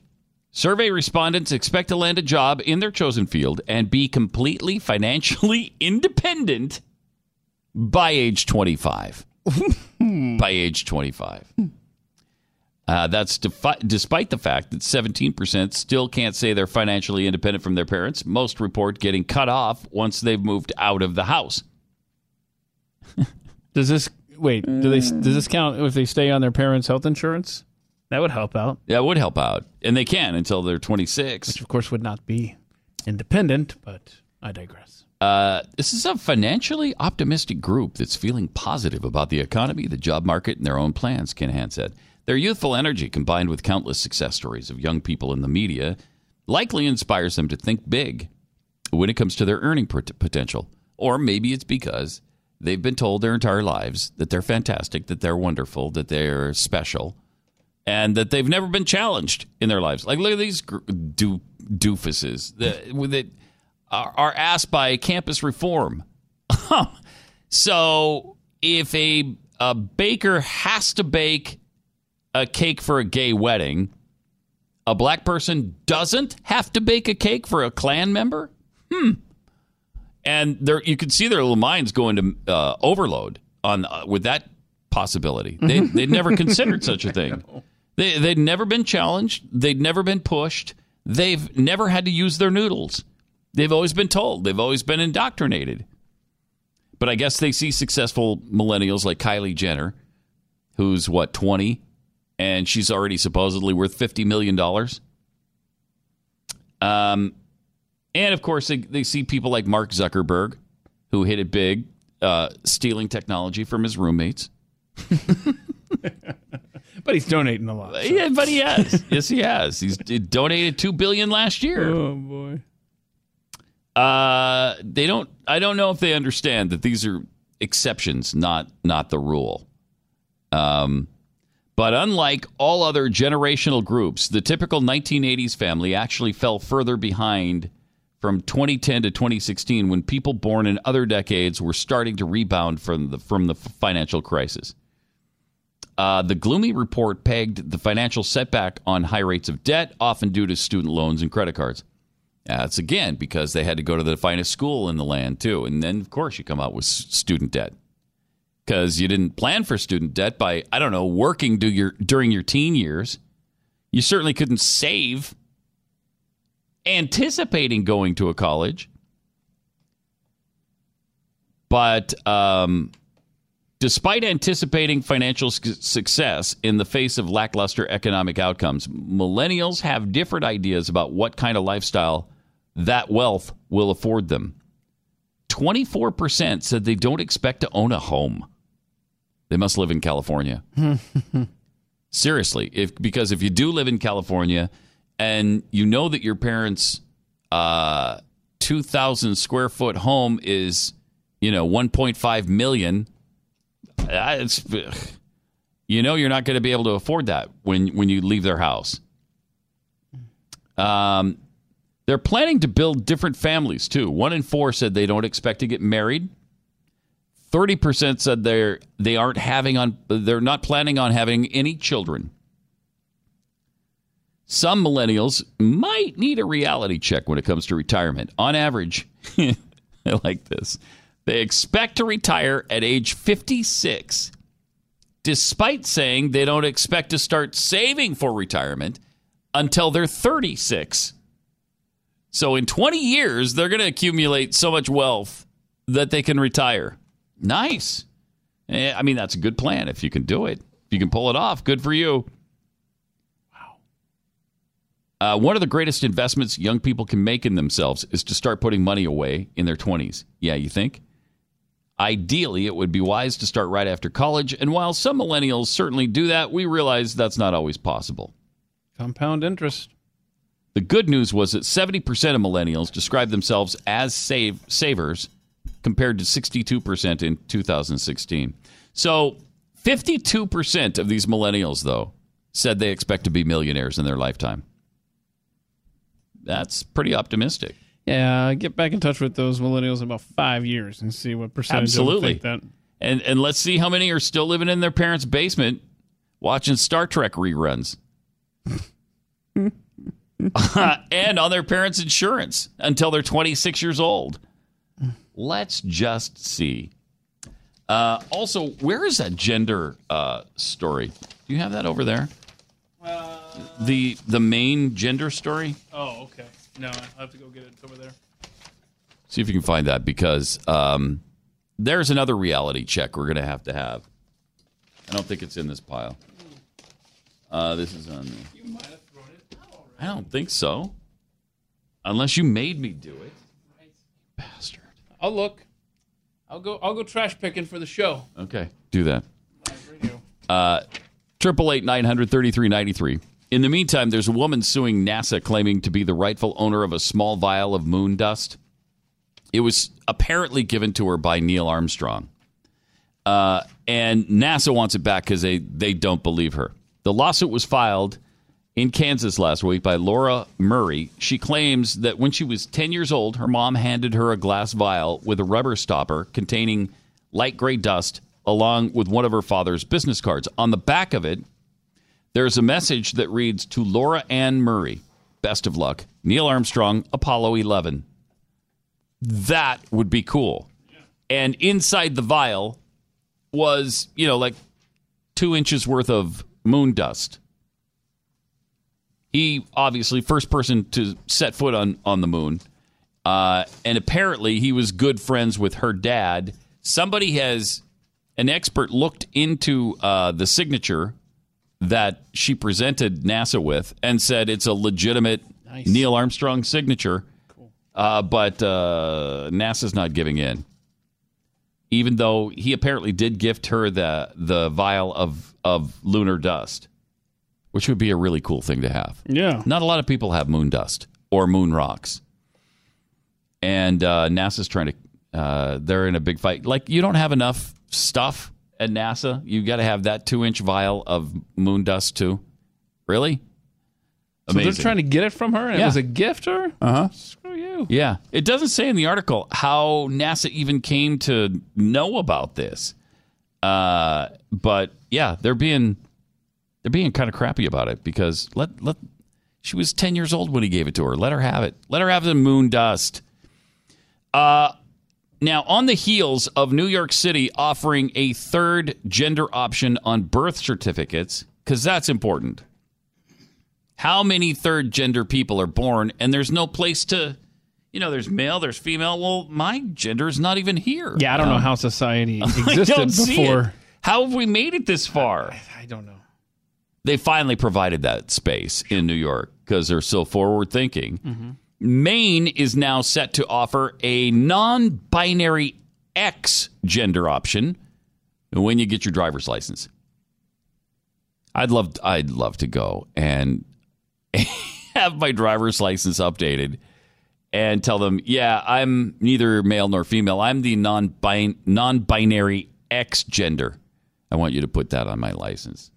survey respondents expect to land a job in their chosen field and be completely financially independent by age 25. by age 25. Uh, that's defi- despite the fact that 17% still can't say they're financially independent from their parents. Most report getting cut off once they've moved out of the house. Does this wait? Do they does this count if they stay on their parents' health insurance? That would help out. Yeah, it would help out. And they can until they're 26. Which, of course, would not be independent, but I digress. Uh, this is a financially optimistic group that's feeling positive about the economy, the job market, and their own plans, Kinahan said. Their youthful energy, combined with countless success stories of young people in the media, likely inspires them to think big when it comes to their earning pot- potential. Or maybe it's because they've been told their entire lives that they're fantastic, that they're wonderful, that they're special, and that they've never been challenged in their lives. Like, look at these do- doofuses that, that are, asked by campus reform. so, if a, a baker has to bake a cake for a gay wedding, a black person doesn't have to bake a cake for a Klan member? Hmm. And there, you can see their little minds going to uh, overload on uh, with that possibility. They, they'd never considered such a thing. They, they'd never been challenged. They'd never been pushed. They've never had to use their noodles. They've always been told. They've always been indoctrinated. But I guess they see successful millennials like Kylie Jenner, who's what, 20? And she's already supposedly worth $50 million. Um, and of course, they, they see people like Mark Zuckerberg, who hit it big, uh, stealing technology from his roommates. But he's donating a lot. so- Yeah, but he has. yes, he has. He's he donated two billion last year. Oh boy. Uh, they don't. I don't know if they understand that these are exceptions, not not the rule. Um, but unlike all other generational groups, the typical 1980s family actually fell further behind from 2010 to 2016 when people born in other decades were starting to rebound from the from the financial crisis. Uh, the gloomy report pegged the financial setback on high rates of debt, often due to student loans and credit cards. That's again because they had to go to the finest school in the land too, and then of course you come out with student debt because you didn't plan for student debt by I don't know working do your during your teen years. You certainly couldn't save anticipating going to a college. But um, despite anticipating financial success in the face of lackluster economic outcomes, millennials have different ideas about what kind of lifestyle that wealth will afford them. 24% said they don't expect to own a home. They must live in California. Seriously, if because if you do live in California and you know that your parents' uh, two thousand square foot home is, you know, one point five million, it's, you know you're not going to be able to afford that when when you leave their house. Um, they're planning to build different families too. One in four said they don't expect to get married. Thirty percent said they're they aren't having on they're not planning on having any children. Some millennials might need a reality check when it comes to retirement. On average, I like this. They expect to retire at age 56, despite saying they don't expect to start saving for retirement until they're 36. So in 20 years, they're going to accumulate so much wealth that they can retire. Nice. Eh, I mean, that's a good plan if you can do it. If you can pull it off, good for you. Uh, one of the greatest investments young people can make in themselves is to start putting money away in their 20s. Yeah, you think? Ideally, it would be wise to start right after college. And while some millennials certainly do that, we realize that's not always possible. Compound interest. The good news was that 70% of millennials describe themselves as save, savers compared to 62% in 2016. So 52% of these millennials, though, said they expect to be millionaires in their lifetime. That's pretty optimistic. Yeah, get back in touch with those millennials in about five years and see what percentage Absolutely. of them think And, and let's see how many are still living in their parents' basement watching Star Trek reruns. and on their parents' insurance until they're 26 years old. Let's just see. Uh, also, where is that gender uh, story? Do you have that over there? The the main gender story. Oh, okay. No, I have to go get it. It's over there. See if you can find that because um, there's another reality check we're going to have to have. I don't think it's in this pile. Uh, this is on. The, You might have thrown it out already. I don't think so. Unless you made me do it. Bastard. I'll look. I'll go. I'll go trash picking for the show. Okay, do that. Uh, Triple eight nine hundred thirty three ninety three. In the meantime, there's a woman suing NASA claiming to be the rightful owner of a small vial of moon dust. It was apparently given to her by Neil Armstrong. Uh, and NASA wants it back because they, they don't believe her. The lawsuit was filed in Kansas last week by Laura Murray. She claims that when she was 10 years old, her mom handed her a glass vial with a rubber stopper containing light gray dust along with one of her father's business cards. On the back of it, there's a message that reads To Laura Ann Murray, best of luck. Neil Armstrong, Apollo 11. That would be cool. And inside the vial was, you know, like two inches worth of moon dust. He obviously first person to set foot on on the moon, uh, and apparently he was good friends with her dad. Somebody has an expert looked into uh, the signature that she presented NASA with and said it's a legitimate Neil Armstrong signature, uh, but uh, NASA's not giving in. Even though he apparently did gift her the the vial of of lunar dust, which would be a really cool thing to have. Yeah. Not a lot of people have moon dust or moon rocks. And uh, NASA's trying to, uh, they're in a big fight. Like, you don't have enough stuff at NASA. You got to have that two inch vial of moon dust, too. Really? Amazing. So they're trying to get it from her, and it was a gift to her. Uh huh. Screw you. Yeah, it doesn't say in the article how NASA even came to know about this. Uh, but yeah, they're being they're being kind of crappy about it because let let she was ten years old when he gave it to her. Let her have it. Let her have the moon dust. Uh, now on the heels of New York City offering a third gender option on birth certificates, because that's important. How many third gender people are born, and there's no place to, you know, there's male, there's female. Well, my gender is not even here. Yeah, I don't know Um, how society existed before. How have we made it this far? I don't know. They finally provided that space in New York because they're so forward thinking. Maine is now set to offer a non binary X gender option when you get your driver's license. I'd love I'd love to go and have my driver's license updated and tell them, yeah, I'm neither male nor female. I'm the non non binary X gender. I want you to put that on my license.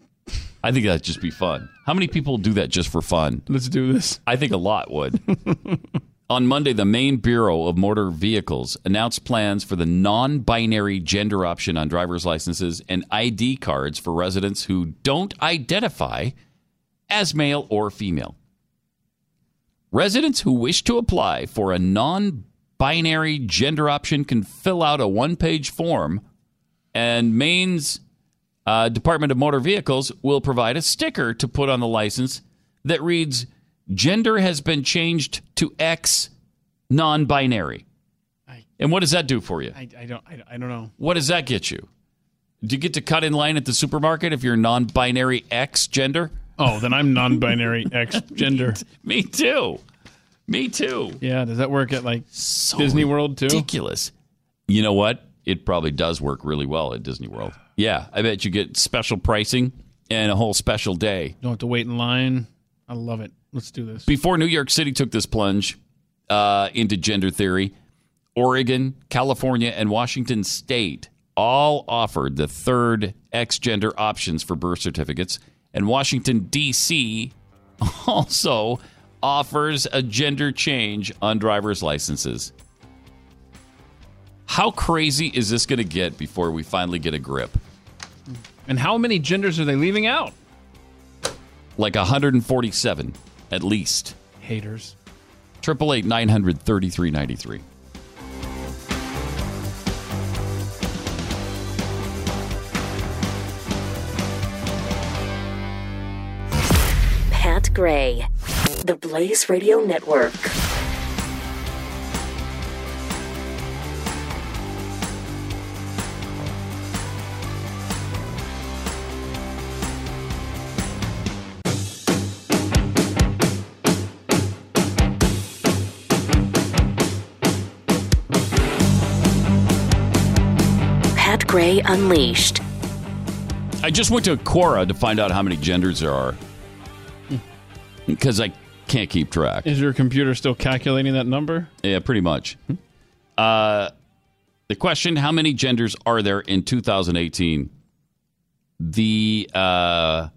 I think that'd just be fun. How many people do that just for fun? Let's do this. I think a lot would. On Monday, the Maine Bureau of Motor Vehicles announced plans for the non binary gender option on driver's licenses and ID cards for residents who don't identify as male or female. Residents who wish to apply for a non binary gender option can fill out a one page form, and Maine's uh, Department of Motor Vehicles will provide a sticker to put on the license that reads Gender has been changed to X non binary. And what does that do for you? I, I don't. I, I don't know. What does that get you? Do you get to cut in line at the supermarket if you're non binary X gender? Oh, then I'm non-binary X gender. Me too. Me too. Yeah. Does that work at like Disney World too? Ridiculous. You know what? It probably does work really well at Disney World. Yeah, I bet you get special pricing and a whole special day. Don't have to wait in line. I love it. Let's do this. Before New York City took this plunge uh, into gender theory, Oregon, California, and Washington State all offered the third X gender options for birth certificates. And Washington, D.C. also offers a gender change on driver's licenses. How crazy is this going to get before we finally get a grip? And how many genders are they leaving out? Like 147 at least. Haters. Triple eight nine hundred thirty three ninety three. Pat Gray, the Blaze Radio Network. Gray Unleashed. I just went to Quora to find out how many genders there are because I can't keep track. Is your computer still calculating that number? Yeah, pretty much. Uh, the question: How many genders are there in 2018? The uh,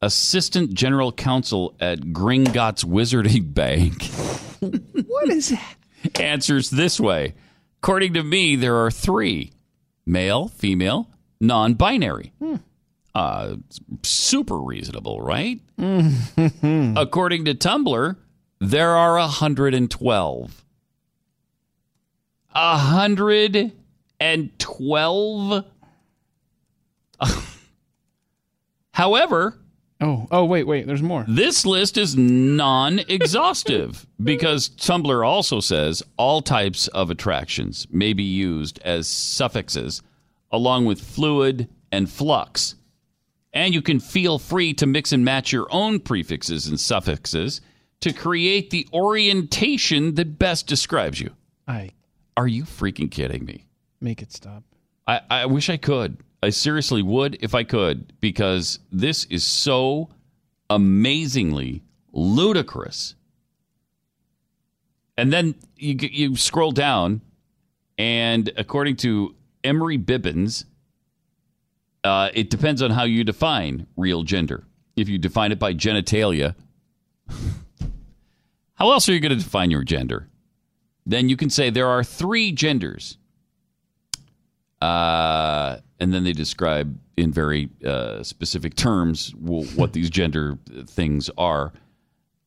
assistant general counsel at Gringotts Wizarding Bank what is that? answers this way: According to me, there are three: male, female, non-binary. Uh, super reasonable, right? According to Tumblr, there are 112. 112? However, Oh, oh, wait, wait. There's more. this list is non exhaustive because Tumblr also says all types of attractions may be used as suffixes along with fluid and flux. And you can feel free to mix and match your own prefixes and suffixes to create the orientation that best describes you. I Are you freaking kidding me? make it stop. I, I wish I could. I seriously would if I could, because this is so amazingly ludicrous. And then you you scroll down, and according to Emery Bibbins, uh, it depends on how you define real gender. If you define it by genitalia, How else are you going to define your gender? Then you can say there are three genders. Uh, and then they describe in very uh, specific terms w- what these gender things are.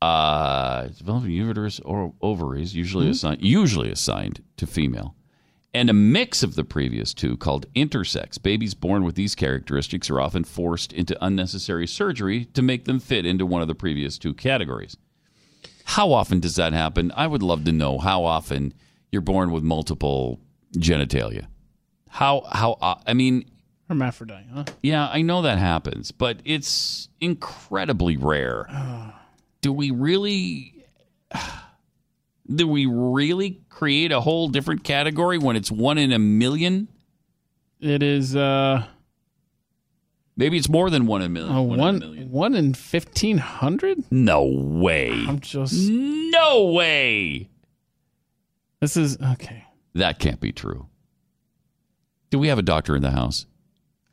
Uh, developing uterus or ovaries, usually Mhm. assigned usually assigned to female, and a mix of the previous two called intersex. Babies born with these characteristics are often forced into unnecessary surgery to make them fit into one of the previous two categories. How often does that happen? I would love to know how often you're born with multiple genitalia. How how uh, I mean, Hermaphrodite, huh? yeah, I know that happens, but it's incredibly rare. Do we really do we really create a whole different category when it's one in a million? It is uh Maybe it's more than one in a million. uh, one in a one million. one in fifteen hundred. No way. I'm just no way. This is okay. That can't be true. Do we have a doctor in the house?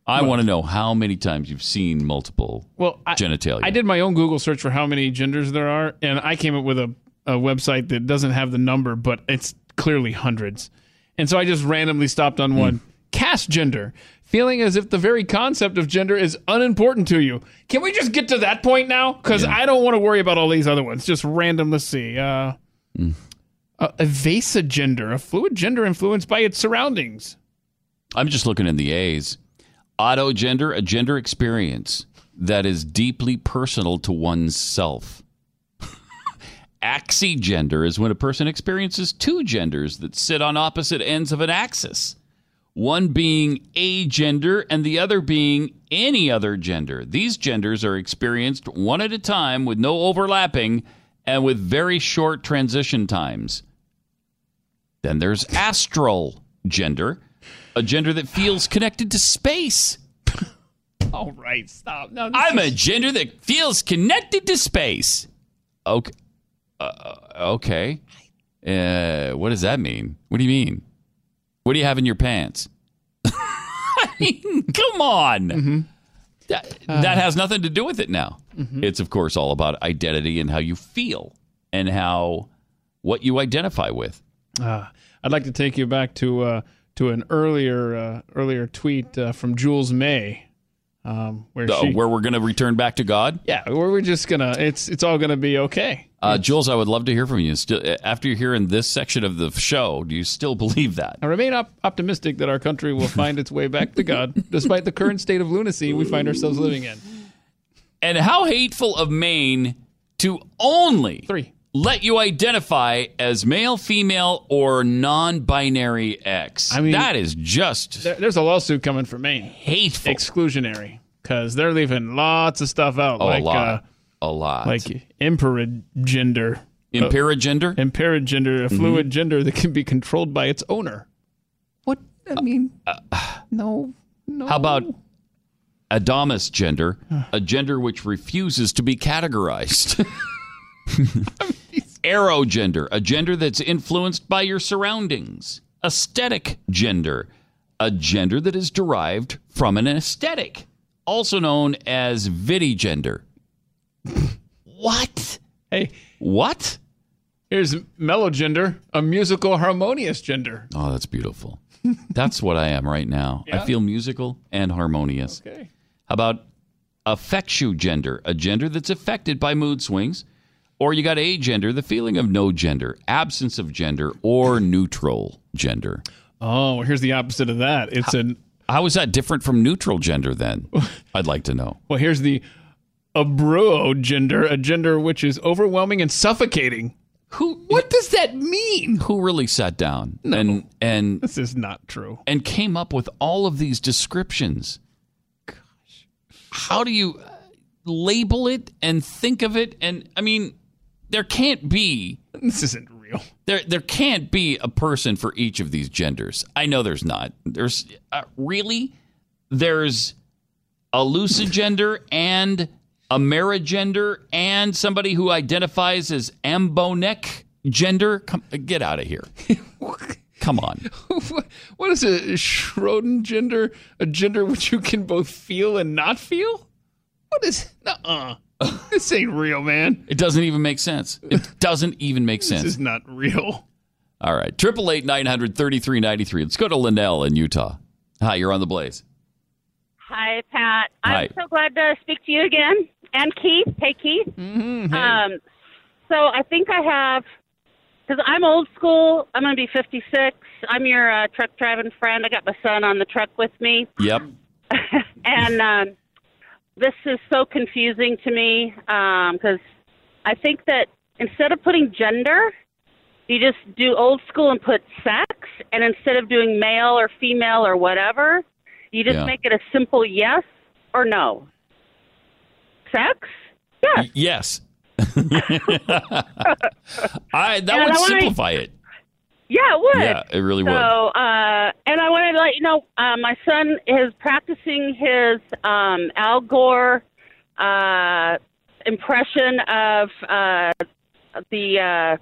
I Well- want to know how many times you've seen multiple Well, I, genitalia. I did my own Google search for how many genders there are, and I came up with a, a website that doesn't have the number, but it's clearly hundreds. And so I just randomly stopped on one. Cast gender, feeling as if the very concept of gender is unimportant to you. Can we just get to that point now? Because I don't want to worry about all these other ones. Just random. Let's see. Uh, uh, evasive gender, a fluid gender influenced by its surroundings. I'm just looking in the A's. Auto gender, a gender experience that is deeply personal to oneself. Axigender is when a person experiences two genders that sit on opposite ends of an axis, one being a gender and the other being any other gender. These genders are experienced one at a time with no overlapping and with very short transition times. Then there's astral gender, a gender that feels connected to space. All right, stop. No, I'm a gender that feels connected to space. Okay. Uh, okay. Uh, what does that mean? What do you mean? What do you have in your pants? I mean, come on. That, that has nothing to do with it now. It's, of course, all about identity and how you feel and how what you identify with. Uh, I'd like to take you back to uh, to an earlier uh, earlier tweet uh, from Jules May, um, where she, where we're going to return back to God. yeah, where we're just gonna it's it's all gonna be okay. Uh, Jules, I would love to hear from you. Still, after you're hearing this section of the show, do you still believe that? I remain op- optimistic that our country will find its way back to God, despite the current state of lunacy we find ourselves living in. And how hateful of Maine to only Three. Let you identify as male, female, or non-binary X. I mean- that is just There, there's a lawsuit coming for Maine, hateful. exclusionary, because they're leaving lots of stuff out, Oh, like a lot, Uh, a lot. like imperigender, Imperigender? imperigender, a Mm-hmm. fluid gender that can be controlled by its owner. What I mean? no, no. How about Adamus gender, a gender which refuses to be categorized? Arrow gender, a gender that's influenced by your surroundings. Aesthetic gender, a gender that is derived from an aesthetic, also known as vitigender. what? Hey, What? here's mellow gender, a musical harmonious gender. Oh, that's beautiful. That's what I am right now. I feel musical and harmonious. Okay. How about affectu gender, a gender that's affected by mood swings? Or you got a gender, the feeling of no gender, absence of gender, or neutral gender. Oh, here's the opposite of that. It's an How is that different from neutral gender then? I'd like to know. well, here's the abruo gender, a gender which is overwhelming and suffocating. Who What does that mean? who really sat down and and This is not true. and came up with all of these descriptions? Gosh. How do you label it and think of it and I mean there can't be This isn't real. There, there can't be a person for each of these genders. I know there's not. There's uh, really there's a lucid gender and a marigender and somebody who identifies as amboneck gender. Come, get out of here. Come on. what is a Schroden gender? A gender which you can both feel and not feel? What is? Uh. this ain't real, man. It doesn't even make sense. It doesn't even make sense. This is not real. All right. Triple eight nine hundred thirty three ninety three. Let's go to Linnell in Utah. Hi, you're on the blaze. Hi, Pat. Hi. I'm so glad to speak to you again. And Keith. Hey, Keith. Mm-hmm. Um, so I think I have, because I'm old school. I'm going to be 56. I'm your uh, truck driving friend. I got my son on the truck with me. Yep. and um, this is so confusing to me um, because I think that instead of putting gender, you just do old school and put sex, and instead of doing male or female or whatever, you just Yeah. make it a simple yes or no. Sex? Yes. Yes. I that And would I simplify it. Yeah, it would. Yeah, it really so, would. uh, and I wanted to let you know, uh, my son is practicing his um, Al Gore uh, impression of uh, the uh,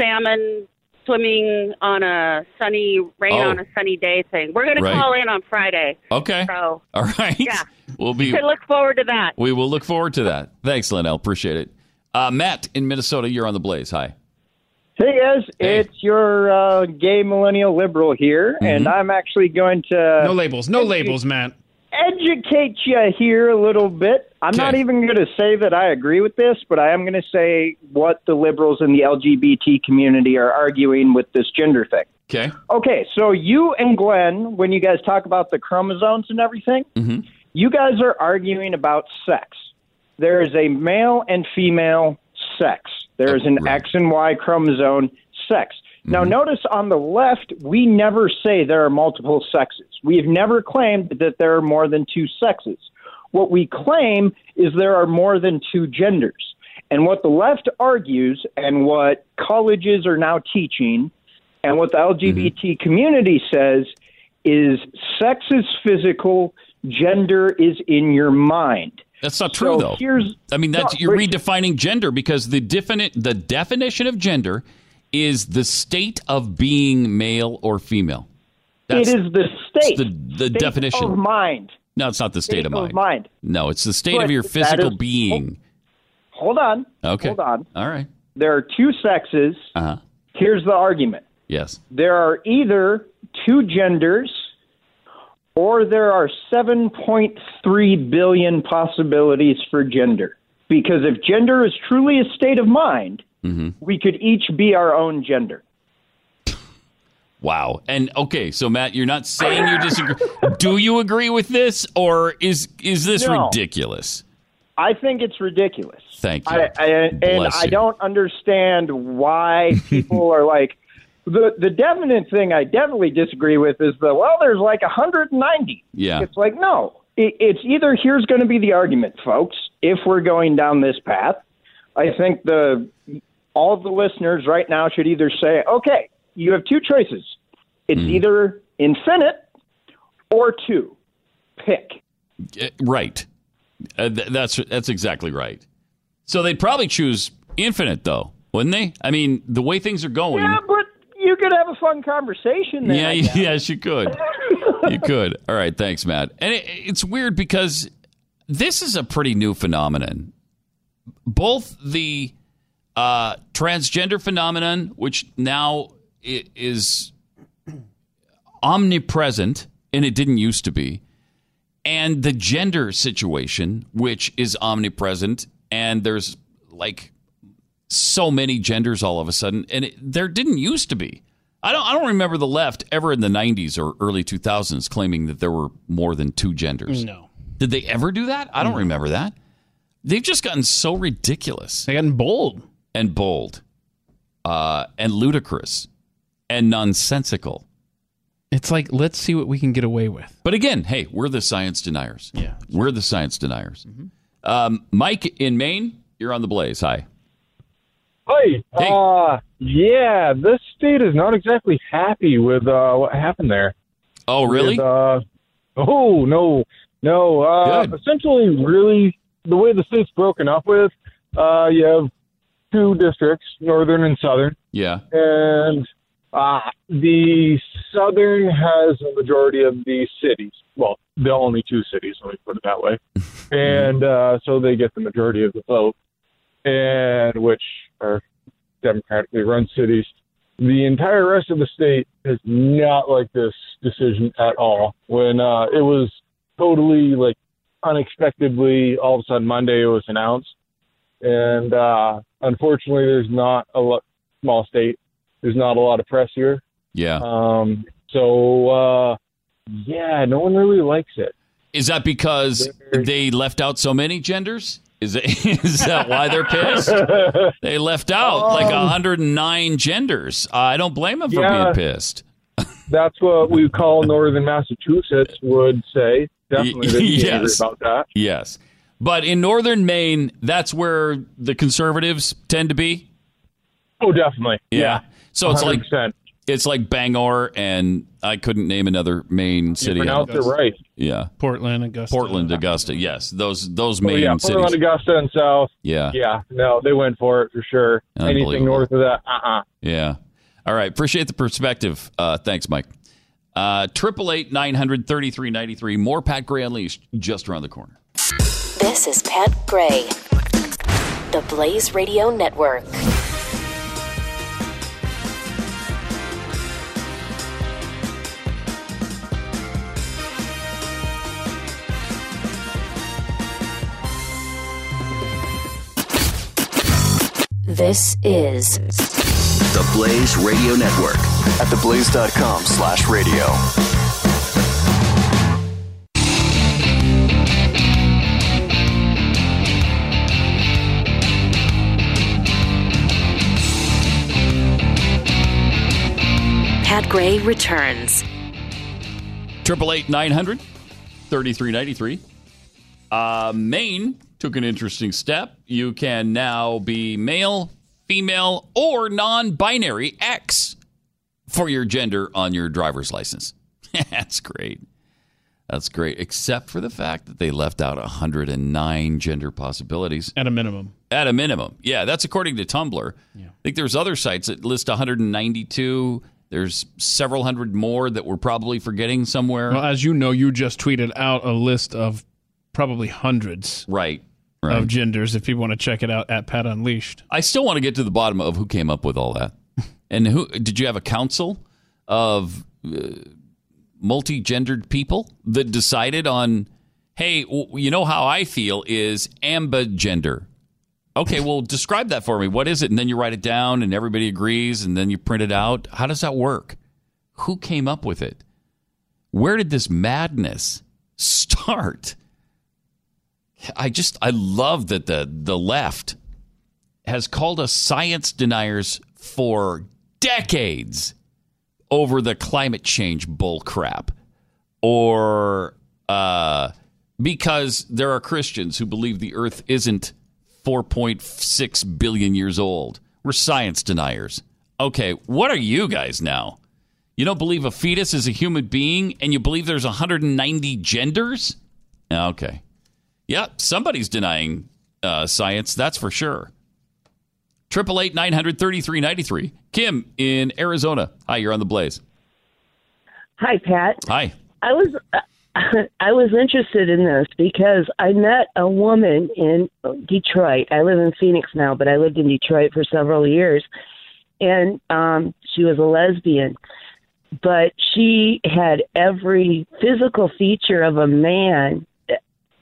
salmon swimming on a sunny, rain Oh. on a sunny day thing. We're going Right. to call in on Friday. Okay. So, All right. yeah. We'll you be can look forward to that. we will look forward to that. Thanks, Linnell. Appreciate it. Uh, Matt in Minnesota, you're on the blaze. Hi. Hey guys, it's your uh, gay millennial liberal here, and I'm actually going to No labels. No labels, Matt. educate you here a little bit. I'm not even going to say that I agree with this, but I am going to say what the liberals in the LGBT community are arguing with this gender thing. Okay. Okay, so you and Glenn, when you guys talk about the chromosomes and everything, Mm-hmm. you guys are arguing about sex. There is a male and female sex. There is an X and Y chromosome sex. Now, mm-hmm. notice on the left, we never say there are multiple sexes. We have never claimed that there are more than two sexes. What we claim is there are more than two genders. And what the left argues and what colleges are now teaching and what the mm-hmm. LGBT community says is sex is physical, gender is in your mind. That's not true, So though. here's- I mean, that's No, you're redefining gender because the definite the definition of gender is the state of being male or female. That's it is the state. the, the state definition. of mind. no, it's not the state, State of of mind. mind. No, it's the state But of your physical is- being. Hold on. Okay. Hold on. All right. There are two sexes. Uh huh. Here's the argument. Yes. There are either two genders or there are 7.3 billion possibilities for gender. Because if gender is truly a state of mind, Mm-hmm. we could each be our own gender. Wow. And okay, so Matt, you're not saying you disagree. Do you agree with this, or is is this No. ridiculous? I think it's ridiculous. Thank you. I, I, and I don't understand why people are like the the definite thing. I definitely disagree with is the well. There's like 190. Yeah. It's like no. It, it's either here's going to be the argument, folks. If we're going down this path, I think the all of the listeners right now should either say, okay, you have two choices. It's Mm. either infinite or two. Pick. Uh, Right. Uh, th- that's that's exactly right. So they'd probably choose infinite, though, wouldn't they? I mean, the way things are going. Yeah, but could have a fun conversation there. Yeah, yes, you could. you could. All right, thanks, Matt. And it, it's weird because this is a pretty new phenomenon. Both the uh, transgender phenomenon, which now is omnipresent, and it didn't used to be, and the gender situation, which is omnipresent, and there's like so many genders all of a sudden, and it, there didn't used to be. I don't. I don't remember the left ever in the '90s or early 2000s claiming that there were more than two genders. No. Did they ever do that? I don't remember that. They've just gotten so ridiculous. They've gotten bold and bold, uh, and ludicrous, and nonsensical. It's like let's see what we can get away with. But again, hey, we're the science deniers. Yeah. we're the science deniers. Um, Mike in Maine, you're on the blaze. Hi. Hi. Uh, yeah, this state is not exactly happy with uh, what happened there. Oh, really? With, uh, oh, no. No. Uh, essentially, really, the way the state's broken up with, uh, you have two districts, northern and southern. Yeah. And Uh, the southern has a majority of the cities. Well, the only two cities, let me put it that way. and uh, so they get the majority of the vote, and which are democratically run cities. The entire rest of the state is not like this decision at all. When uh, it was totally like unexpectedly, all of a sudden Monday it was announced, and uh, unfortunately, there's not a lot small state. There's not a lot of press here. Yeah. Um, so uh, yeah, no one really likes it. Is that because they left out so many genders? Is it, is that why they're pissed? They left out like Um, 109 genders. I don't blame them for Yeah. being pissed. That's what we call Northern Massachusetts would say. Definitely, they'd be angry Yes. about that. Yes. But in northern Maine, that's where the conservatives tend to be. Oh, definitely. Yeah. So it's like 100%. It's like Bangor and I couldn't name another Maine city. pronounced it right. Yeah. Portland, Augusta. Portland, Augusta. Yes. Those those Oh, Maine yeah, cities. Portland, Augusta, and South. Yeah. Yeah, no, they went for it for sure. Anything north of that, uh uh Yeah. All right. Appreciate the perspective. Uh, thanks, Mike. Uh, Triple eight nine hundred thirty three ninety three. More Pat Gray Unleashed just around the corner. This is Pat Gray, the Blaze Radio Network. This is The Blaze Radio Network at theblaze.com slash radio. Pat Gray returns. Triple eight nine hundred thirty three ninety three. Uh, Maine took an interesting step. You can now be male, female, or non-binary X for your gender on your driver's license. That's great. That's great, except for the fact that they left out 109 gender possibilities. At a minimum. At a minimum. Yeah, that's according to Tumblr. I think there's other sites that list 192. There's several hundred more that we're probably forgetting somewhere. Well, as you know, you just tweeted out a list of probably hundreds right, of genders if people want to check it out at Pat Unleashed. I still want to get to the bottom of who came up with all that. and who did you have a council of uh, multi-gendered people that decided on hey, you know how I feel is ambigender. Okay, well, describe that for me. What is it? And then you write it down, and everybody agrees, and then you print it out. How does that work? Who came up with it? Where did this madness start? I just I love that the the left has called us science deniers for decades over the climate change bull crap or uh, because there are Christians who believe the earth isn't 4.6 billion years old. We're science deniers. Okay, what are you guys now? You don't believe a fetus is a human being and you believe there's 190 genders? Okay. Yep, somebody's denying uh, science, that's for sure. Triple eight nine hundred thirty three ninety three. Kim in Arizona. Hi, you're on the Blaze. Hi, Pat. Hi. I was I was interested in this because I met a woman in Detroit. I live in Phoenix now, but I lived in Detroit for several years, and um, she was a lesbian. But she had every physical feature of a man,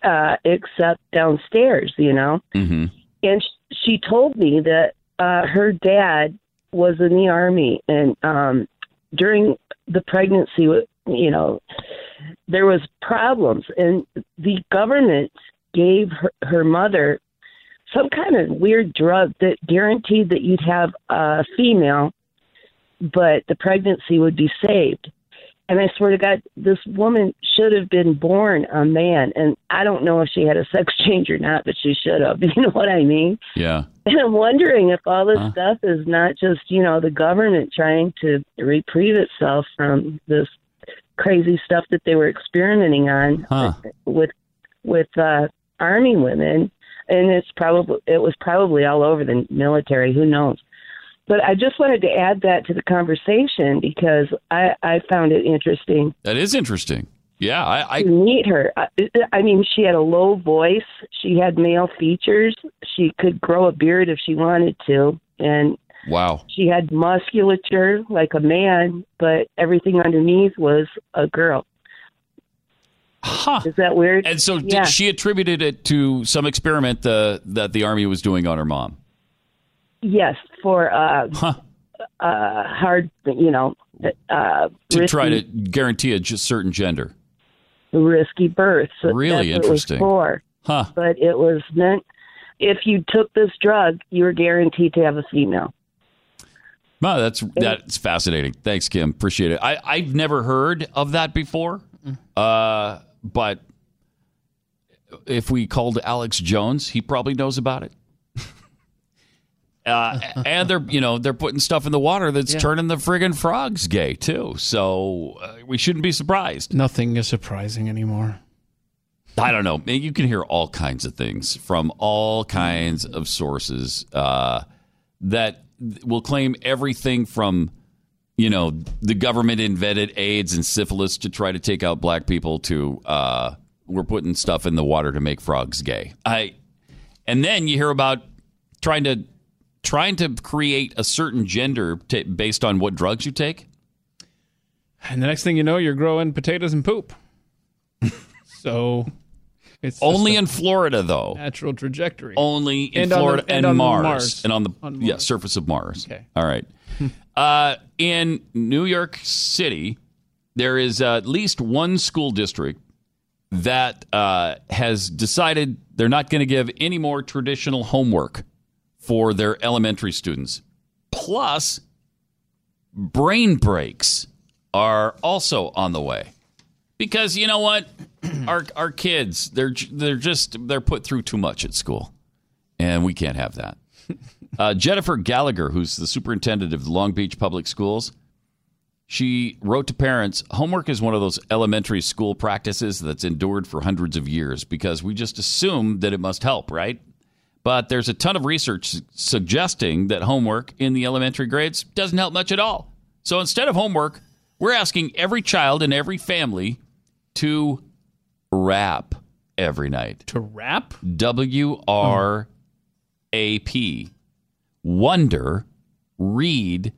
uh, except downstairs. You know, mm-hmm. and sh- she told me that uh, her dad was in the army, and um, during the pregnancy, you know, there was problems, and the government gave her, her mother some kind of weird drug that guaranteed that you'd have a female, but the pregnancy would be saved. And I swear to God, this woman should have been born a man. And I don't know if she had a sex change or not, but she should have. You know what I mean? Yeah. And I'm wondering if all this Huh. stuff is not just, you know, the government trying to reprieve itself from this crazy stuff that they were experimenting on Huh. with with uh army women and it's probably it was probably all over the military, who knows. But I just wanted to add that to the conversation because I, I found it interesting That is interesting. Yeah, I, I meet her. I, I mean, she had a low voice. She had male features. She could grow a beard if she wanted to, and wow. she had musculature like a man, but everything underneath was a girl. Huh. Is that weird? And so did Yeah. she attributed it to some experiment the, that the army was doing on her mom. Yes, for uh, uh, hard, you know, uh, To risky, try to guarantee a certain gender. risky birth. So Really that's what it was interesting. for. Huh. But it was meant if you took this drug, you were guaranteed to have a female. Wow, that's that's fascinating. Thanks, Kim. Appreciate it. I, I've never heard of that before. Uh, but if we called Alex Jones, he probably knows about it. Uh, and they're you know they're putting stuff in the water that's Yeah. turning the friggin' frogs gay too. So uh, we shouldn't be surprised. Nothing is surprising anymore. I don't know. You can hear all kinds of things from all kinds of sources uh, that will claim everything from, you know, the government invented AIDS and syphilis to try to take out black people to uh, we're putting stuff in the water to make frogs gay. I, and then you hear about trying to trying to create a certain gender ta based on what drugs you take. And the next thing you know, you're growing potatoes and poop. so it's Only in Florida, though. natural trajectory. Only in And on the- Florida and and, on Mars. Mars. and on the On yeah surface of Mars. Okay. All right. uh, in New York City, there is uh, at least one school district that uh, has decided they're not going to give any more traditional homework for their elementary students. Plus, brain breaks are also on the way. Because you know what? Our our kids they're they're just they're put through too much at school. And we can't have that. Uh, jennifer gallagher who's the superintendent of the long beach public schools she wrote to parents homework is one of those elementary school practices that's endured for hundreds of years because we just assume that it must help right but there's a ton of research suggesting that homework in the elementary grades doesn't help much at all so instead of homework we're asking every child in every family to rap every night. To rap? W R A P. Wonder, read,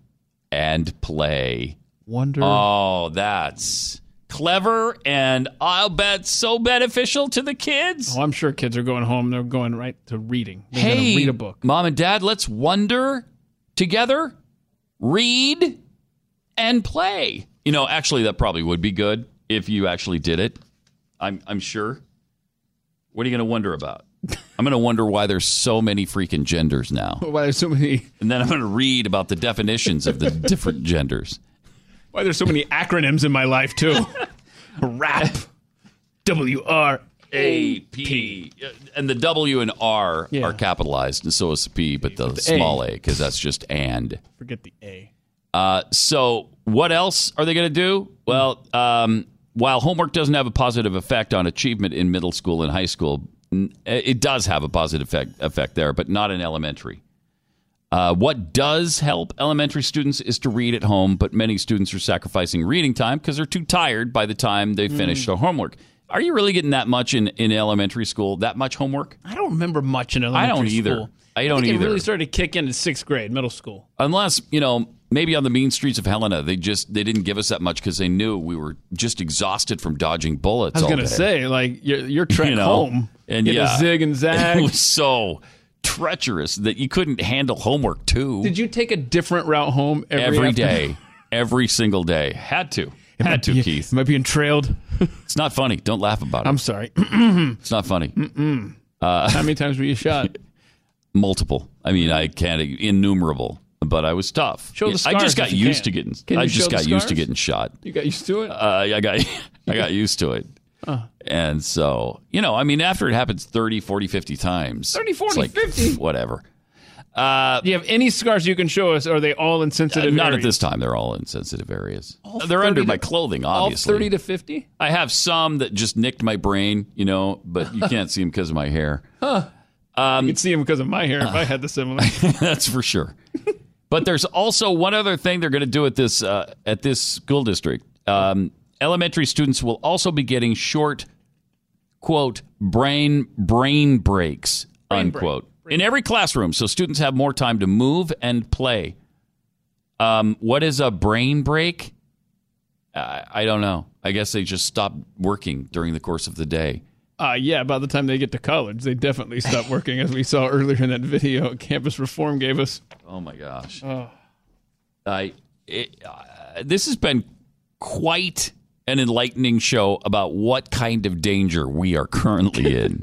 and play. Wonder. Oh, that's clever and I'll bet so beneficial to the kids. Oh, I'm sure kids are going home. They're going right to reading. They're hey, read a book. mom and dad, let's wonder together, read, and play. You know, actually, that probably would be good if you actually did it. I'm, I'm sure. What are you going to wonder about? I'm going to wonder why there's so many freaking genders now. Why there's so many? And then I'm going to read about the definitions of the different genders. Why there's so many acronyms in my life too? rap. W R A P. And the W and R Yeah. are capitalized, and so is the P, but the, the small A. A, because that's just and. Forget the A. Uh, so, what else are they going to do? Well, um, while homework doesn't have a positive effect on achievement in middle school and high school, n- it does have a positive effect, effect there, but not in elementary. Uh, what does help elementary students is to read at home, but many students are sacrificing reading time because they're too tired by the time they finish Mm. their homework. Are you really getting that much in, in elementary school? That much homework? I don't remember much in elementary school. I don't either. school. I don't think either. It really started to kick in in sixth grade, middle school. unless you know maybe on the mean streets of helena they just they didn't give us that much because they knew we were just exhausted from dodging bullets I was gonna say, like your your trek You know? home, and to yeah zig and zag. it was so treacherous that you couldn't handle homework too. Did you take a different route home every, every every single day. Had to. Had to be- keith. am i being trailed it's not funny. Don't laugh about it. I'm sorry. It's not funny. Uh, how many times were you shot? Multiple. I mean i can't innumerable but i was tough. Show the scars i just got used can. to getting i just got used to getting shot. You got used to it? Uh, I got I got used to it. Huh. And so, you know, I mean, after it happens 30, 40, 50 times, 30, it's 40, like, 50? whatever. Uh, do you have any scars you can show us or are they all in sensitive not areas? at this time. They're all in sensitive areas. All They're under 30 my to- clothing, all obviously. 30 to 50 I have some that just nicked my brain, you know, but you can't see them because of my hair. huh Um, you can see them because of my hair if i had the similar That's for sure. But there's also one other thing they're going to do at this uh, at this school district. Um, elementary students will also be getting short, quote, brain brain breaks, unquote, in every classroom, so students have more time to move and play. Um, what is a brain break? Uh, I don't know. I guess they just stop working during the course of the day. Uh, yeah, by the time they get to college, they definitely stop working, as we saw earlier in that video Campus Reform gave us. Oh my gosh! Oh. I it, uh, this has been quite an enlightening show about what kind of danger we are currently in.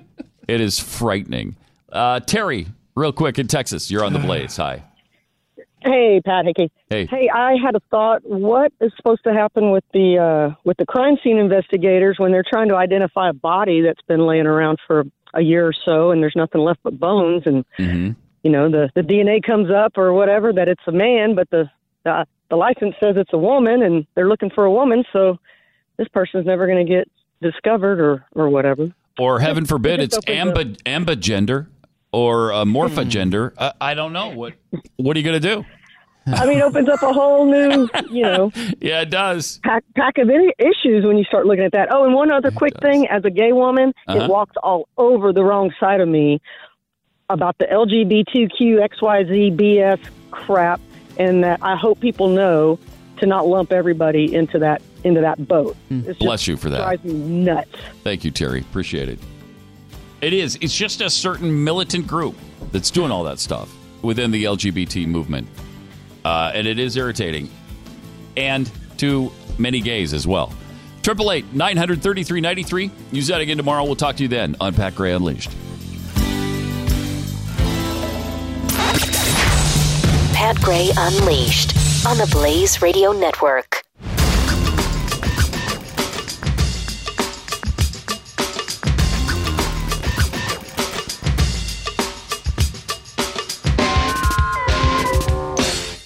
it is frightening. Uh, Terry, real quick in Texas, you're on the blaze. Hi. Hey, Pat Hickey. Hey. Hey, I had a thought. What is supposed to happen with the uh, with the crime scene investigators when they're trying to identify a body that's been laying around for a year or so, and there's nothing left but bones, and Mm-hmm. you know the the DNA comes up or whatever that it's a man, but the the, the license says it's a woman, and they're looking for a woman, so this person's never going to get discovered or or whatever. Or heaven forbid, it's just amba, ambigender or uh, morphogender. Uh, I don't know what. What are you going to do? I mean, it opens up a whole new, you know, Yeah, it does. pack pack of i- issues when you start looking at that. Oh, and one other quick thing: as a gay woman, Uh-huh. it walks all over the wrong side of me about the LGBTQ XYZ BS crap, and that I hope people know to not lump everybody into that into that boat. It's just Bless you for that. Drives me nuts. Thank you, Terry. Appreciate it. It is. It's just a certain militant group that's doing all that stuff within the LGBT movement. Uh, and it is irritating. And to many gays as well. Triple eight nine hundred thirty three ninety three. Use that again tomorrow. We'll talk to you then on Pat Gray Unleashed. Pat Gray Unleashed on the Blaze Radio Network.